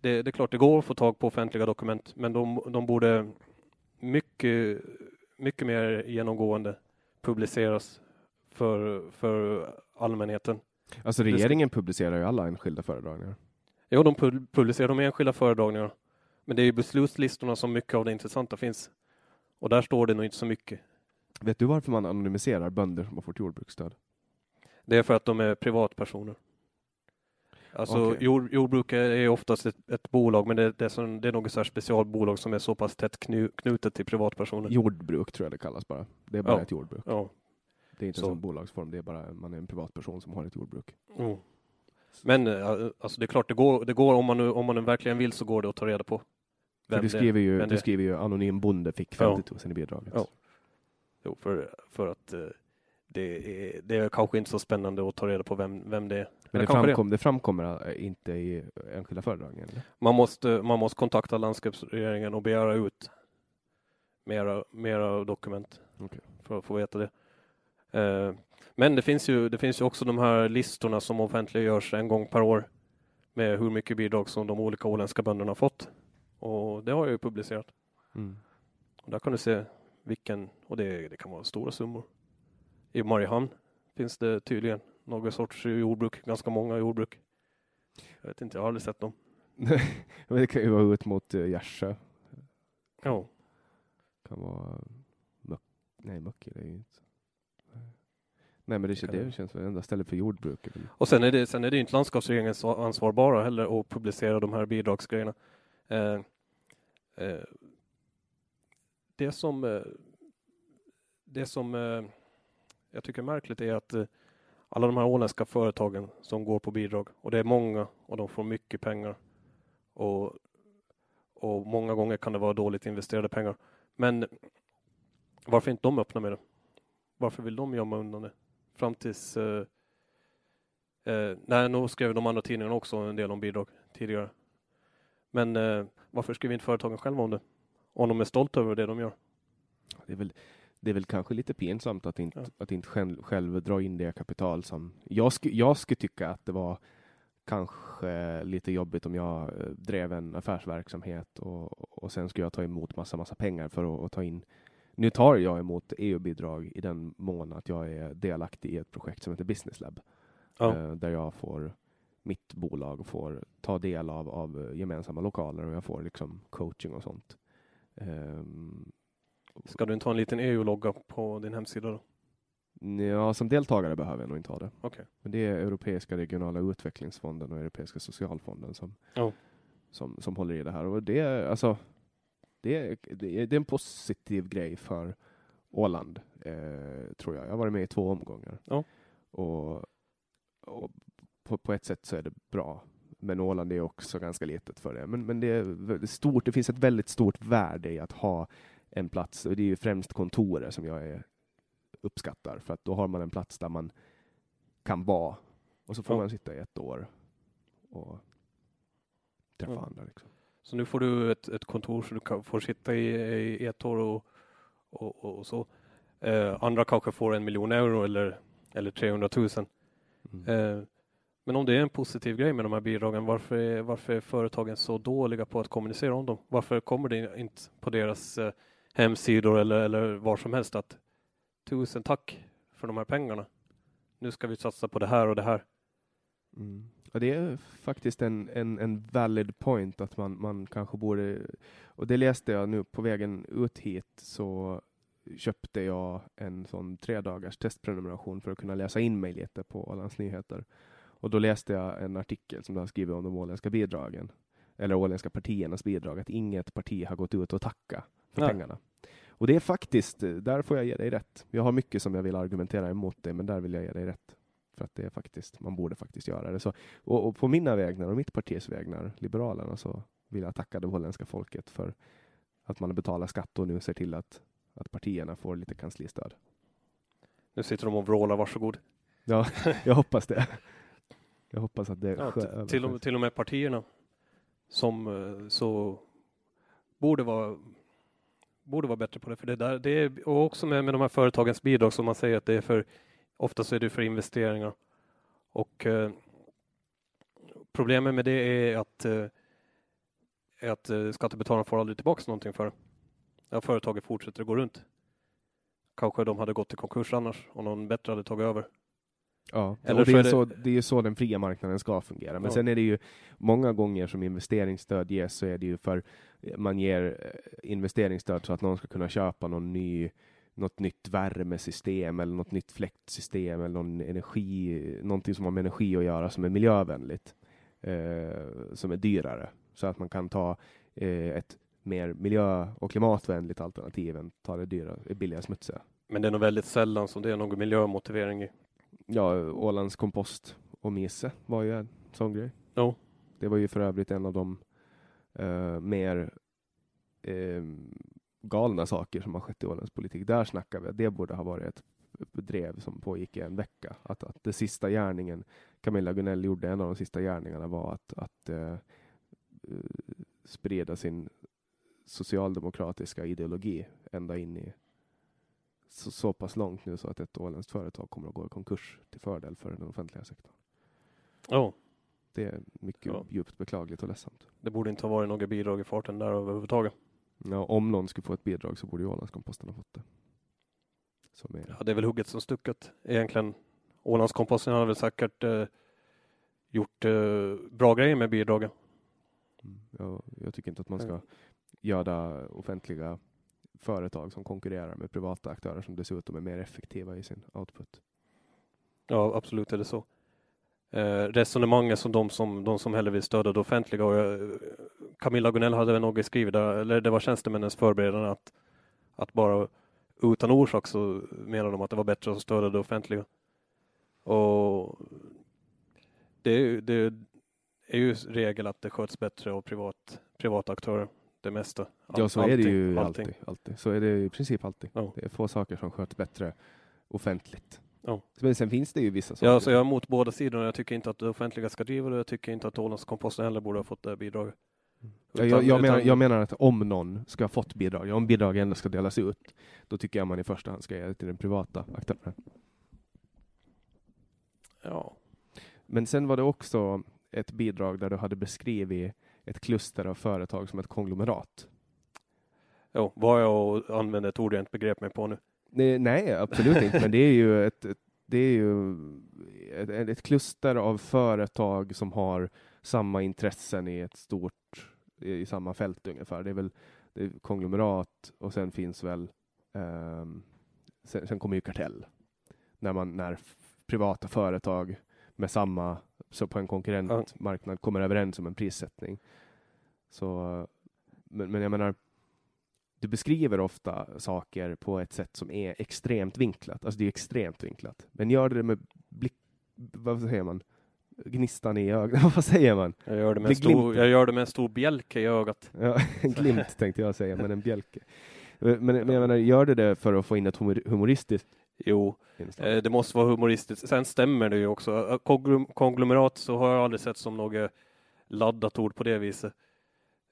Det, det är klart, det går att få tag på offentliga dokument, men de, de borde mycket, mycket mer genomgående publiceras för, för allmänheten. Alltså regeringen publicerar ju alla enskilda föredragningar. Jo, de pub- publicerar de enskilda föredragningarna. Men det är i beslutslistorna som mycket av det intressanta finns. Och där står det nog inte så mycket. Vet du varför man anonymiserar bönder som har fått jordbruksstöd? Det är för att de är privatpersoner. Alltså Okej. jord, jordbruk är- är oftast ett, ett bolag, men det, det, är som, det är något så här specialbolag som är så pass tätt knu, knutet till privatpersoner. Jordbruk tror jag det kallas bara. Det är bara Ja. ett jordbruk. Ja. Det är inte Så. som bolagsform, det är bara man är en privatperson som har ett jordbruk. Mm. Men eh, alltså det är klart, det går, det går om, man nu, om man verkligen vill så går det att ta reda på. För vem du skriver, ju, vem du skriver ju anonym bonde fick Ja. 50 000 i bidraget. Ja. Jo, för, för att eh, det är, det är kanske inte så spännande att ta reda på vem, vem det är. Men det, framkom, det framkommer äh, inte i enskilda föredrag? Eller? Man måste, man måste kontakta landskapsregeringen och begära ut mera, mera dokument Okej. för att få veta det. Eh, men det finns, ju, det finns ju också de här listorna som offentliggörs en gång per år med hur mycket bidrag som de olika åländska bönderna har fått. Och det har jag ju publicerat. Mm. Och där kan du se vilken, och det, det kan vara stora summor. I Mariehamn finns det tydligen några sorts jordbruk, ganska många jordbruk. Jag vet inte, jag har aldrig sett dem. Men det kan ju vara ut mot uh, Gärsö. Ja. kan vara Möck... Nej, Möcke det är ju inte. Nej, men det, det, det. känns väl enda stället för jordbruk. Och sen är det, sen är det inte landskapsregeringens ansvar bara heller att publicera de här bidragsgrejerna. Eh, eh, det som, eh, det som eh, jag tycker är märkligt är att eh, alla de här åländska företagen som går på bidrag, och det är många och de får mycket pengar. Och, och många gånger kan det vara dåligt investerade pengar. Men varför inte de öppna med det? Varför vill de gömma undan det? Fram tills eh, Eh, nej, nu skrev de andra tidningarna också en del om bidrag tidigare. Men eh, varför skriver inte företagen själva om det? Om de är stolta över det de gör. Det är väl, det är väl kanske lite pinsamt att inte, Ja. att inte själv, själv dra in det kapital som... Jag, sku, jag skulle tycka att det var kanske lite jobbigt om jag eh, drev en affärsverksamhet och, och sen skulle jag ta emot massa, massa pengar för att ta in nu tar jag emot EU-bidrag i den mån att jag är delaktig i ett projekt som heter Business Lab. Ja. eh, där jag får mitt bolag får ta del av, av gemensamma lokaler och jag får liksom coaching och sånt. Ehm, Ska du inte ha en liten EU-logga på din hemsida då? Ja, som deltagare behöver jag nog inte ha det. Okej. Men det är Europeiska regionala utvecklingsfonden och Europeiska socialfonden som, Ja. som, som håller i det här. Och det är, alltså, det är, det är, det är en positiv grej för Åland, eh, tror jag. Jag har varit med i två omgångar. Ja. Och, och på, på ett sätt så är det bra. Men Åland är också ganska litet för det. Men, men det är stort. Det finns ett väldigt stort värde i att ha en plats. Och det är ju främst kontoret som jag är, uppskattar. För att då har man en plats där man kan vara. Och så får Ja. man sitta i ett år och träffa Ja. andra. Liksom. Så nu får du ett, ett kontor så du kan, får sitta i, i ett år och, och, och, och så. Eh, andra kanske får en miljon euro eller, eller 300 000. Mm. Eh, men om det är en positiv grej med de här bidragen, varför är, varför är företagen så dåliga på att kommunicera om dem? Varför kommer det inte på deras eh, hemsidor eller, eller var som helst att tusen tack för de här pengarna. Nu ska vi satsa på det här och det här. Mm. Ja, det är faktiskt en, en, en valid point att man, man kanske borde, och det läste jag nu på vägen ut hit så köpte jag en sån tre dagars testprenumeration för att kunna läsa in mig lite på Ålands Nyheter. Och då läste jag en artikel som de har skrivit om de åländska bidragen, eller åländska partiernas bidrag, att inget parti har gått ut och tacka för Nej. pengarna. Och det är faktiskt, där får jag ge dig rätt. Jag har mycket som jag vill argumentera emot det, men där vill jag ge dig rätt. För att det är faktiskt, man borde faktiskt göra det. Så, och, och på mina vägnar och mitt partis vägnar, Liberalerna, så vill jag tacka det holländska folket för att man betalar skatt och nu ser till att, att partierna får lite kanslistöd. Nu sitter de och vrålar varsågod. Ja, jag hoppas det. Jag hoppas att det Ja, till, och, till och med partierna som eh, så borde vara borde vara bättre på det. För det där, det är och också med, med de här företagens bidrag som man säger att det är för oftast är det för investeringar. Och eh, problemet med det är att, eh, att eh, skattebetalarna får aldrig tillbaka någonting för det. Ja, företaget fortsätter att gå runt. Kanske de hade gått i konkurs annars om någon bättre hade tagit över. Ja, Eller det, är det- så, det är så den fria marknaden ska fungera. Men Ja. sen är det ju många gånger som investeringsstöd ges så är det ju för man ger eh, investeringsstöd så att någon ska kunna köpa någon ny något nytt värmesystem eller något nytt fläktsystem eller någon energi, någonting som har med energi att göra som är miljövänligt. eh, som är dyrare. Så att man kan ta eh, ett mer miljö och klimatvänligt alternativ än ta det dyra, billiga smutsiga. Men det är nog väldigt sällan som det är någon miljömotivering i. Ja, Ålands kompost och mise var ju en sån grej. Jo. Det var ju för övrigt en av de eh, mer eh, galna saker som har skett i Ålands politik. Där snackar vi att det borde ha varit ett drev som pågick i en vecka. Att, att det sista gärningen Camilla Gunell gjorde, en av de sista gärningarna var att, att eh, sprida sin socialdemokratiska ideologi ända in i så, så pass långt nu så att ett åländskt företag kommer att gå i konkurs till fördel för den offentliga sektorn. Oh. Det är mycket ja. djupt beklagligt och ledsamt. Det borde inte ha varit några bidrag i farten där överhuvudtaget. Ja, om någon skulle få ett bidrag så borde ju Ålandskomposten ha fått det. Är... Ja, det är väl hugget som stucket egentligen. Ålandskomposten har väl säkert eh, gjort eh, bra grejer med bidragen. Mm, ja, jag tycker inte att man ska göra offentliga företag som konkurrerar med privata aktörer som dessutom är mer effektiva i sin output. Ja, absolut är det så. Eh, resonemanget som de som, de som hellre vill stödja det offentliga och eh, Camilla Gunell hade väl något skrivit där, eller det var tjänstemännens förberedande att, att bara utan orsak så menar de att det var bättre att stödja det offentliga. Och det, det är ju regel att det sköts bättre av privat, privata aktörer det mesta. All, ja, så allting, är det ju alltid, alltid. Så är det i princip alltid. Ja. Det är få saker som sköts bättre offentligt. Ja. Men sen finns det ju vissa saker. Ja, så jag är emot båda sidorna. Jag tycker inte att det offentliga ska driva det. Jag tycker inte att Ålandskomposten heller borde ha fått det bidraget. Ja, jag, jag, menar, jag, menar, att om någon ska ha fått bidrag, om bidrag ändå ska delas ut, då tycker jag man i första hand ska ge det till den privata aktören. Ja. Men sen var det också ett bidrag där du hade beskrivit ett kluster av företag som ett konglomerat. Jo, var jag och använde ett ord jag inte begrep mig på nu? Nej, nej absolut inte, men det är ju ett, ett det är ju ett, ett, kluster av företag som har samma intressen i ett stort, i samma fält ungefär. Det är väl det är konglomerat och sen finns väl, um, sen, sen, kommer ju kartell. När man, när privata företag med samma, så på en konkurrentmarknad kommer överens om en prissättning. Så, men, men jag menar, du beskriver ofta saker på ett sätt som är extremt vinklat. Alltså det är extremt vinklat. Men gör det med blick, vad säger man? Gnistan i ögat. vad säger man? Jag gör, det med stor, jag gör det med en stor bjälke i ögat. Ja, en glimt tänkte jag säga, men en bjälke. Men, men jag menar, gör det det för att få in ett humoristiskt Jo, eh, det måste vara humoristiskt. Sen stämmer det ju också. Konglomerat så har jag aldrig sett som något laddat ord på det viset.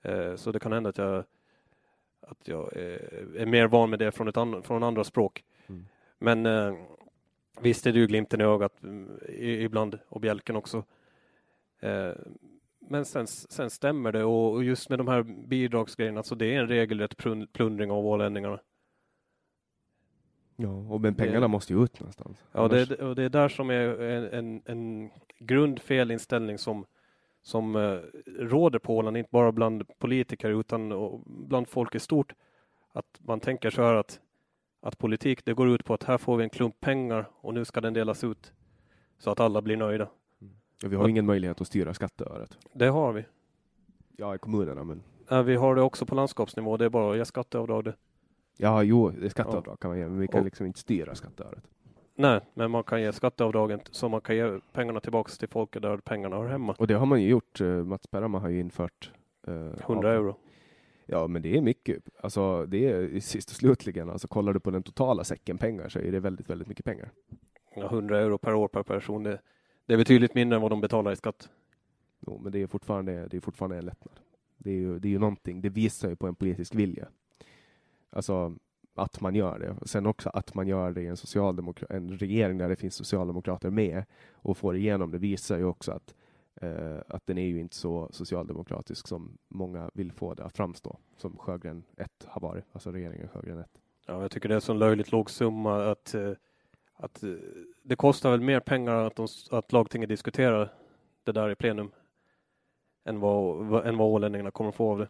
Eh, så det kan hända att jag, att jag är mer van med det från, ett an, från andra språk. Mm. Men eh, visst är det ju glimten i ögat mm, ibland och bjälken också. Eh, men sen, sen stämmer det och just med de här bidragsgrejerna, så det är en regelrätt plundring av ålänningarna. Ja, och men pengarna det, måste ju ut någonstans. Ja, Annars... det, och det är där som är en, en, en grundfelinställning som som eh, råder på Åland, inte bara bland politiker utan bland folk i stort. Att man tänker så här att, att politik det går ut på att här får vi en klump pengar och nu ska den delas ut så att alla blir nöjda. Mm. Ja, vi har att, ingen möjlighet att styra skatteöret. Det har vi. Ja, i kommunerna men. Ja, vi har det också på landskapsnivå. Det är bara att ge skatteavdrag det. Ja, jo, det är skatteavdrag ja. kan man ge, men vi kan och, liksom inte styra skatteöret. Nej, men man kan ge skatteavdragen så man kan ge pengarna tillbaks till folket där pengarna hör hemma. Och det har man ju gjort. Eh, Mats Bergman har ju infört eh, 100 euro. Ja, men det är mycket. Alltså, det är sist och slutligen, alltså kollar du på den totala säcken pengar så är det väldigt, väldigt mycket pengar. Ja, 100 euro per år per person. Det, det är betydligt mindre än vad de betalar i skatt. Jo, men det är fortfarande, det är fortfarande en lättnad. Det är ju, det är ju någonting. Det visar ju på en politisk vilja. Alltså, att man gör det. Sen också att man gör det i en, socialdemokra en regering där det finns socialdemokrater med och får igenom det visar ju också att, eh, att den är ju inte så socialdemokratisk som många vill få det att framstå, som Sjögren 1 har varit, alltså regeringen Sjögren 1. Ja, jag tycker det är så löjligt låg summa att, eh, att eh, det kostar väl mer pengar att, de, att lagtinget diskuterar det där i plenum än vad, än vad ålänningarna kommer att få av det.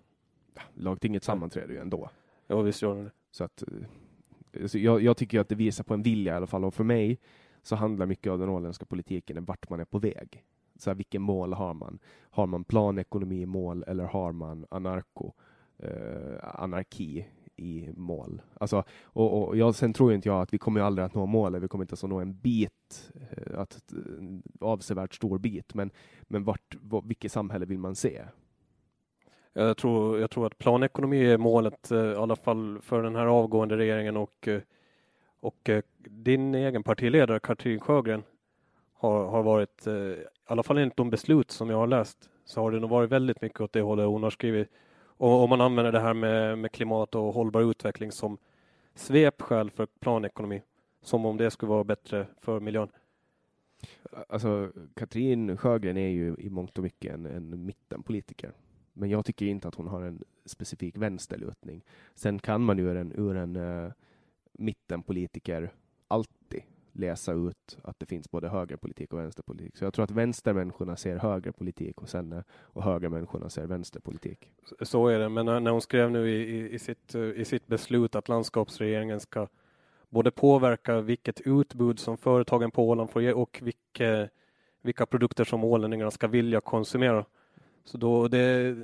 Lagtinget sammanträder ju ändå. Ja, visst gör det. Så att, eh, alltså jag, jag, tycker att det visar på en vilja i alla fall. Och för mig så handlar mycket av den åländska politiken om vart man är på väg. Så här, vilken mål har man? Har man planekonomi i mål eller har man anarko, eh, anarki i mål? Alltså, och, och jag, sen tror inte jag att vi kommer aldrig att nå målet. Vi kommer inte att nå en bit, eh, att, en avsevärt stor bit. Men, men vart, vilket samhälle vill man se? Jag tror, jag tror att planekonomi är målet, eh, i alla fall för den här avgående regeringen och, eh, och eh, din egen partiledare Katrin Sjögren har, har varit, eh, i alla fall enligt de beslut som jag har läst, så har det nog varit väldigt mycket åt det hållet hon har skrivit. Och om man använder det här med, med klimat och hållbar utveckling som svepskäl för planekonomi, som om det skulle vara bättre för miljön. Alltså, Katrin Sjögren är ju i mångt och mycket en, en mittenpolitiker. Men jag tycker inte att hon har en specifik vänsterlutning. Sen kan man ur en, ur en uh, mittenpolitiker alltid läsa ut att det finns både högerpolitik och vänsterpolitik. Så jag tror att vänstermänniskorna ser högerpolitik och, sen, och högermänniskorna ser vänsterpolitik. Så är det, men eh, när hon skrev nu i, i, sitt, eh, i sitt beslut att landskapsregeringen ska både påverka vilket utbud som företagen på Åland får ge och vilka, vilka produkter som ålänningarna ska vilja konsumera så då det,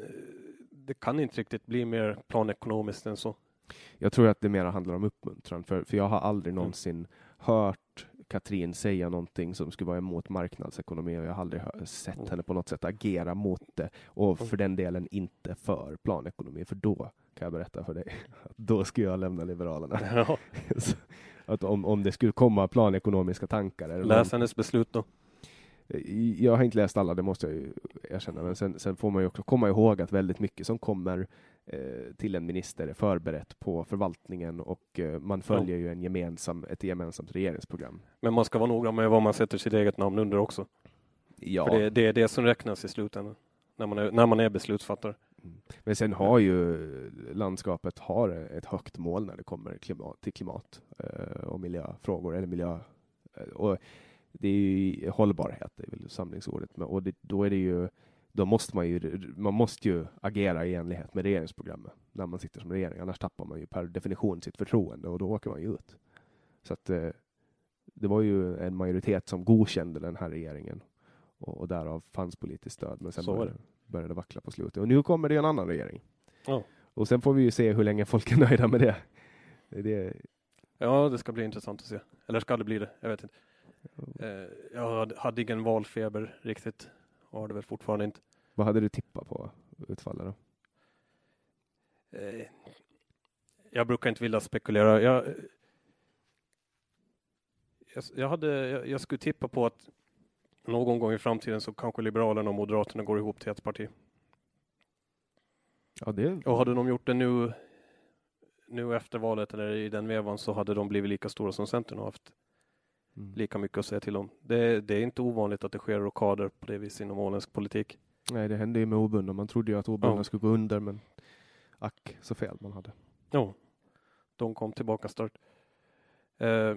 det kan inte riktigt bli mer planekonomiskt än så. Jag tror att det mer handlar om uppmuntran, för, för jag har aldrig mm. någonsin mm. hört Katrin säga någonting som skulle vara emot marknadsekonomi och jag har aldrig sett mm. henne på något sätt agera mot det och mm. för den delen inte för planekonomi, för då kan jag berätta för dig, då skulle jag lämna Liberalerna. Ja. att om, om det skulle komma planekonomiska tankar. Läs hennes beslut då. Jag har inte läst alla, det måste jag ju erkänna, men sen, sen får man ju också komma ihåg att väldigt mycket som kommer eh, till en minister är förberett på förvaltningen och eh, man följer ja. ju en gemensam, ett gemensamt regeringsprogram. Men man ska vara noga med vad man sätter sitt eget namn under också. Ja. För det, det är det som räknas i slutändan, när man är, när man är beslutsfattare. Mm. Men sen har ju landskapet har ett högt mål när det kommer klimat, till klimat eh, och miljöfrågor, eller miljö. Eh, och det är ju hållbarhet, det är väl samlingsordet, och det, då är det ju då måste man ju, man måste ju agera i enlighet med regeringsprogrammet när man sitter som regering, annars tappar man ju per definition sitt förtroende och då åker man ju ut. Så att eh, det var ju en majoritet som godkände den här regeringen och, och därav fanns politiskt stöd. Men sen började, började det vackla på slutet och nu kommer det en annan regering. Oh. Och sen får vi ju se hur länge folk är nöjda med det. det. Ja, det ska bli intressant att se. Eller ska det bli det? Jag vet inte. Eh, jag hade ingen valfeber riktigt. Och har det väl fortfarande inte. Vad hade du tippat på utfallet då? Eh, jag brukar inte vilja spekulera. Jag, jag, jag, hade, jag, jag skulle tippa på att någon gång i framtiden så kanske Liberalerna och Moderaterna går ihop till ett parti. Ja, det... Och hade de gjort det nu, nu efter valet eller i den vevan så hade de blivit lika stora som Centern har haft mm. lika mycket att säga till om. Det, det, är inte ovanligt att det sker rockader på det viset inom åländsk politik. Nej, det hände ju med obundna. Man trodde ju att obundna ja. skulle gå under, men ack så fel man hade. Ja, de kom tillbaka stört. Eh,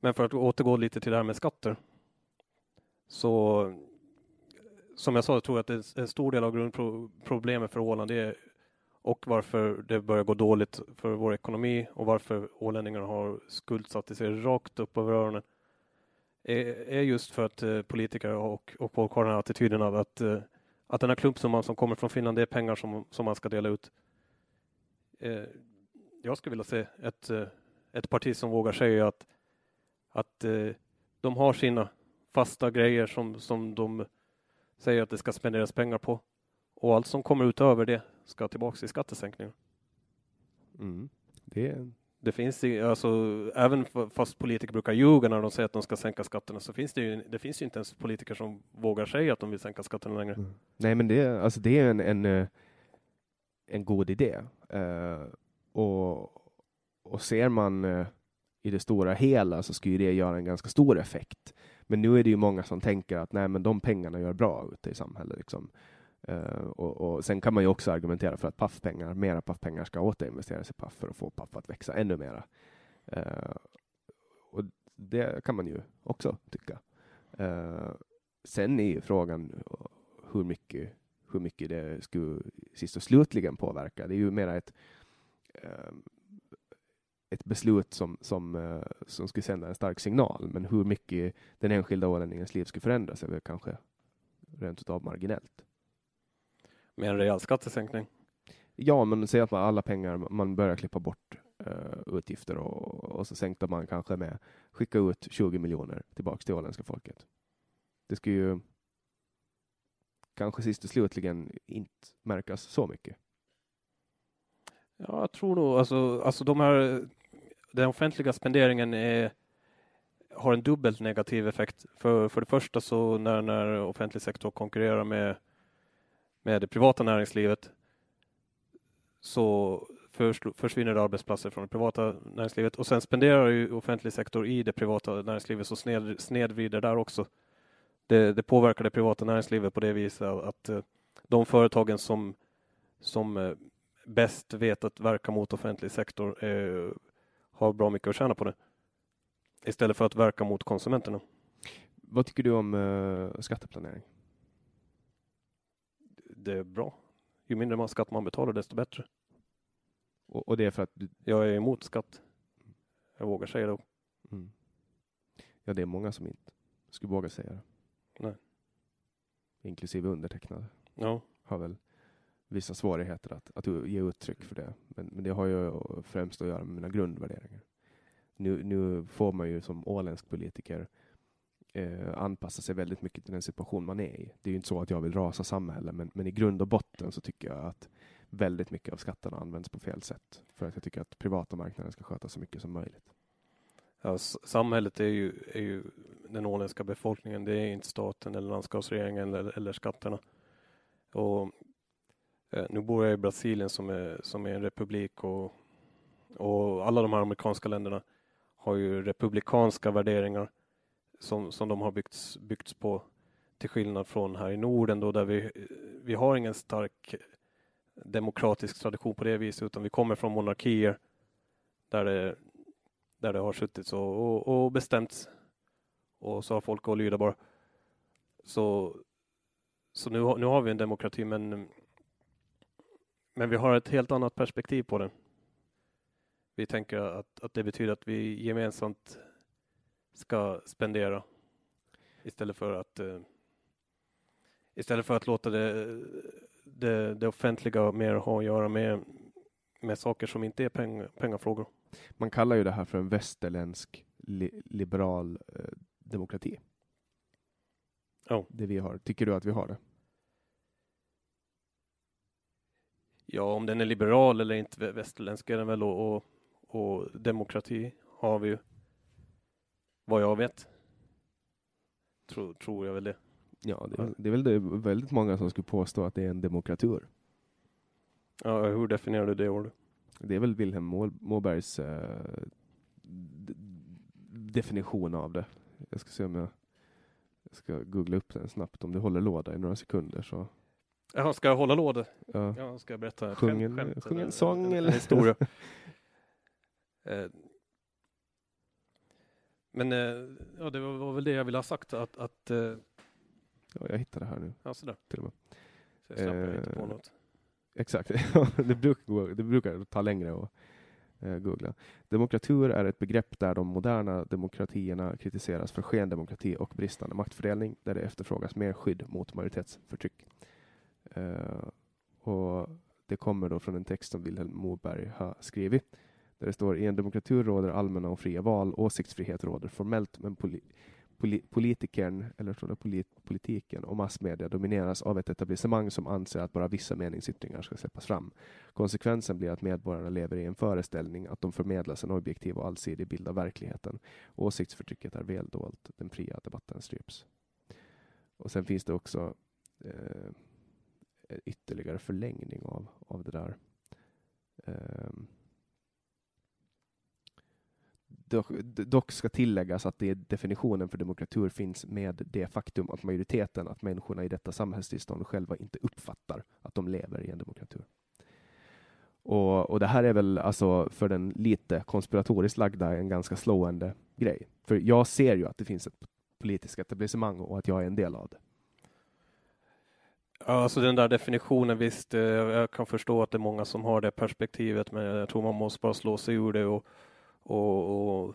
men för att återgå lite till det här med skatter. Så som jag sa, tror jag att en stor del av grundproblemet för Åland är och varför det börjar gå dåligt för vår ekonomi och varför ålänningarna har skuldsatt sig rakt upp över öronen är just för att eh, politiker och, och folk har den här attityden av att, eh, att den här klumpsumman som kommer från Finland, det är pengar som, som man ska dela ut. Eh, jag skulle vilja se ett, eh, ett parti som vågar säga att, att eh, de har sina fasta grejer som, som de säger att det ska spenderas pengar på. Och allt som kommer utöver det ska tillbaka i skattesänkningar. Mm. Det, det finns ju, alltså, även fast politiker brukar ljuga när de säger att de ska sänka skatterna så finns det ju, det finns ju inte ens politiker som vågar säga att de vill sänka skatterna längre. Mm. Nej, men det, alltså, det är en, en, eh, en god idé. Uh, och, och ser man uh, i det stora hela så skulle det göra en ganska stor effekt. Men nu är det ju många som tänker att nej, men de pengarna gör bra ute i samhället. Liksom. Uh, och, och, sen kan man ju också argumentera för att paffpengar, mera paffpengar ska återinvesteras i paff för att få paff att växa ännu mera. Uh, och det kan man ju också tycka. Uh, sen är ju frågan hur mycket, hur mycket det skulle sist och slutligen påverka. Det är ju mera ett, ett beslut som, som, som skulle sända en stark signal, men hur mycket den enskilda ålänningens liv skulle förändras är väl kanske rent utav marginellt. Med en rejäl skattesänkning. Ja, men säg att man alla pengar, man börjar klippa bort uh, utgifter och, och så sänkte man kanske med skicka ut 20 miljoner tillbaks till åländska folket. Det ska ju kanske sist och slutligen inte märkas så mycket. Ja, jag tror nog alltså, alltså de här, den offentliga spenderingen är, har en dubbelt negativ effekt. För, för det första så när, när offentlig sektor konkurrerar med, med det privata näringslivet så försvinner det arbetsplatser från det privata näringslivet och sen spenderar ju offentlig sektor i det privata näringslivet så sned, snedvrider där också. Det, det, påverkar det privata näringslivet på det viset att eh, de företagen som, som eh, bäst vet att verka mot offentlig sektor eh, har bra mycket att tjäna på det. Istället för att verka mot konsumenterna. Vad tycker du om uh, skatteplanering? Det är bra. Ju mindre man skatt man betalar desto bättre. Och, och det är för att du... Jag är emot skatt. Jag vågar säga det. Mm. Ja, det är många som inte skulle våga säga det. Nej. Inklusive undertecknad. Ja. Har väl vissa svårigheter att, att ge uttryck för det. Men, men det har ju främst att göra med mina grundvärderingar. Nu, nu får man ju som åländsk politiker eh, anpassa sig väldigt mycket till den situation man är i. Det är ju inte så att jag vill rasa samhället, men, men i grund och botten så tycker jag att väldigt mycket av skatterna används på fel sätt. För att jag tycker att privata marknaden ska sköta så mycket som möjligt. Ja, samhället är ju, är ju den åländska befolkningen. Det är inte staten eller landskapsregeringen eller, eller skatterna. Och Eh, nu bor jag i Brasilien som är, som är en republik och, och alla de här amerikanska länderna har ju republikanska värderingar som, som de har byggts, byggts på till skillnad från här i Norden då där vi, vi har ingen stark demokratisk tradition på det viset utan vi kommer från monarkier där det, där det har suttit så och, och bestämts och så har folk att lyda bara. Så, så nu, nu har vi en demokrati men men vi har ett helt annat perspektiv på den. Vi tänker att, att det betyder att vi gemensamt ska spendera istället för att eh, istället för att låta det, det, det, offentliga mer ha att göra med, med saker som inte är peng, pengafrågor. Man kallar ju det här för en västerländsk li, liberal eh, demokrati. Oh. Det vi har. Tycker du att vi har det? Ja, om den är liberal eller inte västerländsk är den väl och, och, och demokrati har vi ju. Vad jag vet. Tror, tror jag väl det. Ja, det är, det är väl det, väldigt många som skulle påstå att det är en demokratur. Ja, hur definierar du det ordet? Det är väl Wilhelm Mobergs eh, definition av det. Jag ska se om jag, jag ska googla upp den snabbt. Om det håller låda i några sekunder så Jaha, ska jag hålla låda? Ja. ja ska jag berätta sjung en, skämt, sjung en sång eller en historia? eh, men eh, ja, det var, väl det jag ville ha sagt att, att eh, Ja, jag hittade det här nu. Ja, sådär. Till och med. Så jag slapp eh, inte på något. Exakt, det, brukar, det brukar ta längre att eh, googla. Demokratur är ett begrepp där de moderna demokratierna kritiseras för skendemokrati och bristande maktfördelning, där det efterfrågas mer skydd mot majoritetsförtryck. Uh, och det kommer då från en text som Vilhelm Moberg har skrivit. Där det står i en demokrati råder allmänna och fria val. Åsiktsfrihet råder formellt, men poli poli politikern, eller tror det polit politiken och massmedia domineras av ett etablissemang som anser att bara vissa meningsyttringar ska släppas fram. Konsekvensen blir att medborgarna lever i en föreställning att de förmedlas en objektiv och allsidig bild av verkligheten. Åsiktsförtrycket är väldolt, den fria debatten stryps. Och sen finns det också eh, ytterligare förlängning av, av det där. Um, dock, dock ska tilläggas att det definitionen för demokratur finns med det faktum att majoriteten, att människorna i detta samhällstillstånd själva inte uppfattar att de lever i en demokratur. Och, och det här är väl alltså för den lite konspiratoriskt lagda en ganska slående grej. För jag ser ju att det finns ett politiskt etablissemang och att jag är en del av det. Ja, alltså den där definitionen, visst, eh, jag kan förstå att det är många som har det perspektivet, men jag tror man måste bara slå sig ur det och, och, och,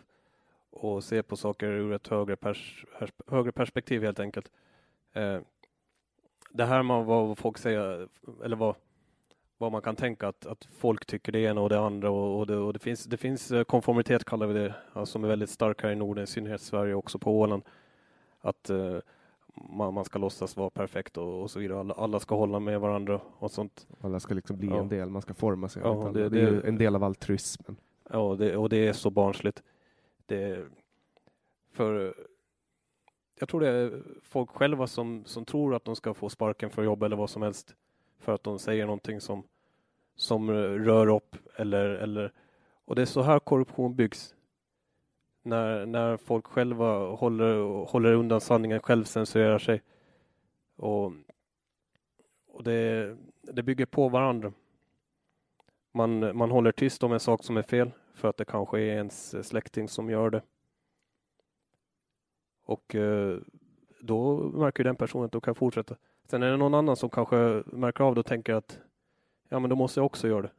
och se på saker ur ett högre, pers, högre perspektiv helt enkelt. Eh, det här med vad folk säger, eller vad, vad man kan tänka att, att folk tycker det ena och det andra och, och, det, och det, finns, det finns eh, konformitet kallar vi det, alltså, som är väldigt stark här i Norden, i synnerhet Sverige också på Åland. Att uh, man, man, ska låtsas vara perfekt och, och så vidare. Alla, alla, ska hålla med varandra och sånt. Alla ska liksom bli ja. en del, man ska forma sig. Ja, det, det, är en del av altruismen. Ja, det, och det är så barnsligt. Det, för jag tror det är folk själva som, som tror att de ska få sparken för jobb eller vad som helst för att de säger någonting som, som rör upp eller, eller och det är så här korruption byggs. När, när folk själva håller, håller undan sanningen, självcensurerar sig. Och, och det, det bygger på varandra. Man, man håller tyst om en sak som är fel för att det kanske är ens släkting som gör det. Och eh, då märker den personen att du kan fortsätta. Sen är det någon annan som kanske märker av det och tänker att ja, men då måste jag också göra det.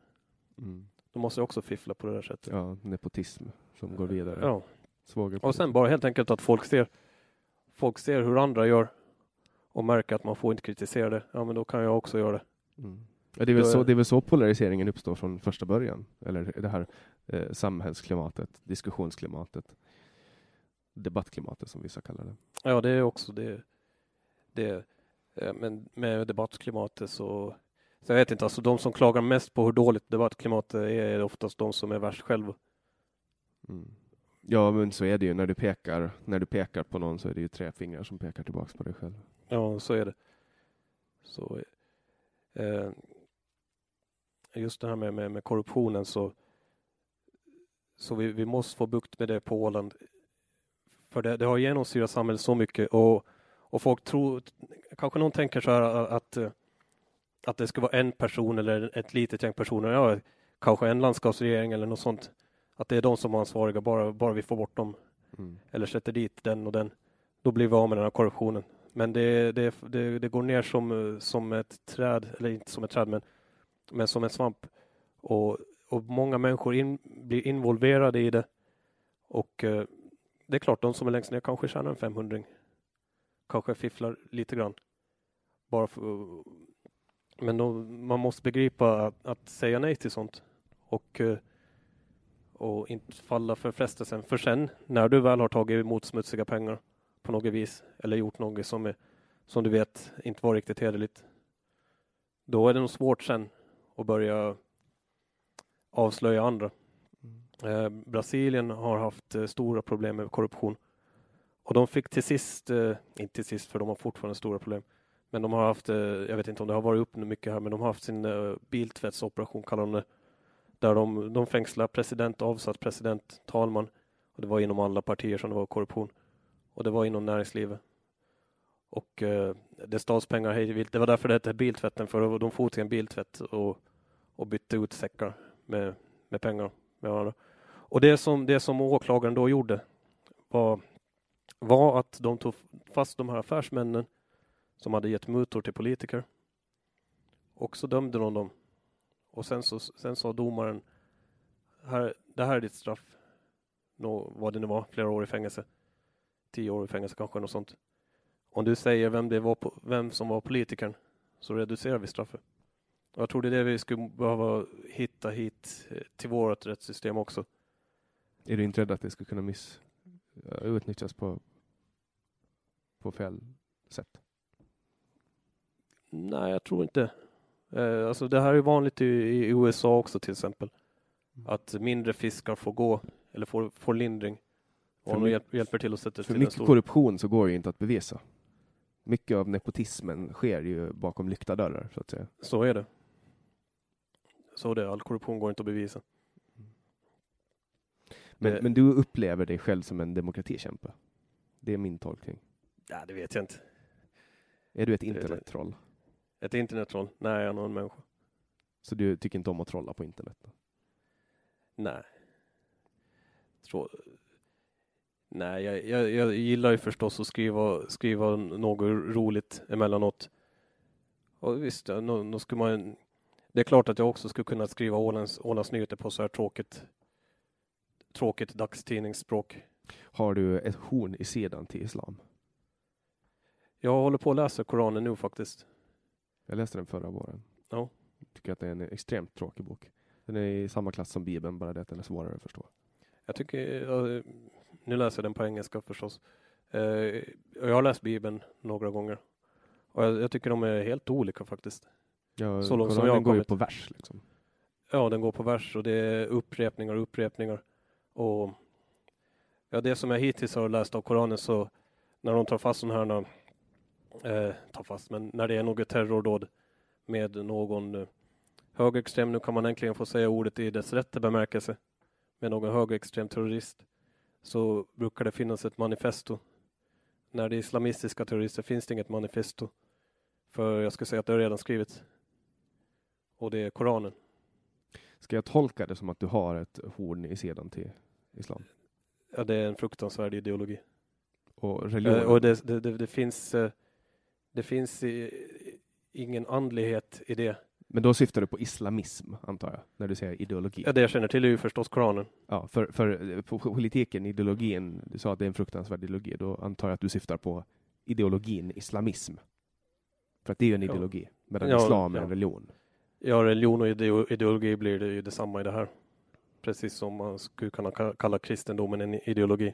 Mm. Då måste jag också fiffla på det där sättet. Ja, nepotism som går vidare. Ja. Och sen bara helt enkelt att folk ser, folk ser hur andra gör och märker att man får inte kritisera det. Ja, men då kan jag också göra det. Mm. Ja, det, är väl så, det är väl så polariseringen uppstår från första början. Eller det här eh, samhällsklimatet, diskussionsklimatet debattklimatet som vissa kallar det. Ja, det är också det. det eh, men med debattklimatet så, så jag vet inte, alltså de som klagar mest på hur dåligt debattklimatet är, är oftast de som är värst själva. Mm. Ja, men så är det ju när du pekar, när du pekar på någon så är det ju tre fingrar som pekar tillbaks på dig själv. Ja, så är det. Så, eh, just det här med, med, med korruptionen så, så vi, vi måste få bukt med det på Åland för det, det har genomsyrat samhället så mycket och, och folk tror, kanske någon tänker så här att, att det ska vara en person eller ett litet gäng personer, ja, kanske en landskapsregering eller något sånt. Att det är de som är ansvariga, bara, bara vi får bort dem. Mm. Eller sätter dit den och den. Då blir vi av med den här korruptionen. Men det, det, det, det, går ner som, som ett träd, eller inte som ett träd, men, men som en svamp. Och, och många människor in, blir involverade i det. Och eh, det är klart, de som är längst ner kanske tjänar en 500 Kanske fifflar lite grann. Bara för, men då, man måste begripa att, att, säga nej till sånt. Och, eh, och inte falla för frestelsen. För sen, när du väl har tagit emot smutsiga pengar på något vis, eller gjort något som, är, som du vet inte var riktigt hederligt. Då är det nog svårt sen att börja avslöja andra. Eh, Brasilien har haft eh, stora problem med korruption. Och de fick till sist, eh, inte till sist för de har fortfarande stora problem, men de har haft, jag vet inte om det har varit upp nu mycket här, men de har haft sin biltvättsoperation kallar de det. Där de, de fängslar president, avsatt president, talman. Och det var inom alla partier som det var korruption. Och det var inom näringslivet. Och eh, det stals pengar hej vilt. Det var därför det hette biltvätten, för de for till en biltvätt och, och bytte ut säckar med, med pengar med varandra. Och det som, det som åklagaren då gjorde var, var att de tog fast de här affärsmännen som hade gett mutor till politiker. Och så dömde de dem. Och sen, så, sen sa domaren, här, det här är ditt straff. Nå, vad det nu var, flera år i fängelse. Tio år i fängelse kanske, något sånt. Om du säger vem, det var, vem som var politikern så reducerar vi straffet. Jag tror det är det vi skulle behöva hitta hit eh, till vårt rättssystem också. Är du inte rädd att det ska kunna miss, utnyttjas på, på fel sätt? Nej, jag tror inte. Eh, alltså det här är vanligt i, i USA också till exempel. Mm. Att mindre fiskar får gå, eller får, får lindring. Och de hjälp, hjälper till att sätta För mycket korruption så går det inte att bevisa. Mycket av nepotismen sker ju bakom lyckta dörrar, så att säga. Så är det. Så det, all korruption går inte att bevisa. Men, men du upplever dig själv som en demokratikämpe? Det är min tolkning. Ja, det vet jag inte. Är du ett internettroll? Ett internettroll? Nej, jag är nog en människa. Så du tycker inte om att trolla på internet? Då? Nej. Tro... Nej, jag, jag, jag, gillar ju förstås att skriva, skriva något roligt emellanåt. Och visst, då, då skulle man det är klart att jag också skulle kunna skriva Ålands, Ålands Nyheter på så här tråkigt, tråkigt dagstidningsspråk. Har du ett horn i sidan till islam? Jag håller på att läsa Koranen nu faktiskt. Jag läste den förra våren. Ja. Tycker att det är en extremt tråkig bok. Den är i samma klass som Bibeln, bara det att den är svårare att förstå. Jag tycker, eh, nu läser jag den på engelska förstås. Eh, Jag har läst Bibeln några gånger. Och jag, jag tycker de är helt olika faktiskt. Ja, Så långt som jag har går ju på vers. Liksom. Ja, den går på vers och det är upprepningar och upprepningar. Och ja, det som jag hittills har läst av Koranen så när de tar fast sådana här, eh, tar fast, men när det är något terrordåd med någon eh, högerextrem, nu kan man äntligen få säga ordet i dess rätta bemärkelse, med någon högerextrem terrorist, så brukar det finnas ett manifesto. När det är islamistiska terrorister finns det inget manifesto. För jag skulle säga att det har redan skrivits. Och det är Koranen. Ska jag tolka det som att du har ett horn i sidan till islam? Ja, det är en fruktansvärd ideologi. Och religion? Eh, och det, det, det, det finns, eh, det finns i, ingen andlighet i det. Men då syftar du på islamism, antar jag, när du säger ideologi? Ja, det jag känner till är ju förstås Koranen. Ja, för, för eh, politiken, ideologin, du sa att det är en fruktansvärd ideologi, då antar jag att du syftar på ideologin islamism. För att det är ju en Ja. ideologi, medan Ja, islam är ja. en religion. Ja, religion och ideo- ideologi blir det ju detsamma i det här. Precis som man skulle kunna ka- kalla kristendomen en ideologi.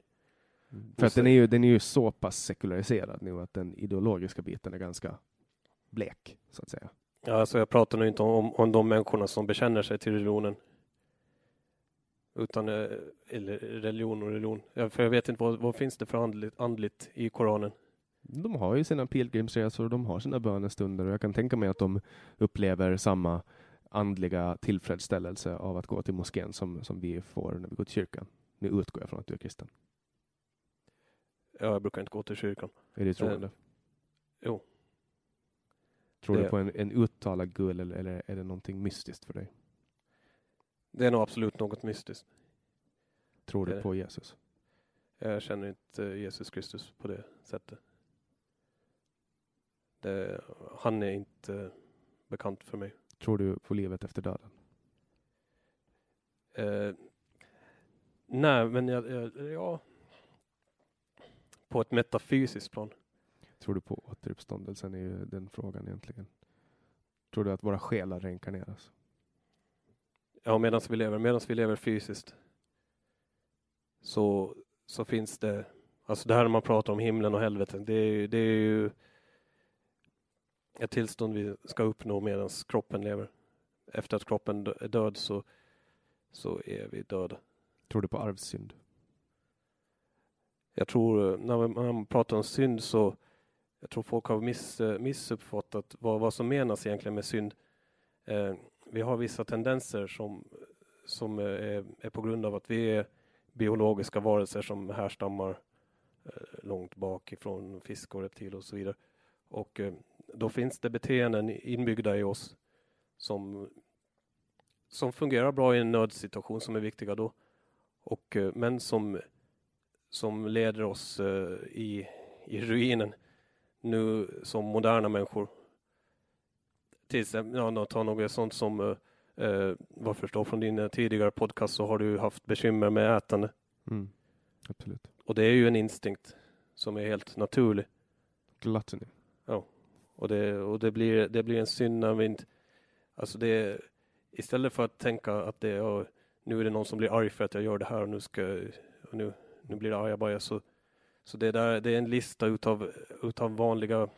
För att den är, ju, den är ju så pass sekulariserad nu att den ideologiska biten är ganska blek, så att säga. Ja, alltså jag pratar nu inte om, om de människorna som bekänner sig till religionen. Utan, eh, eller religion och religion. Ja, för jag vet inte vad, vad finns det för andligt, andligt i Koranen? De har ju sina pilgrimsresor och de har sina bönestunder och jag kan tänka mig att de upplever samma andliga tillfredsställelse av att gå till moskén som, som vi får när vi går till kyrkan. Nu utgår jag från att du är kristen. Ja, jag brukar inte gå till kyrkan. Är du troende? jo. Tror det- du på en, en uttalad gud eller, eller är det någonting mystiskt för dig? Det är nog absolut något mystiskt. Tror du på Jesus? Jag känner inte Jesus Kristus på det sättet. Det, han är inte bekant för mig. Tror du på livet efter döden? Eh, nej, men jag, jag, ja. På ett metafysiskt plan. Tror du på återuppståndelsen är ju den frågan egentligen. Tror du att våra själar reinkarneras? Ja, medan vi lever, medan vi lever fysiskt. Så, så finns det, alltså det här när man pratar om himlen och helvetet, det är, det är ju ett tillstånd vi ska uppnå medan kroppen lever. Efter att kroppen är död så, så är vi döda. Tror du på arvssynd? Jag tror när man pratar om synd så jag tror folk har miss, eh, missuppfattat vad, vad som menas egentligen med synd. Eh, vi har vissa tendenser som, som är, är på grund av att vi är biologiska varelser som härstammar eh, långt bak ifrån fisk och reptil och så vidare. Och eh, då finns det beteenden inbyggda i oss som, som fungerar bra i en nödsituation som är viktiga då. Och, eh, men som som leder oss eh, i, i ruinen nu som moderna människor. Till exempel, ja, ta något sånt som eh, eh, vad förstår från din eh, tidigare podcast så har du haft bekymmer med ätande. Mm. Absolut. Och det är ju en instinkt som är helt naturlig. Gluttony. Och det, och det, blir, det blir en synd när vi inte... Alltså det, istället för att tänka att det är, nu är det någon som blir arg för att jag gör det här och nu ska och nu, nu blir det ajabaja så, så det, där, det är en lista utav, utav vanliga,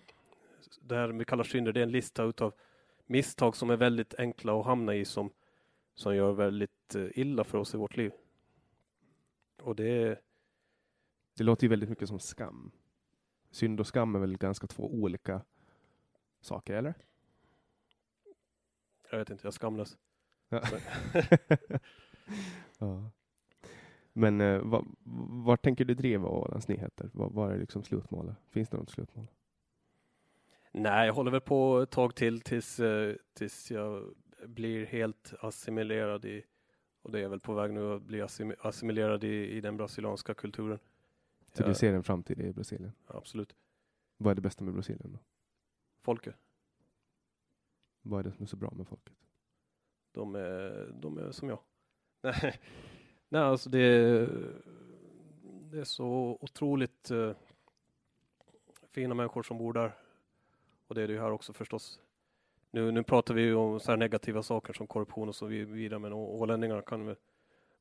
det här vi kallar synder, det är en lista utav misstag som är väldigt enkla att hamna i som, som gör väldigt eh, illa för oss i vårt liv. Och det är, Det låter ju väldigt mycket som skam. Synd och skam är väl ganska två olika saker, eller? jag vet inte, jag skamlas. Ja. ja. Men eh, vad, var tänker du driva Ålands Nyheter? Vad, vad är liksom slutmålet? Finns det något slutmål? Nej, jag håller väl på ett tag till tills, eh, tills jag blir helt assimilerad i, och det är jag väl på väg nu att bli assim- assimilerad i, i den brasilianska kulturen. Så Ja. du ser en framtid i Brasilien? Absolut. Vad är det bästa med Brasilien då? Folket, Vad är det som är så bra med folket? de är, de är som jag. Nej, alltså det är, det är så otroligt eh, fina människor som bor där. Och det är det ju här också förstås. Nu, nu pratar vi ju om så här negativa saker som korruption och så vidare, men ålänningarna kan väl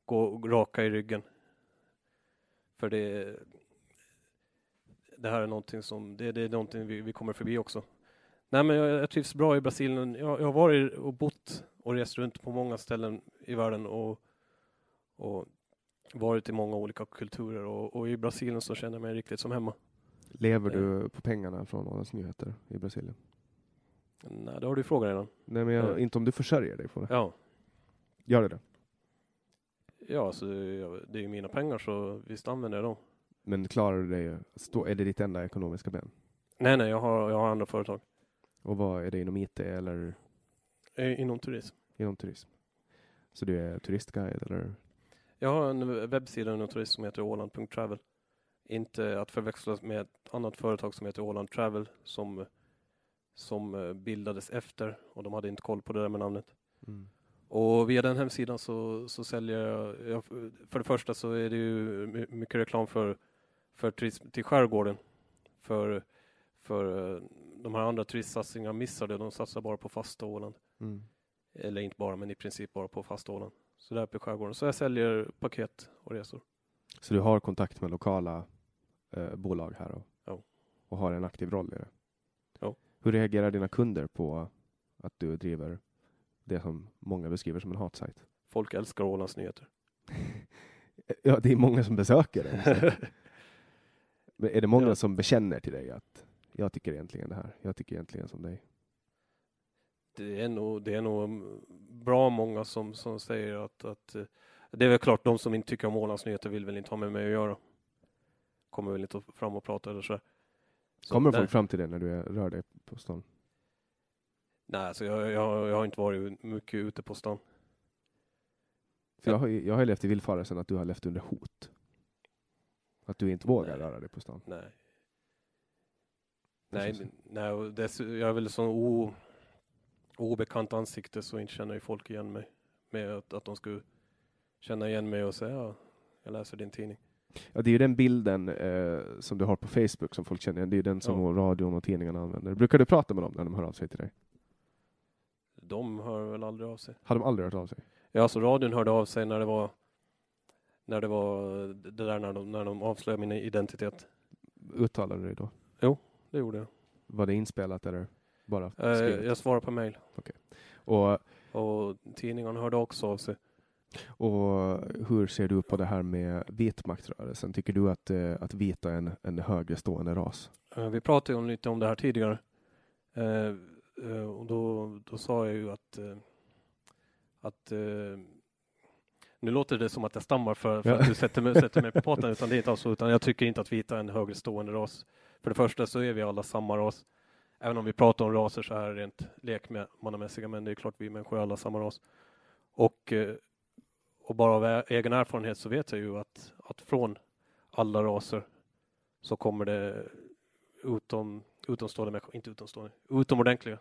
gå raka i ryggen. För det, det här är någonting som, det, det är någonting vi, vi kommer förbi också. Nej men jag, jag trivs bra i Brasilien. Jag, jag har varit och bott och rest runt på många ställen i världen och, och varit i många olika kulturer och, och i Brasilien så känner jag mig riktigt som hemma. Lever du på pengarna från Ålands Nyheter i Brasilien? Nej, det har du frågat redan. Nej, men jag, Ja. inte om du försörjer dig på det. Ja, Gör du det? ja så det det är ju mina pengar så visst använder jag dem. Men klarar du dig? Stå, är det ditt enda ekonomiska ben? Nej, nej, jag har, jag har andra företag Och vad är det inom IT eller eh, inom turism. inom turism? Så du är turistguide eller? Jag har en webbsida inom turism som heter åland.travel. Inte att förväxlas med ett annat företag som heter Åland Travel som, som eh, bildades efter och de hade inte koll på det där med namnet. Mm. Och via den hemsidan så, så säljer jag, jag, för det första så är det ju my- mycket reklam för, för turism till skärgården. För, för eh, de här andra turistsatsningarna missar det, de satsar bara på fasta Åland. Mm. Eller inte bara, men i princip bara på fasta Åland. Så där uppe i skärgården. Så jag säljer paket och resor. Så du har kontakt med lokala eh, bolag här och, Ja. och har en aktiv roll i det? Ja. Hur reagerar dina kunder på att du driver det som många beskriver som en hatsajt? Folk älskar Ålands nyheter. Ja, det är många som besöker den. så. Men är det många Ja. som bekänner till dig att jag tycker egentligen det här, jag tycker egentligen som dig? Det är nog, det är nog mm, bra många som, som säger att, att eh, det är väl klart, de som inte tycker om Ålands nyheter vill väl inte ha med mig att göra. Kommer väl inte fram och prata eller så. så Kommer folk fram till dig när du är, rör dig på stan? Nej, alltså jag, jag, jag har inte varit mycket ute på stan. För jag har, jag har levt i villfarelsen att du har levt under hot. Att du inte vågar Nej. röra dig på stan. Nej. Det Nej, nej och dess, jag är väl så o, obekant ansikte så inte känner ju folk igen mig. Med att, att de skulle känna igen mig och säga ja, jag läser din tidning. Ja, det är ju den bilden eh, som du har på Facebook som folk känner igen. Det är ju den som Ja. radion och tidningarna använder. Brukar du prata med dem när de hör av sig till dig? De hör väl aldrig av sig. Har de aldrig hört av sig? Ja, alltså radion hörde av sig när det var när det var det där när de, när de avslöjade min identitet. Uttalade du dig då? Det gjorde jag. Var det inspelat eller bara Eh, skrivet? jag svarade på mail Och, och tidningarna hörde också av sig. och hur ser du på det här med vitmaktrörelsen? Tycker du att, eh, att vita är en, en högre stående ras? Eh, Vi pratade ju lite om det här tidigare. Eh, och då, då sa jag ju att, att nu låter det som att jag stammar för, för Ja. att du sätter mig, sätter mig på potten, utan det är inte alls utan jag tycker inte att vita är en högre stående ras. För det första så är vi alla samma ras. Även om vi pratar om raser så här rent lekmannamässiga, men det är klart vi människor är alla samma ras. Och, eh, och bara av egen erfarenhet så vet jag ju att, att från alla raser så kommer det utom, utomstående människor, inte utomstående, utomordentliga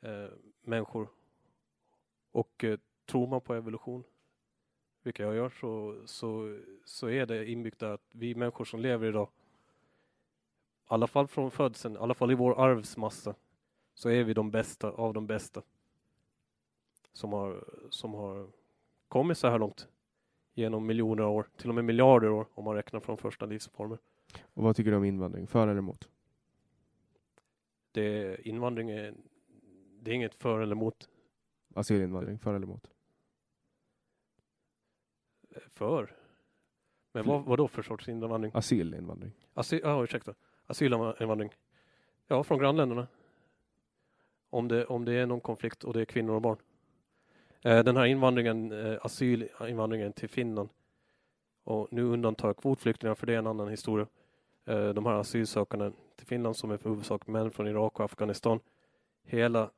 eh, människor. Och eh, tror man på evolution, vilket jag gör, så, så, så är det inbyggt att vi människor som lever idag, i alla fall från födseln, i alla fall i vår arvsmassa, så är vi de bästa av de bästa som har, som har kommit så här långt genom miljoner år, till och med miljarder år om man räknar från första livsformer. Och vad tycker du om invandring? För eller emot? Det, invandring är, det är inget för eller emot. Asylinvandring, för eller emot? För? Men vad, vad då för sorts invandring? Asylinvandring. Asyl, ja, ursäkta. Asylinvandring. Ja, från grannländerna. Om det, om det är någon konflikt och det är kvinnor och barn. Eh, den här invandringen, eh, asylinvandringen till Finland. Och nu undantar jag kvotflyktingar för det är en annan historia. Eh, de här asylsökande till Finland som är för huvudsak män från Irak och Afghanistan. Hela,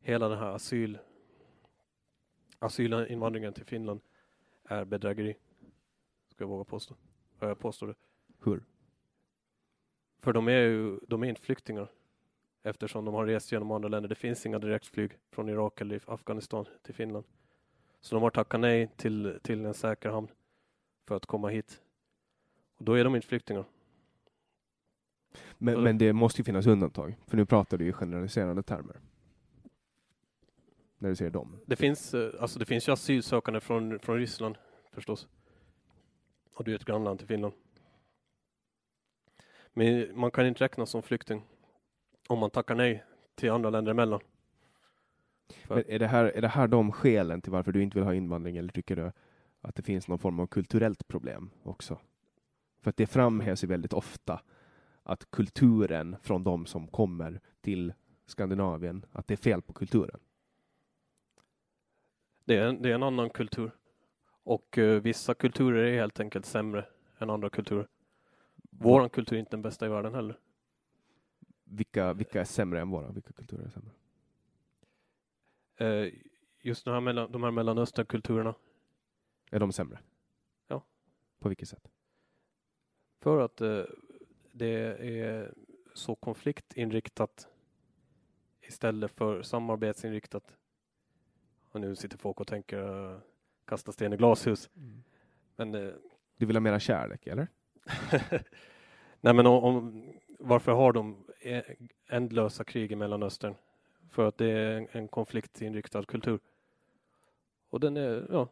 hela den här asyl, asylinvandringen till Finland är bedrägeri. Ska jag våga påstå. Jag påstår det. Hur? För de är ju de är inte flyktingar eftersom de har rest genom andra länder. Det finns inga direktflyg från Irak eller Afghanistan till Finland. Så de har tackat nej till, till en säker hamn för att komma hit. Och då är de inte flyktingar. Men, men det måste ju finnas undantag, för nu pratar du i generaliserande termer. När du säger dem. Det finns, eh, alltså det finns ju asylsökande från, från Ryssland förstås. Och det är ett grannland till Finland. Men man kan inte räknas som flykting om man tackar nej till andra länder emellan. För- Men är, det här, är det här de skälen till varför du inte vill ha invandring, eller tycker du att det finns någon form av kulturellt problem också? För att det framhävs ju väldigt ofta att kulturen från de som kommer till Skandinavien, att det är fel på kulturen. Det är, en- det är en annan kultur. Och eh, vissa kulturer är helt enkelt sämre än andra kulturer. Våran kultur är inte den bästa i världen heller. Vilka, vilka är sämre än våra? Vilka kulturer är sämre? Eh, just de här, mellan, de här mellanösternkulturerna. Är de sämre? Ja. På vilket sätt? För att eh, det är så konfliktinriktat istället för samarbetsinriktat. Och nu sitter folk och tänker eh, kasta sten i glashus. Men eh, Du vill ha mera kärlek, eller? Nej men om, om, varför har de e- ändlösa krig i Mellanöstern? För att det är en, en konfliktinriktad kultur. Och den är, ja,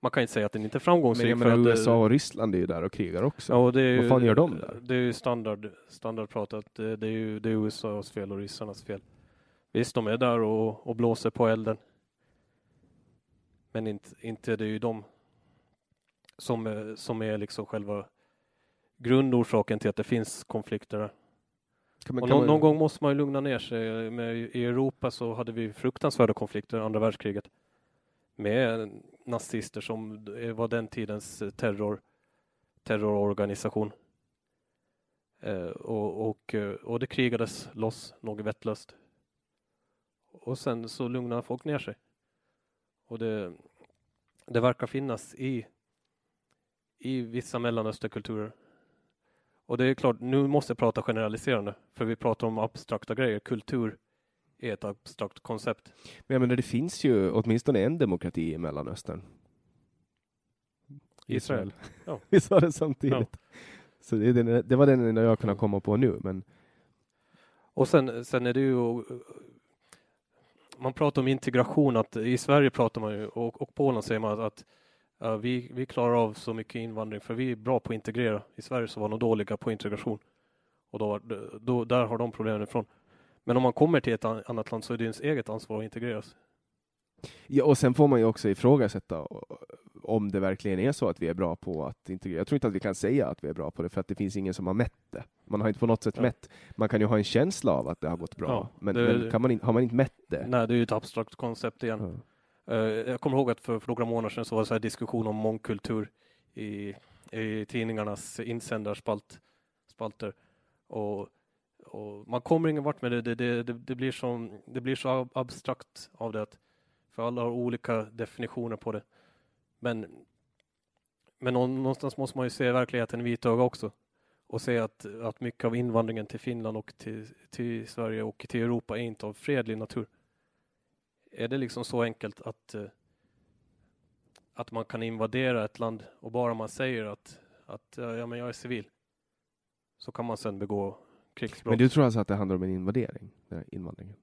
man kan inte säga att den inte är Men framgångsrik. menar, att det- USA och Ryssland är ju där och krigar också. Ja, och det är Vad ju, fan gör de där? Det är ju standard, standardprat att det, det, är ju, det är USAs fel och ryssarnas fel. Visst, de är där och, och blåser på elden. Men inte, inte det är ju de som, som är liksom själva grundorsaken till att det finns konflikter där. Kan man- kan någon, man- någon gång måste man ju lugna ner sig. Med, I Europa så hade vi fruktansvärda konflikter, andra världskriget. Med nazister som var den tidens terror, terrororganisation. Eh, och, och, eh, och det krigades loss något vettlöst. Och sen så lugnar folk ner sig. Och det, det verkar finnas i, i vissa mellanösterkulturer. Och det är klart, nu måste jag prata generaliserande, för vi pratar om abstrakta grejer. Kultur är ett abstrakt koncept. Men jag menar, det finns ju åtminstone en demokrati i Mellanöstern. Israel. Ja. Vi sa det samtidigt. Så det, den, det var den enda jag kunde komma på nu, men Och sen, sen är det ju man pratar om integration, att i Sverige pratar man ju och, och Polen säger man att, att ja, vi, vi klarar av så mycket invandring för vi är bra på att integrera. I Sverige så var de dåliga på integration. Och då, då, där har de problemen ifrån. Men om man kommer till ett an- annat land så är det ens eget ansvar att integreras. Ja, och sen får man ju också ifrågasätta om det verkligen är så att vi är bra på att integrera. Jag tror inte att vi kan säga att vi är bra på det, för att det finns ingen som har mätt det. Man har inte på något sätt Ja. mätt. Man kan ju ha en känsla av att det har gått bra, Ja, men, det- men man in, har man inte mätt det? Nej, det är ju ett abstrakt koncept igen. Ja. Eh, Jag kommer ihåg att för, för några månader sedan så var det så här diskussion om mångkultur i, i tidningarnas insändarspalter. Och, och man kommer ingen vart med det. Det, det, det, det, blir som, det blir så abstrakt av det. att- För alla har olika definitioner på det. Men, men någonstans måste man ju se verkligheten i vitöga också. Och se att, att mycket av invandringen till Finland och till, till Sverige och till Europa är inte av fredlig natur. Är det liksom så enkelt att, eh, att man kan invadera ett land och bara man säger att, att ja, men jag är civil så kan man sen begå krigsbrott? Men du tror alltså att det handlar om en invadering, den invandringen?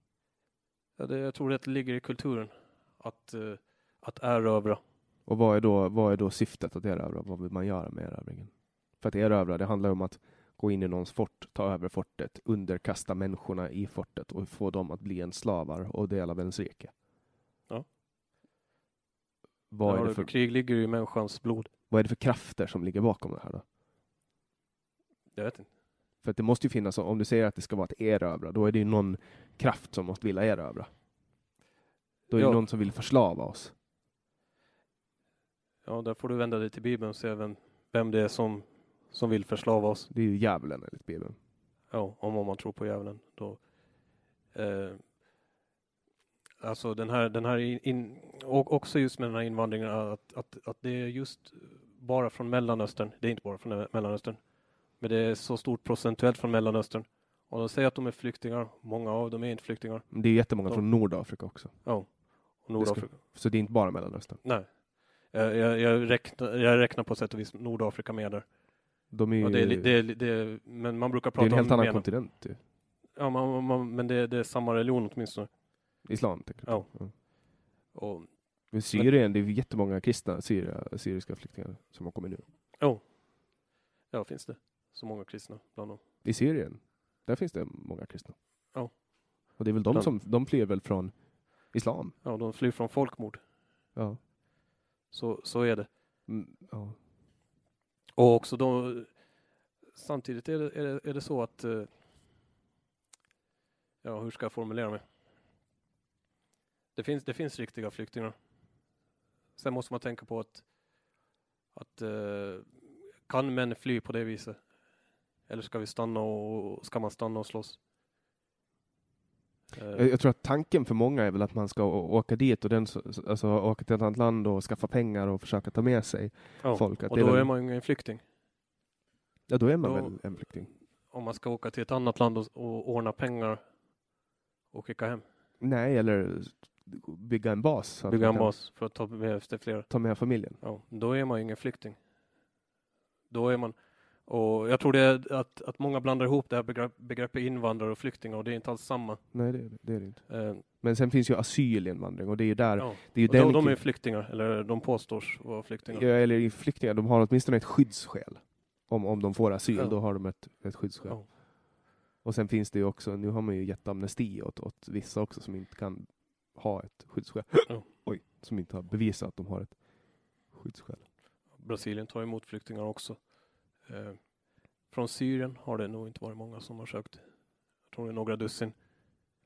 ja, det, jag tror det ligger i kulturen att, eh, att erövra. Och vad är, då, vad är då syftet att erövra? Vad vill man göra med erövringen? För att erövra, det handlar om att gå in i någons fort, ta över fortet, underkasta människorna i fortet och få dem att bli en slavar och del av ens rike. Ja. Vad Ja, är, det det- för, Krig ligger ju i människans blod. vad är det för krafter som ligger bakom det här då? Jag vet inte. För att det måste ju finnas, om du säger att det ska vara att erövra, då är det ju någon kraft som måste vilja erövra. Då är det Ja. någon som vill förslava oss. Ja, där får du vända dig till Bibeln och se vem, vem det är som, som vill förslava oss. Det är ju djävulen enligt Bibeln. Ja, om, om man tror på djävulen. Då, eh, alltså den här, den här in, in, och också just med den här invandringen att, att, att det är just bara från Mellanöstern. Det är inte bara från Mellanöstern. Men det är så stort procentuellt från Mellanöstern. Och de säger att de är flyktingar. Många av dem är inte flyktingar. Men Det är jättemånga Ja. från Nordafrika också. Ja. Nordafrika. Så det är inte bara Mellanöstern. Nej. Jag, jag, jag, räknar, jag räknar på sätt och vis Nordafrika med där. De är ju, Ja, det det det men man brukar det är prata en helt om annan mer- kontinent. Ju. Ja, man, man, men det, är samma religion åtminstone. Islam, tänker du? Ja. Ja. Och, Men Syrien, det är jättemånga kristna syria, syriska flyktingar som har kommit nu. oh, ja, finns det så många kristna bland dem? I Syrien, där finns det många kristna. Ja. Och det är väl de Bland- som, de flyr väl från islam? Ja, de flyr från folkmord. Ja. Så, så är det. Mm, ja. Och också de, samtidigt är det, är det, är det så att, eh, ja hur ska jag formulera mig? Det finns, det finns riktiga flyktingar. Sen måste man tänka på att, att eh, kan män fly på det viset? Eller ska vi stanna och, ska man stanna och slåss? Eh, Jag, jag tror att tanken för många är väl att man ska åka dit och den, alltså, åka till ett annat land och skaffa pengar och försöka ta med sig ja. folk. Att Och då är man ju ingen flykting. Ja, då är man då- väl en flykting. Om man ska åka till ett annat land och, och ordna pengar och skicka hem. Nej, eller bygga en bas. Bygga man en kan bas för att ta med sig fler. Ta med familjen. Ja, då är man ju ingen flykting. Då är man, och jag tror det att, att många blandar ihop det här begrepp, begreppet invandrare och flyktingar och det är inte alls samma. Nej, det, är det- är det inte. Eh, Men sen finns ju asylinvandring och det är ju där, ja. det är ju de, de är flyktingar, eller de påstås vara flyktingar. Ja, eller flyktingar, de har åtminstone ett skyddsskäl. Om, om de får asyl, Ja. då har de ett, ett skyddsskäl. Ja. Och sen finns det ju också, nu har man ju gett amnesti åt, åt vissa också som inte kan ha ett skyddsskäl. Oj, som inte har bevisat att de har ett skyddsskäl. Brasilien tar emot flyktingar också. Eh, från Syrien har det nog inte varit många som har sökt. Jag tror det är några dussin.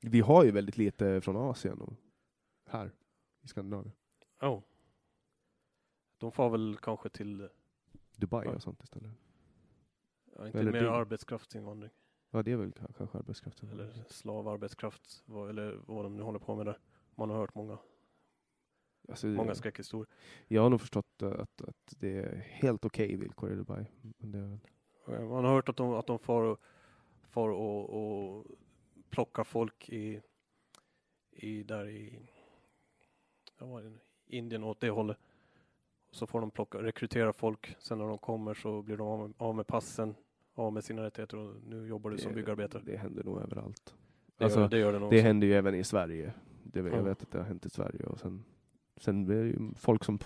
Vi har ju väldigt lite från Asien och här i Skandinavien. Ja. De får väl kanske till, Dubai Ja. och sånt istället. ja, inte Eller mer det- arbetskraftsinvandring. Ja, det är väl ka- kanske arbetskraften. Eller slavarbetskraft, vad, eller vad de nu håller på med där. Man har hört många, Alltså, många skräckhistorier. Jag har nog förstått eh, att, att det är helt okej villkor i Dubai. Men det är väl... Man har hört att de, att de får, och- får och, och plockar folk i, i där i ja, vad är det? Indien åt det hållet. Så får de plocka, rekrytera folk. Sen när de kommer så blir de av med, av med passen, av med sina rättigheter och nu jobbar du som det, byggarbetare. det händer nog överallt. Det, alltså, gör, det gör det nog Det händer ju även i Sverige. Det, jag Ja. vet att det har hänt i Sverige. Och sen, sen är det ju folk som...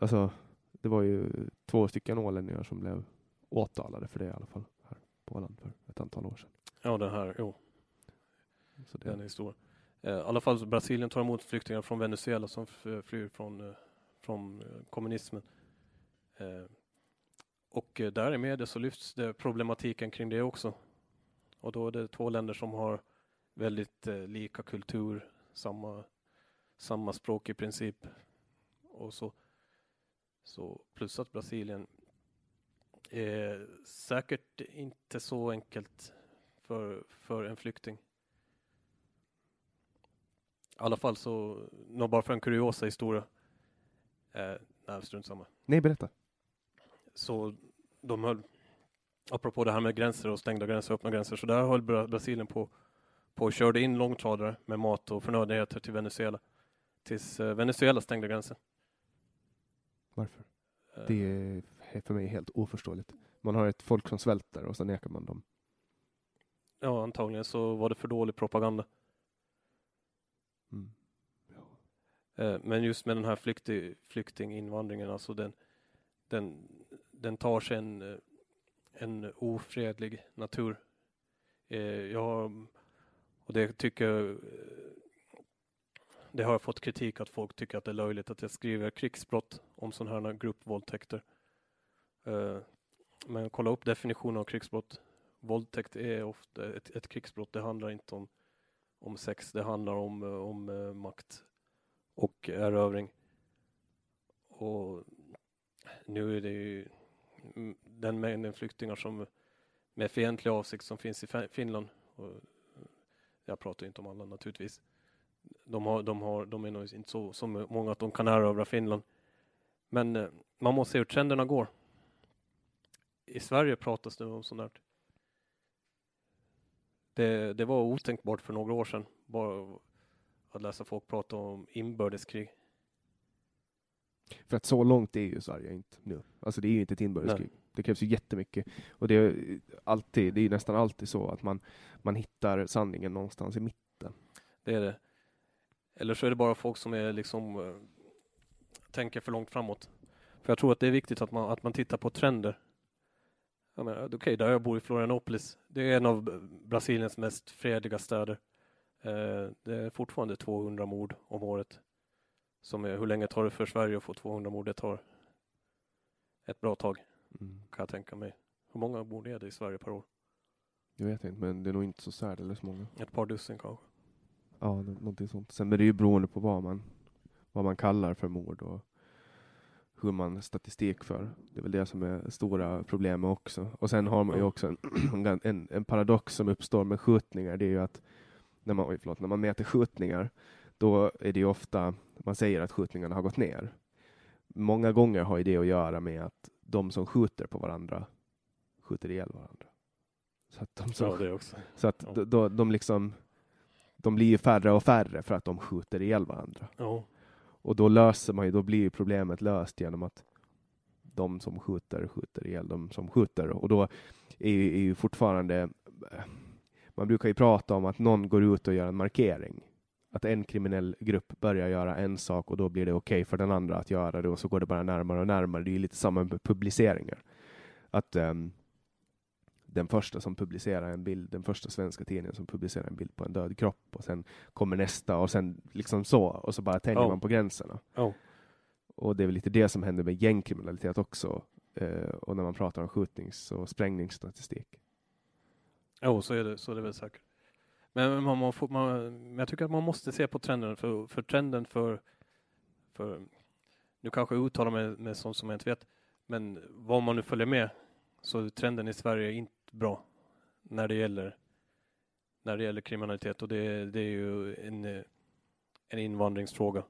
Alltså, det var ju två stycken ålänningar som blev åtalade för det i alla fall. Här på Åland för ett antal år sedan. Ja, den här, jo, Så det, den är stor. Eh, I alla fall Brasilien tar emot flyktingar från Venezuela som f- flyr från, eh, från eh, kommunismen. Eh, och eh, där i media så lyfts det problematiken kring det också. Och då är det två länder som har väldigt eh, lika kultur, samma, samma språk i princip. Och så, så plus att Brasilien är säkert inte så enkelt för, för en flykting. I alla fall så, nå bara för en kuriosa historia. Eh, nej, strunt samma. Nej, berätta. Så de höll, apropå det här med gränser och stängda gränser och öppna gränser, så där höll Bra- Brasilien på, på och körde in långtradare med mat och förnödenheter till Venezuela. Tills eh, Venezuela stängde gränsen. Varför? Eh, Det är för mig helt oförståeligt. Man har ett folk som svälter och så nekar man dem. Ja, antagligen så var det för dålig propaganda. Mm. Eh, Men just med den här flykting, flyktinginvandringen, alltså den, den, den tar sig en, eh, en ofredlig natur. Eh, Jag och det tycker jag, eh, det har jag fått kritik att folk tycker att det är löjligt att jag skriver krigsbrott om sådana här gruppvåldtäkter. Eh, men kolla upp definitionen av krigsbrott. Våldtäkt är ofta ett, ett krigsbrott. Det handlar inte om, om sex, det handlar om, eh, om eh, makt och erövring. Och nu är det ju den mängden flyktingar som med fientlig avsikt som finns i Finland. Och jag pratar inte om alla naturligtvis. De, har, de, har, de är nog inte så, så många att de kan erövra Finland. Men eh, man måste se hur trenderna går. I Sverige pratas det om sånt där. Det, det var otänkbart för några år sedan. Bara att läsa folk prata om inbördeskrig. För att så långt är ju Sverige inte nu. Alltså det är ju inte ett inbördeskrig. Det krävs ju jättemycket. Och det är alltid, det är nästan alltid så att man, man hittar sanningen någonstans i mitten. Det är det. Eller så är det bara folk som är liksom eh, tänker för långt framåt. För jag tror att det är viktigt att man, att man tittar på trender. Okej, okay, där jag bor i Florianopolis. Det är en av Brasiliens mest fredliga städer. Eh, det är fortfarande 200 mord om året. Som är, hur länge tar det för Sverige att få 200 mord? Det tar ett bra tag, mm. kan jag tänka mig. Hur många mord är det i Sverige per år? Jag vet inte, men det är nog inte så särdeles många. Ett par dussin kanske. Ja, någonting sånt. Sen är det ju beroende på vad man, vad man kallar för mord och hur man statistik för. Det är väl det som är stora problemet också. Och sen har man ju också en, en, en paradox som uppstår med skjutningar. Det är ju att när man, oj, förlåt, när man mäter skjutningar, då är det ju ofta man säger att skjutningarna har gått ner. Många gånger har det att göra med att de som skjuter på varandra skjuter ihjäl varandra. Så att de, som, ja. Så att ja. då, de liksom de blir ju färre och färre för att de skjuter ihjäl varandra. Ja. Och då löser man ju, då blir problemet löst genom att de som skjuter skjuter ihjäl de som skjuter. Och då är ju, är ju fortfarande, man brukar ju prata om att någon går ut och gör en markering. Att en kriminell grupp börjar göra en sak och då blir det okej okay för den andra att göra det och så går det bara närmare och närmare. Det är ju lite samma med publiceringar. Att um, den första som publicerar en bild, den första svenska tidningen som publicerar en bild på en död kropp och sen kommer nästa och sen liksom så och så bara tänjer oh. man på gränserna. Oh. Och det är väl lite det som händer med gängkriminalitet också eh, och när man pratar om skjutnings och sprängningsstatistik. Jo, oh, så är det, så är det väl säkert. Men man, man, får, man, jag tycker att man måste se på trenden för, för trenden för, för nu kanske jag uttalar mig med sånt som jag inte vet, men vad man nu följer med så trenden i Sverige är bra när det gäller när det gäller kriminalitet och det, det är ju en, en invandringsfråga.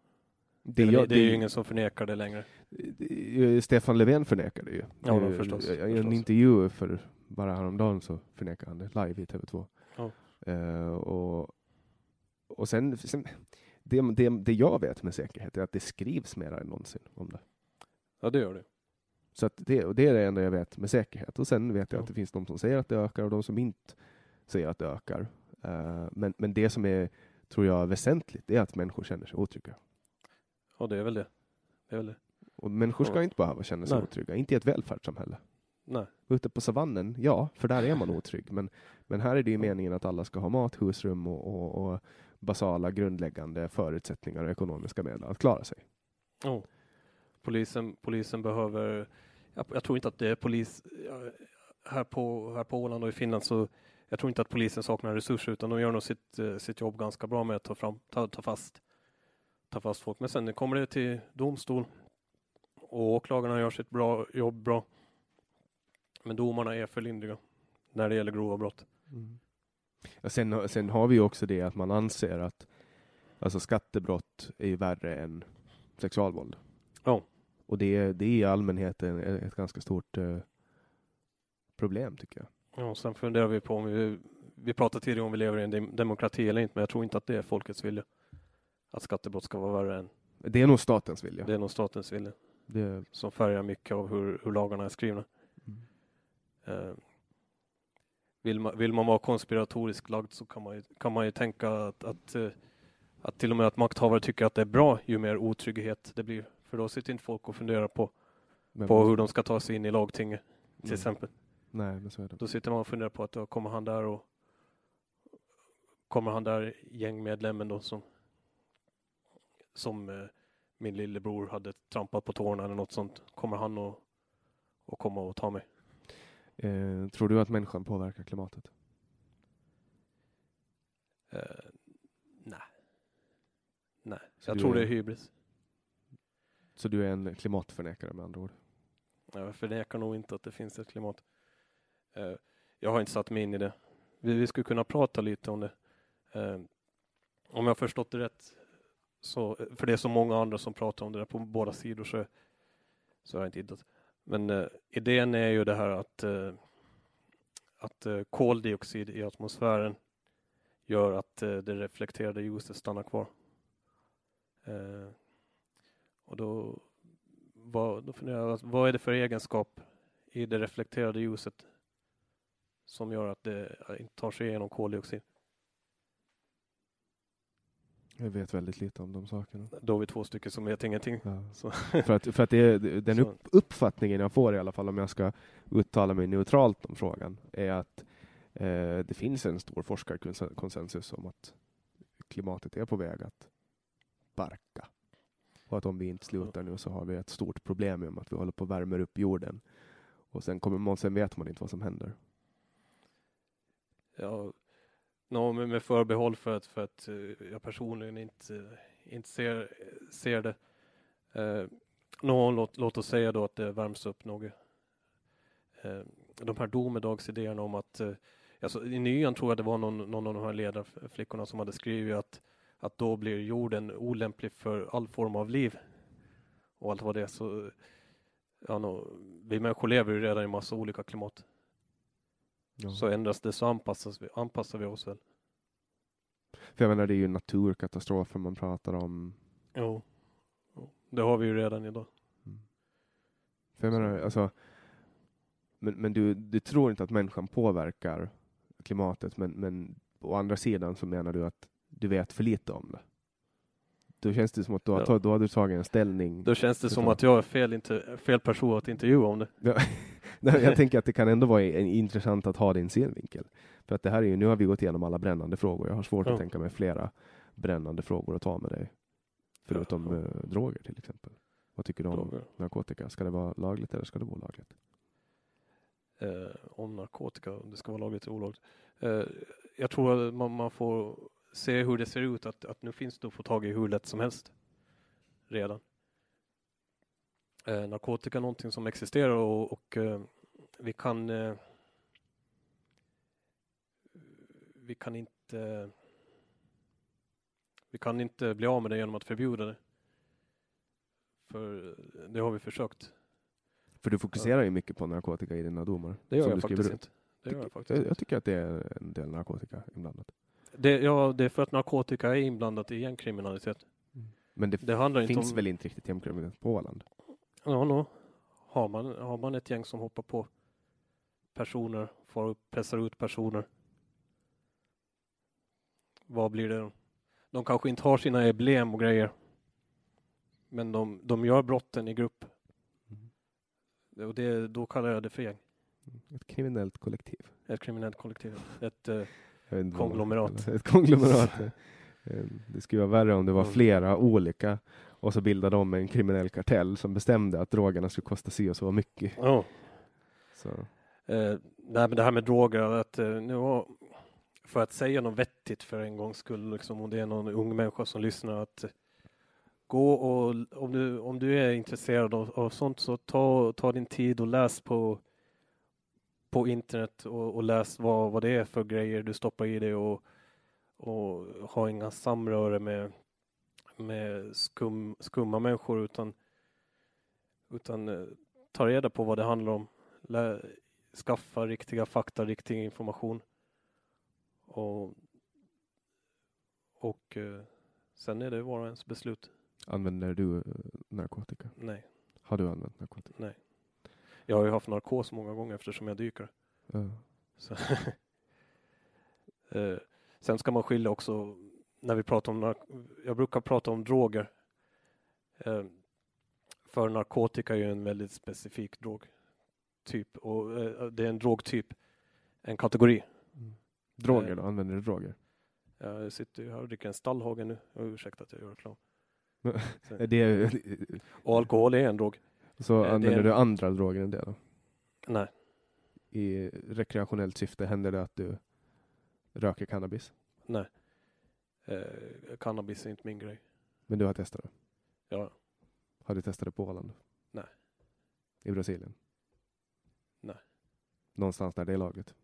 Det, jag, det, är ju ingen som förnekar det längre. Stefan Löfven förnekar det ju. Ja, då, förstås, I en intervju för bara häromdagen så förnekar han det live i TV2. Ja. Uh, och, och sen, sen det, det, det jag vet med säkerhet är att det skrivs mer än någonsin om det. Ja, det gör det. Så det, det är det enda jag vet med säkerhet. Och sen vet jag ja. att det finns de som säger att det ökar och de som inte säger att det ökar. Uh, men, men det som är, tror jag, väsentligt är att människor känner sig otrygga. Ja, det är väl det. det, är väl det. Och människor ska ja. inte behöva känna sig Nej. otrygga, inte i ett välfärdssamhälle. Nej. Ute på savannen, ja, för där är man otrygg. Men, men här är det ju meningen att alla ska ha mat, husrum och, och, och basala grundläggande förutsättningar och ekonomiska medel att klara sig. Oh. Polisen, polisen behöver, jag, jag, tror inte att det är polis här på, här på Åland och i Finland så jag tror inte att polisen saknar resurser utan de gör nog sitt, eh, sitt jobb ganska bra med att ta, fram, ta, ta, fast, ta fast folk. Men sen kommer det till domstol och åklagarna gör sitt bra jobb bra. Men domarna är för lindriga när det gäller grova brott. Mm. Ja, sen, sen har vi också det att man anser att alltså skattebrott är värre än sexualvåld. Ja. Och det, det är i allmänhet ett, ganska stort eh, problem tycker jag. Ja, sen funderar vi på om vi, vi pratade tidigare om vi lever i en demokrati eller inte, men jag tror inte att det är folkets vilja. Att skattebrott ska vara värre än. Det är nog statens vilja. Det är nog statens vilja. Det... Som färgar mycket av hur, hur lagarna är skrivna. Mm. Uh, vill, man, vill man vara konspiratoriskt lagd så kan man ju, kan man ju tänka att, att, uh, att till och med att makthavare tycker att det är bra ju mer otrygghet det blir för då sitter inte folk och funderar på, på hur de ska ta sig in i lagtinget till mm. exempel. Nej, men så är det. Då sitter man och funderar på att då kommer han där och kommer han där gängmedlemmen då som som eh, min lillebror hade trampat på tårna eller något sånt. Kommer han och, och komma och ta mig? Eh, tror du att människan påverkar klimatet? Eh, nej. Nej, så jag tror är... det är hybris. Så du är en klimatförnekare med andra ord? Jag förnekar nog inte att det finns ett klimat. Eh, jag har inte satt mig in i det. Vi, skulle kunna prata lite om det. Eh, om jag förstått det rätt, så, för det är så många andra som pratar om det där på båda sidor, så, så har jag inte hittat. Men uh, idén är ju det här att, att koldioxid i atmosfären gör att det reflekterade ljuset stannar kvar. Och då, vad, då funderar jag, vad är det för egenskap i det reflekterade ljuset som gör att det inte tar sig igenom koldioxid. Jag vet väldigt lite om de sakerna. Då är vi två stycken som vet ingenting. Ja. För att, för att det är, den upp, uppfattningen jag får i alla fall om jag ska uttala mig neutralt om frågan är att eh, det finns en stor forskarkonsensus om att klimatet är på väg att barka. Och att om vi inte slutar nu så har vi ett stort problem med att vi håller på att värmer upp jorden. Och sen, kommer man, sen vet man inte vad som händer. Ja, nå, med, förbehåll för att, för att eh, jag personligen inte, inte ser, ser det. Eh, nå, låt, låt oss säga då att det värms upp något. Eh, de här domedagsidéerna om att, eh, alltså, i nyan tror jag det var någon, någon av de här ledarflickorna som hade skrivit att, att då blir jorden olämplig för all form av liv. Och allt vad det är så, ja, nå, vi människor lever ju redan i massa olika klimat. Ja. Så ändras det så anpassas vi, anpassar vi oss väl. För jag menar, det är ju naturkatastrofer man pratar om. Jo, det har vi ju redan idag. För jag menar, alltså, men men du, du tror inte att människan påverkar klimatet, men, men å andra sidan så menar du att du vet för lite om det. Då känns det som att du har, Ja. tagit- då har du tagit en ställning. Då känns det som att jag är fel, inte, fel person att intervjua om det. Ja, Nej, jag tänker att det kan ändå vara en- intressant att ha din synvinkel. För att det här är ju, nu har vi gått igenom alla brännande frågor. Jag har svårt Ja. att tänka mig flera brännande frågor att ta med dig. Förutom Ja. eh, droger till exempel. Vad tycker du om Droger. narkotika? Ska det vara lagligt eller ska det vara olagligt? Eh, om narkotika, om det ska vara lagligt eller olagligt. Eh, jag tror att man, man får se hur det ser ut, att, att nu finns det att få tag i hur lätt som helst. Redan. Eh, narkotika är någonting som existerar och, och eh, vi kan eh, vi kan inte vi kan inte bli av med det genom att förbjuda det. För det har vi försökt. För du fokuserar ju mycket på narkotika i dina domar. Det gör jag faktiskt ut. inte. Det gör jag Tycker- faktiskt jag, inte. jag tycker att det är en del narkotika inblandat. Det, ja, det är för att narkotika är inblandat i gängkriminalitet. Men det, Det handlar inte finns om... väl inte riktigt gängkriminalitet på Åland? Ja, no. har, man, har man ett gäng som hoppar på personer, får upp, pressar ut personer. Vad blir det? De kanske inte har sina emblem och grejer. Men de, de gör brotten i grupp. Och det, då kallar jag det för gäng. Ett kriminellt kollektiv. Ett kriminellt kollektiv. Ett, Konglomerat. Ett konglomerat. Eh, Det skulle vara värre om det var Mm. flera olika och så bildade de en kriminell kartell som bestämde att drogerna skulle kosta si och så mycket. ja. Så, Eh, nej, men det här med droger, att eh, nu har, för att säga något vettigt för en gångs skull, liksom, om det är någon ung människa som lyssnar, att gå och om du, om du är intresserad av, av sånt så ta, ta din tid och läs på, på internet och, och läs vad, vad det är för grejer du stoppar i dig och, och ha inga samröre med, med skum, skumma människor utan, utan eh, ta reda på vad det handlar om. Lä, skaffa riktiga fakta, riktig information. Och, och eh, sen är det var och ens beslut. använder du eh, narkotika? Nej, Har du använt narkotika? nej. Jag har ju haft narkos många gånger eftersom jag dyker. Så eh, sen ska man skilja också när vi pratar om jag brukar prata om droger. Eh, för narkotika är ju en väldigt specifik drogtyp och eh, det är en drogtyp, en kategori. Droger Eh. då? Använder du droger? Jag sitter ju här och dricker en stallhage nu. Ursäkta att jag gör reklam. Är Och alkohol är en drog. Så Eh, det använder en- du andra droger än det då? Nej, I rekreationellt syfte händer det att du röker cannabis? nej. Eh, cannabis är inte min grej. Men du har testat det? Ja, Har du testat det på Åland? Nej. I Brasilien? Nej. Någonstans där det är lagligt?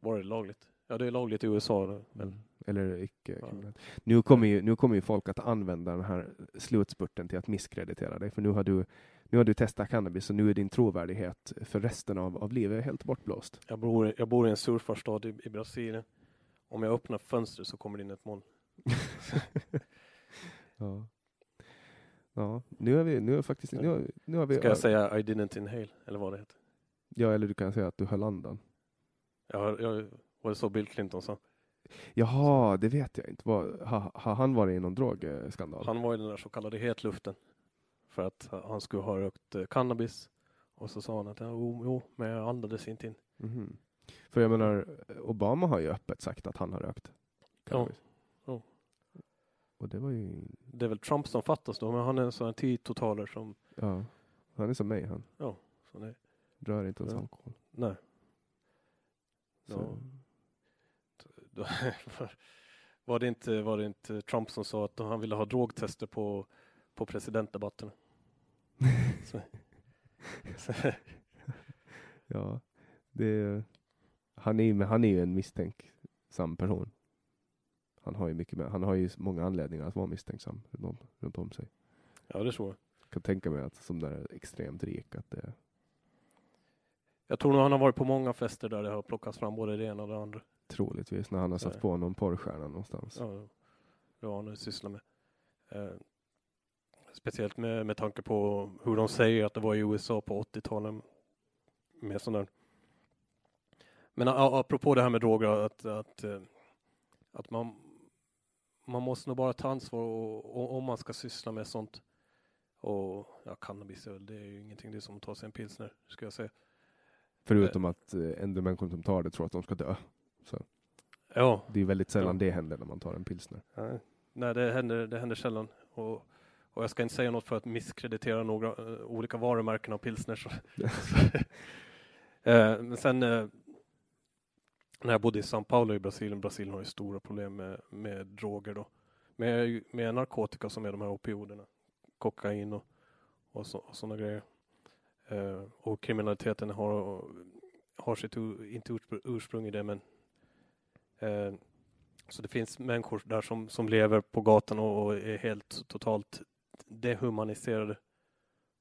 var det lagligt? Ja, det är lagligt i USA. då, Men, Mm. Eller icke Ja. Nu kommer, ju, nu kommer ju folk att använda den här slutspurten till att misskreditera dig. För nu har du, nu har du testat cannabis och nu är din trovärdighet för resten av, av livet helt bortblåst. jag, bor, jag bor i en surfarstad i, i Brasilien. Om jag öppnar fönstret så kommer det in ett moln. Ja. Ja, nu har vi, nu har faktiskt, nu har, nu har vi... Ska jag säga I didn't inhale, eller vad det heter? Ja, eller du kan säga att du höll andan. Jag, jag, var det så Bill Clinton sa? Jaha, det vet jag inte. Vad- Har har han varit i någon drogskandal? Han var i den där så kallade hetluften. För att han skulle ha rökt eh, cannabis. Och så sa han att jo, jo men jag andades inte in. Mhm. För jag menar, Obama har ju öppet sagt att han har rökt. Ja, cannabis. ja. Och det var ju, Det är väl Trump som fattas då, men han är en sån här tiototaler som, ja, han är som mig han. så det, Rör inte ens Ja. alkohol. nej. Så, Ja. Då, var, det inte, var det inte Trump som sa att han ville ha drogtester på, på presidentdebatterna? så, så, ja, det, han, är, han är ju en misstänksam person. Han har ju mycket med, han har ju många anledningar att vara misstänksam runt om, runt om sig. ja, det tror jag. Jag kan tänka mig att som där extremt rik att det Jag tror nog han har varit på många fester där det har plockats fram både det ena och det andra. Troligtvis när han har satt på någon porrstjärna någonstans. Ja, det har han sysslat med. Eh, speciellt med, med tanke på hur de säger att det var i USA på 80-talet. Med där. Men apropå det här med droger, att, att, eh, att man, man måste nog bara ta ansvar och, och, om man ska syssla med sånt. Och ja, cannabis det är ju ingenting, det är som att ta sig en pilsner, ska jag säga. Förutom att eh, en del människor som tar det tror att de ska dö. Ja, Det är väldigt sällan Ja. det händer när man tar en pilsner. Nej, Nej det, händer, det händer sällan. Och, och jag ska inte säga något för att misskreditera några eh, olika varumärken av pilsner. Så. Eh, men sen eh, när jag bodde i São Paulo i Brasilien, Brasilien har ju stora problem med, med droger då. Med, med narkotika som är de här opioiderna. Kokain och, och, så, och sådana grejer. Och kriminaliteten har, har sitt, u- inte urspr- ursprung i det men så det finns människor där som, som lever på gatan och, och är helt totalt dehumaniserade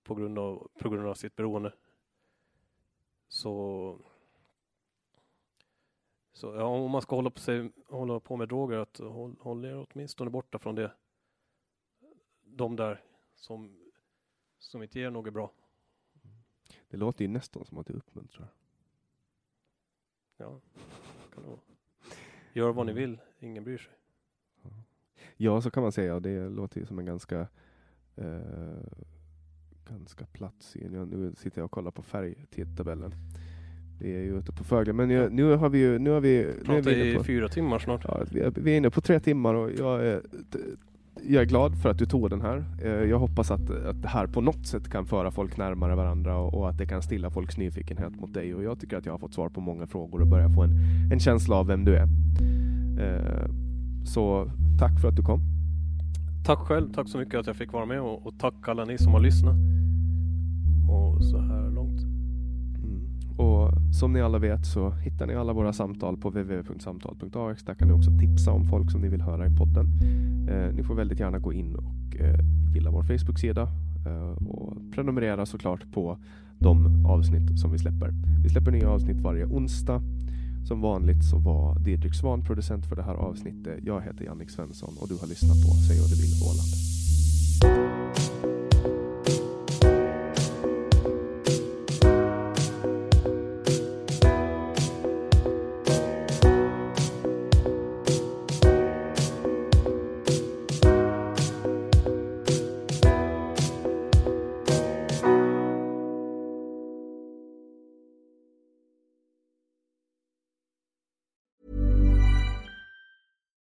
på grund av, på grund av sitt beroende. Så, så ja, om man ska hålla på, sig, hålla på med droger, att håll, håll er åtminstone borta från det. De där som, som inte ger något bra. Det låter ju nästan som att du uppmuntrar. Ja, kan det vara. Gör vad ni vill, ingen bryr sig. Ja, så kan man säga. Det låter ju som en ganska eh, ganska platt syn. Nu sitter jag och kollar på färgtidtabellen. Det är ju ute på Fögle. Men jag, nu har vi ju... Nu har vi, nu är Pratar vi i på, fyra timmar snart. ja, vi, är, vi är inne på tre timmar och jag är, jag är glad för att du tog den här. Eh, jag hoppas att, att det här på något sätt kan föra folk närmare varandra och, och att det kan stilla folks nyfikenhet mot dig. Och jag tycker att jag har fått svar på många frågor och börjar få en, en känsla av vem du är. Eh, Så tack för att du kom. Tack själv, tack så mycket att jag fick vara med och, och tack alla ni som har lyssnat. Och så här som ni alla vet så hittar ni alla våra samtal på www.samtal.ax. Där kan ni också tipsa om folk som ni vill höra i podden. Eh, ni får väldigt gärna gå in och eh, gilla vår Facebook-sida eh, och prenumerera såklart på de avsnitt som vi släpper. Vi släpper nya avsnitt varje onsdag. Som vanligt så var Didrik Svan producent för det här avsnittet. Jag heter Jannik Svensson och du har lyssnat på Säg vad du vill Åland.